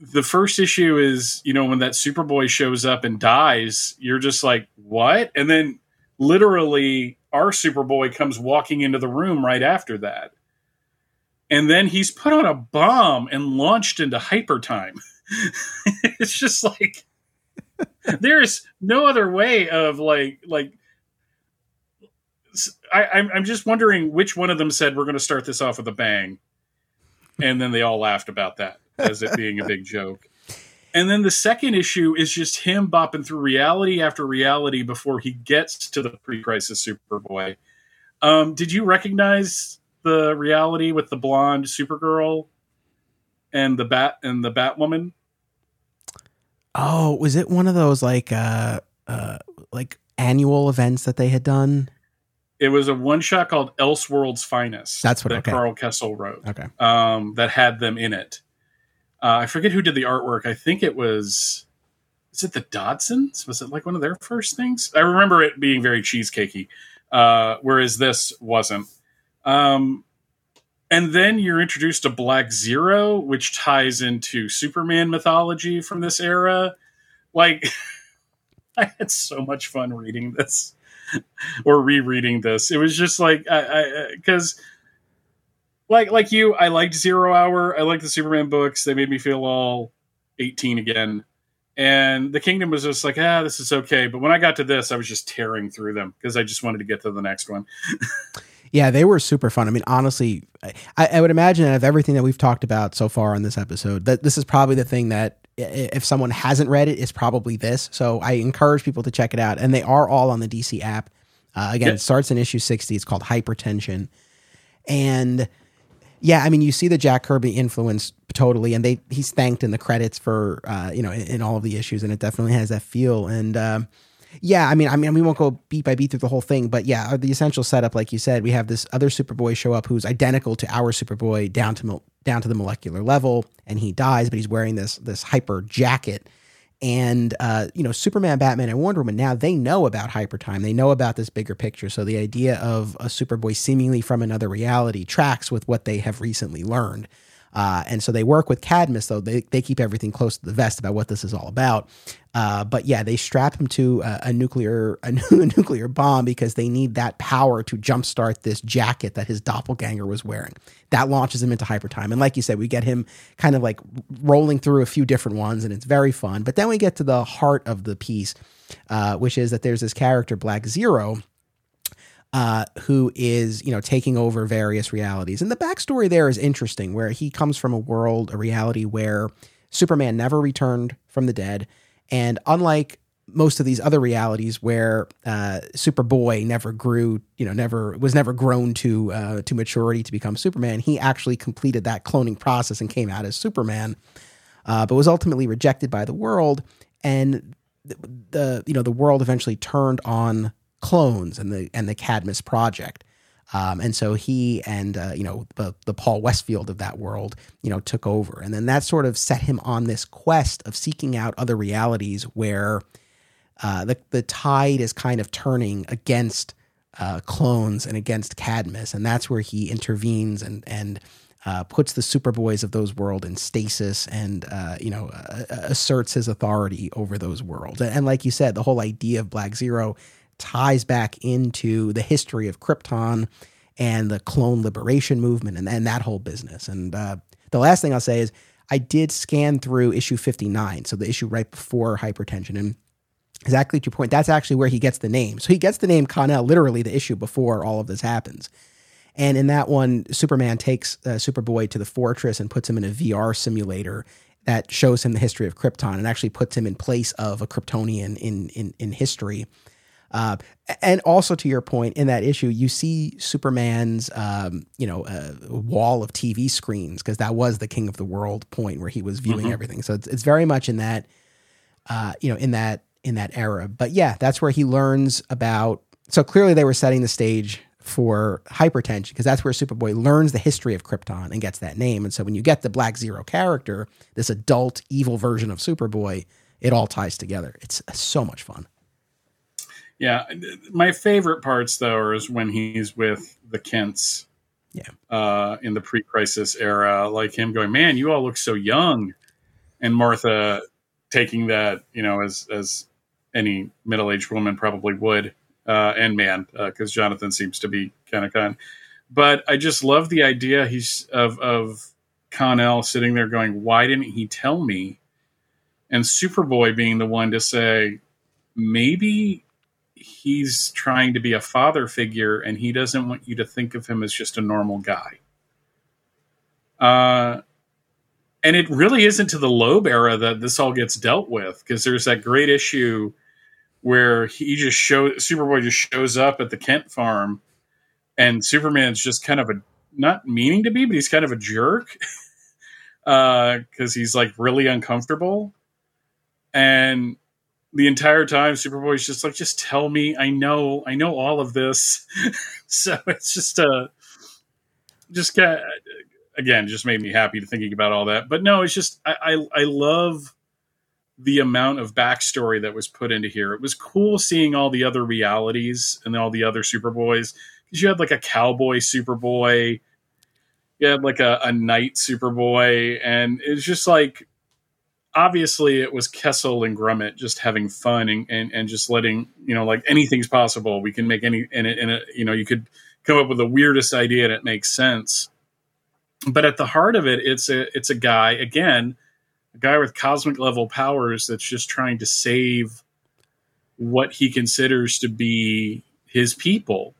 the first issue is, you know, when that Superboy shows up and dies, you're just like, what? And then literally, our Superboy comes walking into the room right after that. And then he's put on a bomb and launched into hyper time. it's just like there's no other way of like like I, I'm, I'm just wondering which one of them said we're going to start this off with a bang, and then they all laughed about that as it being a big joke. And then the second issue is just him bopping through reality after reality before he gets to the pre-crisis Superboy. Um, did you recognize the reality with the blonde Supergirl and the bat and the Batwoman? Oh, was it one of those like uh uh like annual events that they had done? It was a one shot called Elseworld's Finest. That's what that okay. Karl Kesel wrote. Okay. Um, that had them in it. Uh, I forget who did the artwork. I think it was. Is it the Dodsons? Was it like one of their first things? I remember it being very cheesecakey, uh, whereas this wasn't. Um, and then you're introduced to Black Zero, which ties into Superman mythology from this era. Like, I had so much fun reading this or rereading this. It was just like, I, because, like, like you, I liked Zero Hour. I liked the Superman books. They made me feel all 18 again. And the Kingdom was just like, ah, this is okay. But when I got to this, I was just tearing through them because I just wanted to get to the next one. Yeah, they were super fun. I mean, honestly, I, I, would imagine out of everything that we've talked about so far on this episode, that this is probably the thing that if someone hasn't read it, it's probably this. So I encourage people to check it out, and they are all on the DC app. Uh, again, it starts in issue sixty. It's called Hypertension, and yeah, I mean, you see the Jack Kirby influence totally, and they he's thanked in the credits for uh, you know in, in, all of the issues, and it definitely has that feel. And uh, yeah, I mean, I mean, we won't go beat by beat through the whole thing, but yeah, the essential setup, like you said, we have this other Superboy show up who's identical to our Superboy down to down to the molecular level, and he dies, but he's wearing this this hyper jacket. And uh, you know, Superman, Batman, and Wonder Woman now they know about hyper time. They know about this bigger picture. So the idea of a Superboy seemingly from another reality tracks with what they have recently learned. Uh, and so they work with Cadmus, though they, they keep everything close to the vest about what this is all about. Uh, but yeah, they strap him to a, a nuclear a, nuclear bomb because they need that power to jumpstart this jacket that his doppelganger was wearing. That launches him into hypertime, and like you said, we get him kind of like rolling through a few different ones, and it's very fun. But then we get to the heart of the piece, uh, which is that there's this character Black Zero uh, who is you know taking over various realities. And the backstory there is interesting, where he comes from a world, a reality where Superman never returned from the dead, and unlike most of these other realities where uh, Superboy never grew, you know, never was never grown to uh, to maturity to become Superman. He actually completed that cloning process and came out as Superman, uh, but was ultimately rejected by the world. And the, the you know the world eventually turned on clones and the and the Cadmus project. Um, and so he and uh, you know the the Paul Westfield of that world, you know, took over, and then that sort of set him on this quest of seeking out other realities where uh, the the tide is kind of turning against uh, clones and against Cadmus, and that's where he intervenes and and uh, puts the Superboys of those world in stasis and uh, you know asserts his authority over those worlds. And, and, like you said, the whole idea of Black Zero ties back into the history of Krypton and the clone liberation movement and, and that whole business. And uh, the last thing I'll say is I did scan through issue 59, so the issue right before hypertension. And exactly to your point, that's actually where he gets the name. So he gets the name Kon-El literally the issue before all of this happens. And in that one, Superman takes uh, Superboy to the fortress and puts him in a VR simulator that shows him the history of Krypton and actually puts him in place of a Kryptonian in in in history. Uh, and also to your point in that issue, you see Superman's, um, you know, uh, wall of TV screens because that was the King of the World point where he was viewing mm-hmm. everything. So it's, it's very much in that, uh, you know, in that in that era. But yeah, that's where he learns about. So clearly, they were setting the stage for hypertension because that's where Superboy learns the history of Krypton and gets that name. And so when you get the Black Zero character, this adult evil version of Superboy, it all ties together. It's so much fun. Yeah, my favorite parts though is when he's with the Kents. Yeah. Uh, in the pre-crisis era, like him going, "Man, you all look so young," and Martha taking that, you know, as as any middle-aged woman probably would, uh, and man, because uh, Jonathan seems to be kind of kind. But I just love the idea he's of of Kon-El sitting there going, "Why didn't he tell me?" And Superboy being the one to say, "Maybe he's trying to be a father figure and he doesn't want you to think of him as just a normal guy. Uh, and it really isn't to the Loeb era that this all gets dealt with because there's that great issue where he just shows Superboy just shows up at the Kent farm and Superman's just kind of a not meaning to be, but he's kind of a jerk because uh, he's like really uncomfortable. And the entire time superboy's just like just tell me. I know. I know all of this. So it's just uh just got again just made me happy to thinking about all that. But no it's just I, I i love the amount of backstory that was put into here. It was cool seeing all the other realities and all the other superboys because you had like a cowboy superboy you had like a, a knight superboy and it's just like obviously it was Kesel and Grummett just having fun and, and, and just letting, you know, like anything's possible. We can make any, and it, and it, you know, you could come up with the weirdest idea and it makes sense. But at the heart of it, it's a, it's a guy, again, a guy with cosmic level powers that's just trying to save what he considers to be his people.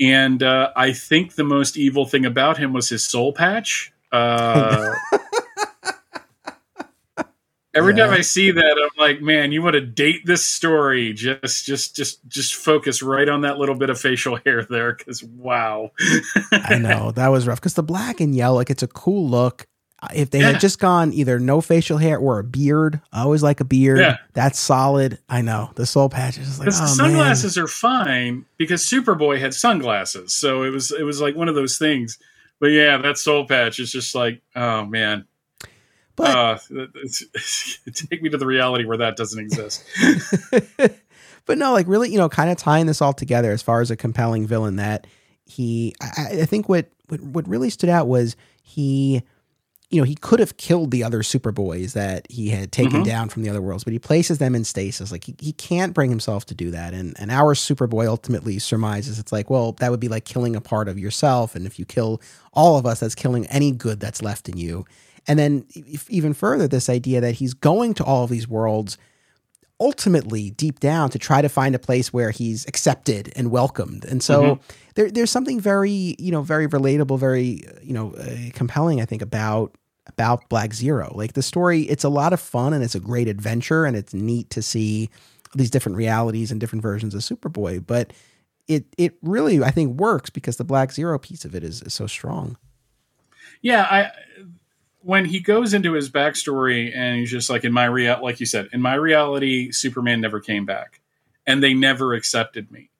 And uh, I think the most evil thing about him was his soul patch. Uh, Every yeah. time I see that, I'm like, man, you want to date this story? Just, just, just, just focus right on that little bit of facial hair there, because wow. I know that was rough. Because the black and yellow, like, it's a cool look. If they yeah. had just gone either no facial hair or a beard, I always like a beard. Yeah. That's solid. I know the soul patch is like, oh, sunglasses man. are fine because Superboy had sunglasses, so it was it was like one of those things. But yeah, that soul patch is just like, oh man, but uh, take me to the reality where that doesn't exist. but no, like really, you know, kind of tying this all together as far as a compelling villain that he, I, I think what, what what really stood out was he you know, he could have killed the other Superboys that he had taken mm-hmm. down from the other worlds, but he places them in stasis. Like he, he can't bring himself to do that. And and our Superboy ultimately surmises it's like, well, that would be like killing a part of yourself. And if you kill all of us, that's killing any good that's left in you. And then even further, this idea that he's going to all of these worlds ultimately deep down to try to find a place where he's accepted and welcomed. And so mm-hmm. there, there's something very, you know, very relatable, very, you know, uh, compelling, I think, about about Black Zero. Like the story, it's a lot of fun and it's a great adventure and it's neat to see these different realities and different versions of Superboy. But it it really, I think, works because the Black Zero piece of it is, is so strong. Yeah, I when he goes into his backstory and he's just like in my real like you said in my reality superman never came back and they never accepted me.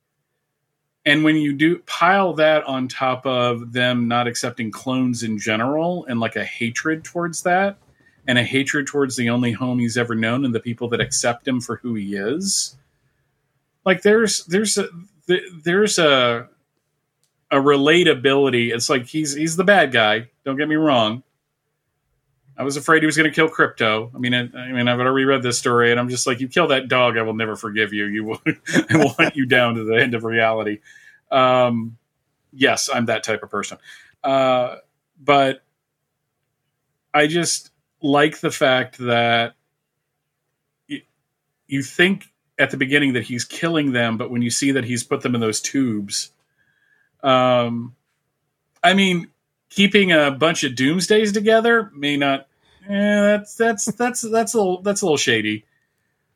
And when you do pile that on top of them not accepting clones in general and like a hatred towards that and a hatred towards the only home he's ever known and the people that accept him for who he is like there's there's a there's a a relatability. It's like he's he's the bad guy. Don't get me wrong I was afraid he was going to kill Crypto. I mean, I, I, mean, I've already read this story, and I'm just like, you kill that dog, I will never forgive you. You will, I want you down to the end of reality. Um, yes, I'm that type of person. Uh, but I just like the fact that you, you think at the beginning that he's killing them, but when you see that he's put them in those tubes, um, I mean, keeping a bunch of doomsdays together may not. Eh, that's that's that's that's a little that's a little shady.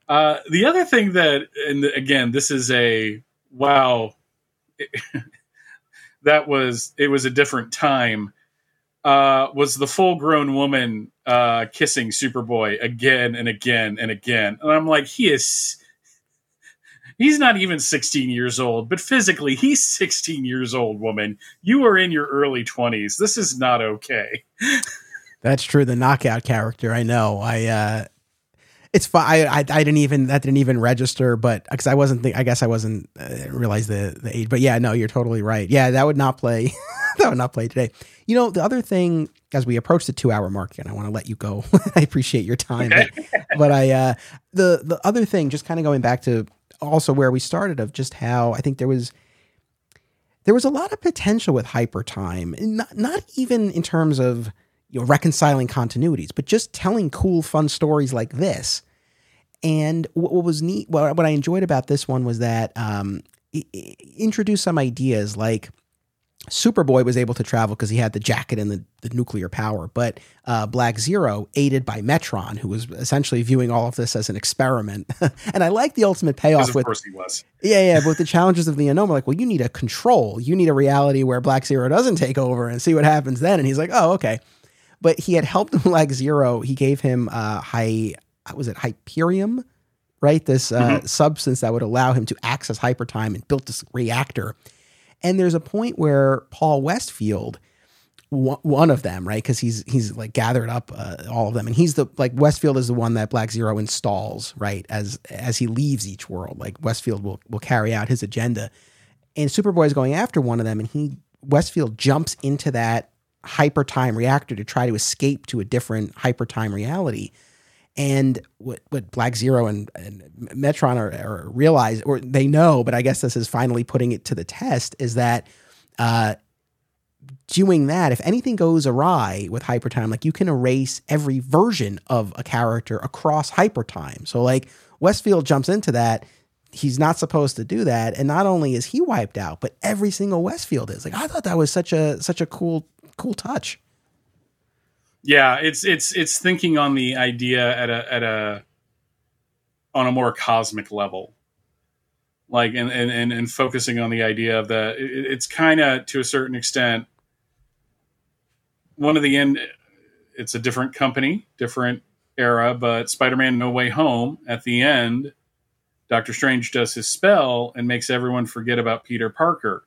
Uh, the other thing that, and again, this is a wow. that was it was a different time. Uh, was the full grown woman uh, kissing Superboy again and again and again, and I'm like, he is. He's not even 16 years old, but physically he's 16 years old, woman. You are in your early 20s. This is not okay. That's true. The knockout character, I know. I uh it's fine. I, I, I didn't even that didn't even register, but because I wasn't, think, I guess I wasn't uh, realize the the age. But yeah, no, you're totally right. Yeah, that would not play. that would not play today. You know, the other thing as we approach the two hour mark, and I want to let you go. I appreciate your time, okay. but, but I uh the the other thing, just kind of going back to also where we started of just how I think there was there was a lot of potential with hyper time, not not even in terms of you know reconciling continuities, but just telling cool, fun stories like this. And what, what was neat, what, what I enjoyed about this one was that um, it, it introduced some ideas like Superboy was able to travel because he had the jacket and the, the nuclear power, but uh, Black Zero, aided by Metron, who was essentially viewing all of this as an experiment. and I like the ultimate payoff of with. course he was. Yeah, yeah, but with the challenges of the we're like, well, you need a control. You need a reality where Black Zero doesn't take over and see what happens then. And he's like, oh, okay. But he had helped Black Zero. He gave him uh, high, was it Hyperium? Right, this uh, mm-hmm. substance that would allow him to access hypertime and built this reactor and there's a point where Paul Westfield, one of them, right? Because he's he's like gathered up uh, all of them, and he's the like Westfield is the one that Black Zero installs, right? As as he leaves each world, like Westfield will will carry out his agenda, and Superboy is going after one of them, and he Westfield jumps into that hyper time reactor to try to escape to a different hyper time reality. And what what Black Zero and, and Metron are, are realize, or they know, but I guess this is finally putting it to the test, is that uh, doing that, if anything goes awry with hypertime, like you can erase every version of a character across hypertime. So like Westfield jumps into that. He's not supposed to do that, and not only is he wiped out, but every single Westfield is. Like I thought that was such a such a cool cool touch yeah it's it's it's thinking on the idea at a at a on a more cosmic level. Like and and and, and focusing on the idea of the it, it's kind of to a certain extent one of the end it's a different company different era but spider-man no way home at the end doctor strange does his spell and makes everyone forget about peter parker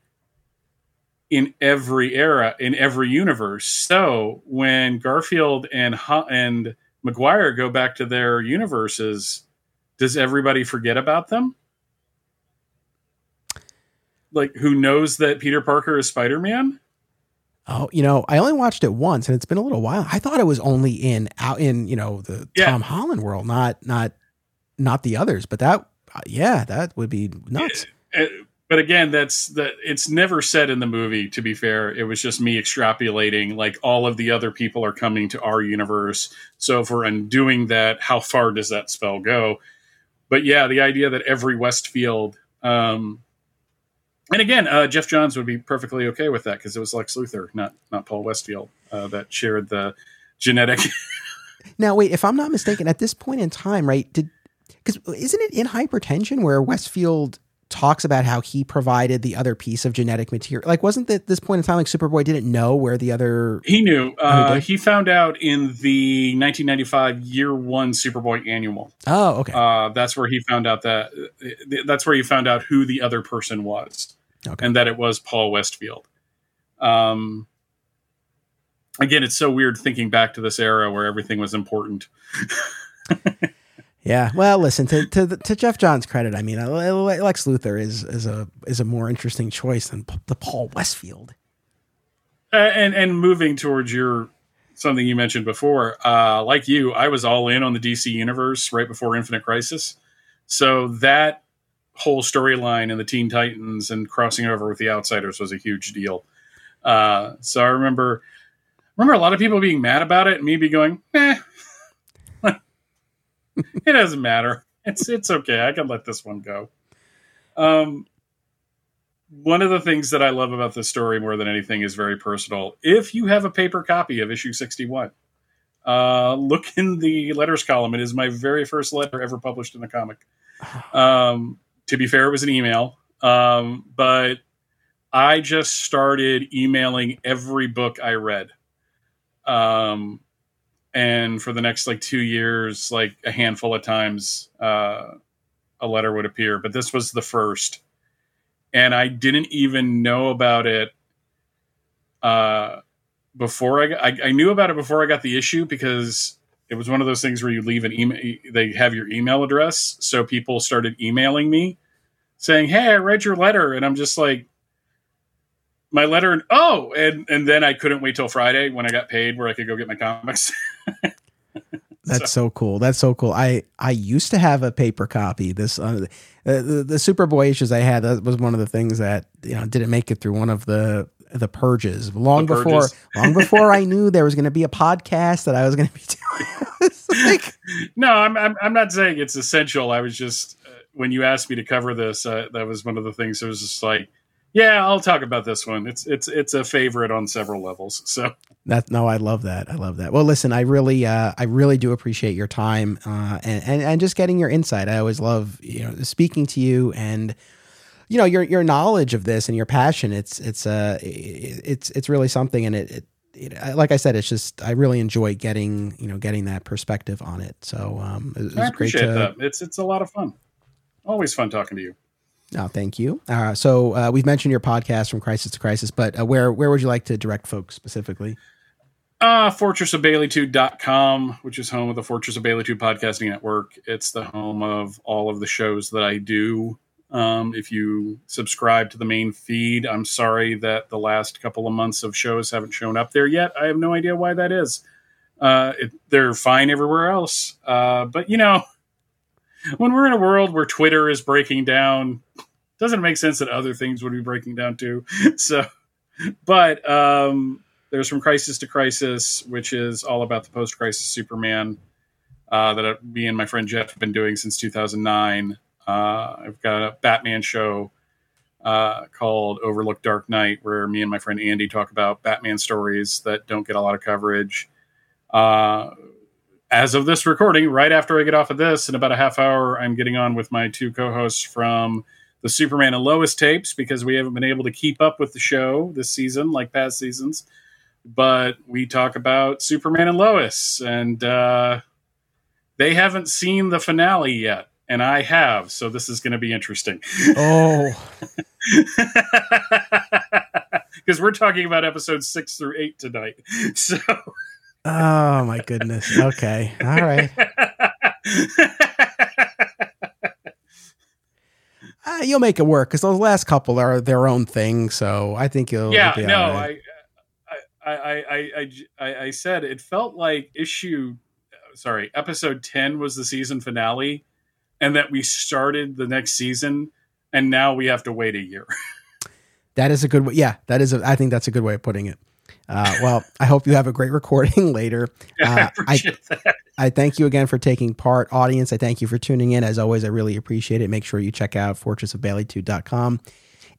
in every era in every universe. So when Garfield and and Maguire go back to their universes, does everybody forget about them? Like who knows that Peter Parker is Spider-Man? Oh, you know, I only watched it once and it's been a little while. I thought it was only in out in, you know, the yeah. Tom Holland world, not not not the others, but that uh, yeah, that would be nuts. It, it, but again that's that it's never said in the movie to be fair. It was just me extrapolating like all of the other people are coming to our universe. So if we're undoing that how far does that spell go? But yeah the idea that every westfield um and again uh, geoff johns would be perfectly okay with that because it was lex luthor not not paul westfield uh, that shared the genetic now wait if i'm not mistaken at this point in time right did because isn't it in hypertension where westfield talks about how he provided the other piece of genetic material. Like, wasn't that this point in time like Superboy didn't know where the other? He knew. Uh, he found out in the 1995 Year One Superboy annual. Oh, okay. Uh, that's where he found out that. That's where he found out who the other person was, okay. and that it was Paul Westfield. Um. Again, it's so weird thinking back to this era where everything was important. Yeah, well, listen to to, to Geoff Johns' credit. I mean, Lex Luthor is is a is a more interesting choice than the Paul Westfield. Uh, and and moving towards your something you mentioned before, uh, like you, I was all in on the DC universe right before Infinite Crisis, so that whole storyline in the Teen Titans and crossing over with the Outsiders was a huge deal. Uh, so I remember remember a lot of people being mad about it and me be going, eh, it doesn't matter. It's it's okay. I can let this one go. Um, one of the things that I love about this story more than anything is very personal. If you have a paper copy of issue 61, uh, look in the letters column. It is my very first letter ever published in a comic. Um, to be fair, it was an email, um, but I just started emailing every book I read. Um, and for the next like two years, like a handful of times, uh, a letter would appear. But this was the first, and I didn't even know about it. Uh, before I, I, I knew about it before I got the issue because it was one of those things where you leave an email, they have your email address, so people started emailing me saying, "Hey, I read your letter," and I'm just like, my letter, and oh, and and then I couldn't wait till Friday when I got paid, where I could go get my comics. That's so. so. cool. That's so cool. I I used to have a paper copy. This uh, the, the, the Superboy issues I had that was one of the things that you know didn't make it through one of the the purges long the before purges. long before I knew there was going to be a podcast that I was going to be doing. like, no, I'm, I'm, I'm not saying it's essential. I was just uh, when you asked me to cover this, uh, that was one of the things. It was just like, yeah, I'll talk about this one. It's it's it's a favorite on several levels. So that no, I love that. I love that. Well, listen, I really uh, I really do appreciate your time uh, and, and and just getting your insight. I always love you know speaking to you and you know your your knowledge of this and your passion it's it's uh it's it's really something and it, it, like I said it's just I really enjoy getting you know getting that perspective on it so um it, it I appreciate to, that it's it's a lot of fun always fun talking to you oh thank you uh, so uh, we've mentioned your podcast from crisis to crisis but uh, where where would you like to direct folks specifically uh, fortressofbailey2.com, which is home of the Fortress of Bailey 2 podcasting network. It's the home of all of the shows that I do. Um, if you subscribe to the main feed, I'm sorry that the last couple of months of shows haven't shown up there yet. I have no idea why that is. Uh, it, they're fine everywhere else. Uh, but, you know, when we're in a world where Twitter is breaking down, doesn't make sense that other things would be breaking down too? So, but um, there's From Crisis to Crisis, which is all about the post crisis Superman uh, that me and my friend Jeff have been doing since 2009. Uh, I've got a Batman show uh, called Overlooked Dark Knight, where me and my friend Andy talk about Batman stories that don't get a lot of coverage. As of this recording, right after I get off of this, in about a half hour, I'm getting on with my two co hosts from the Superman and Lois tapes because we haven't been able to keep up with the show this season like past seasons. But we talk about Superman and Lois, and uh, they haven't seen the finale yet and I have, so this is going to be interesting. Oh. Because we're talking about episodes six through eight tonight. So. Oh, my goodness. Okay. All right. Uh, you'll make it work because those last couple are their own thing. So I think you'll. Yeah, no, right. I, I, I, I, I, I said it felt like issue, sorry, episode 10 was the season finale and that we started the next season and now we have to wait a year. that is a good way. Yeah, that is. A, I think that's a good way of putting it. Uh, well, I hope you have a great recording later. Uh, I, I, I, thank you again for taking part, audience. I thank you for tuning in. As always, I really appreciate it. Make sure you check out fortressofbailey2.com.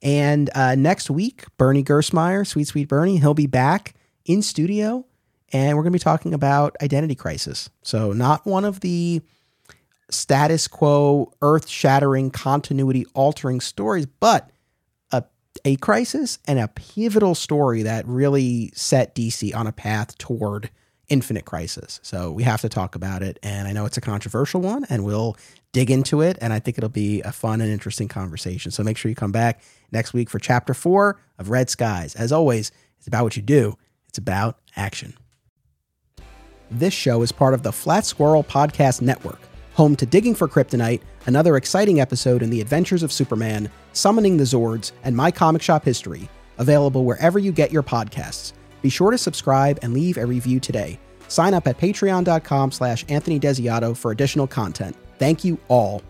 And uh, next week, Bernie Gersmeyer, sweet, sweet Bernie, he'll be back in studio and we're going to be talking about Identity Crisis. So, not one of the status quo, earth shattering, continuity altering stories, but a crisis and a pivotal story that really set DC on a path toward infinite crisis. So we have to talk about it. And I know it's a controversial one, and we'll dig into it. And I think it'll be a fun and interesting conversation. So make sure you come back next week for chapter four of Red Skies. As always, it's about what you do, it's about action. This show is part of the Flat Squirrel Podcast Network home to Digging for Kryptonite, another exciting episode in the adventures of Superman, Summoning the Zords, and My Comic Shop History, available wherever you get your podcasts. Be sure to subscribe and leave a review today. Sign up at patreon.com slash Anthony for additional content. Thank you all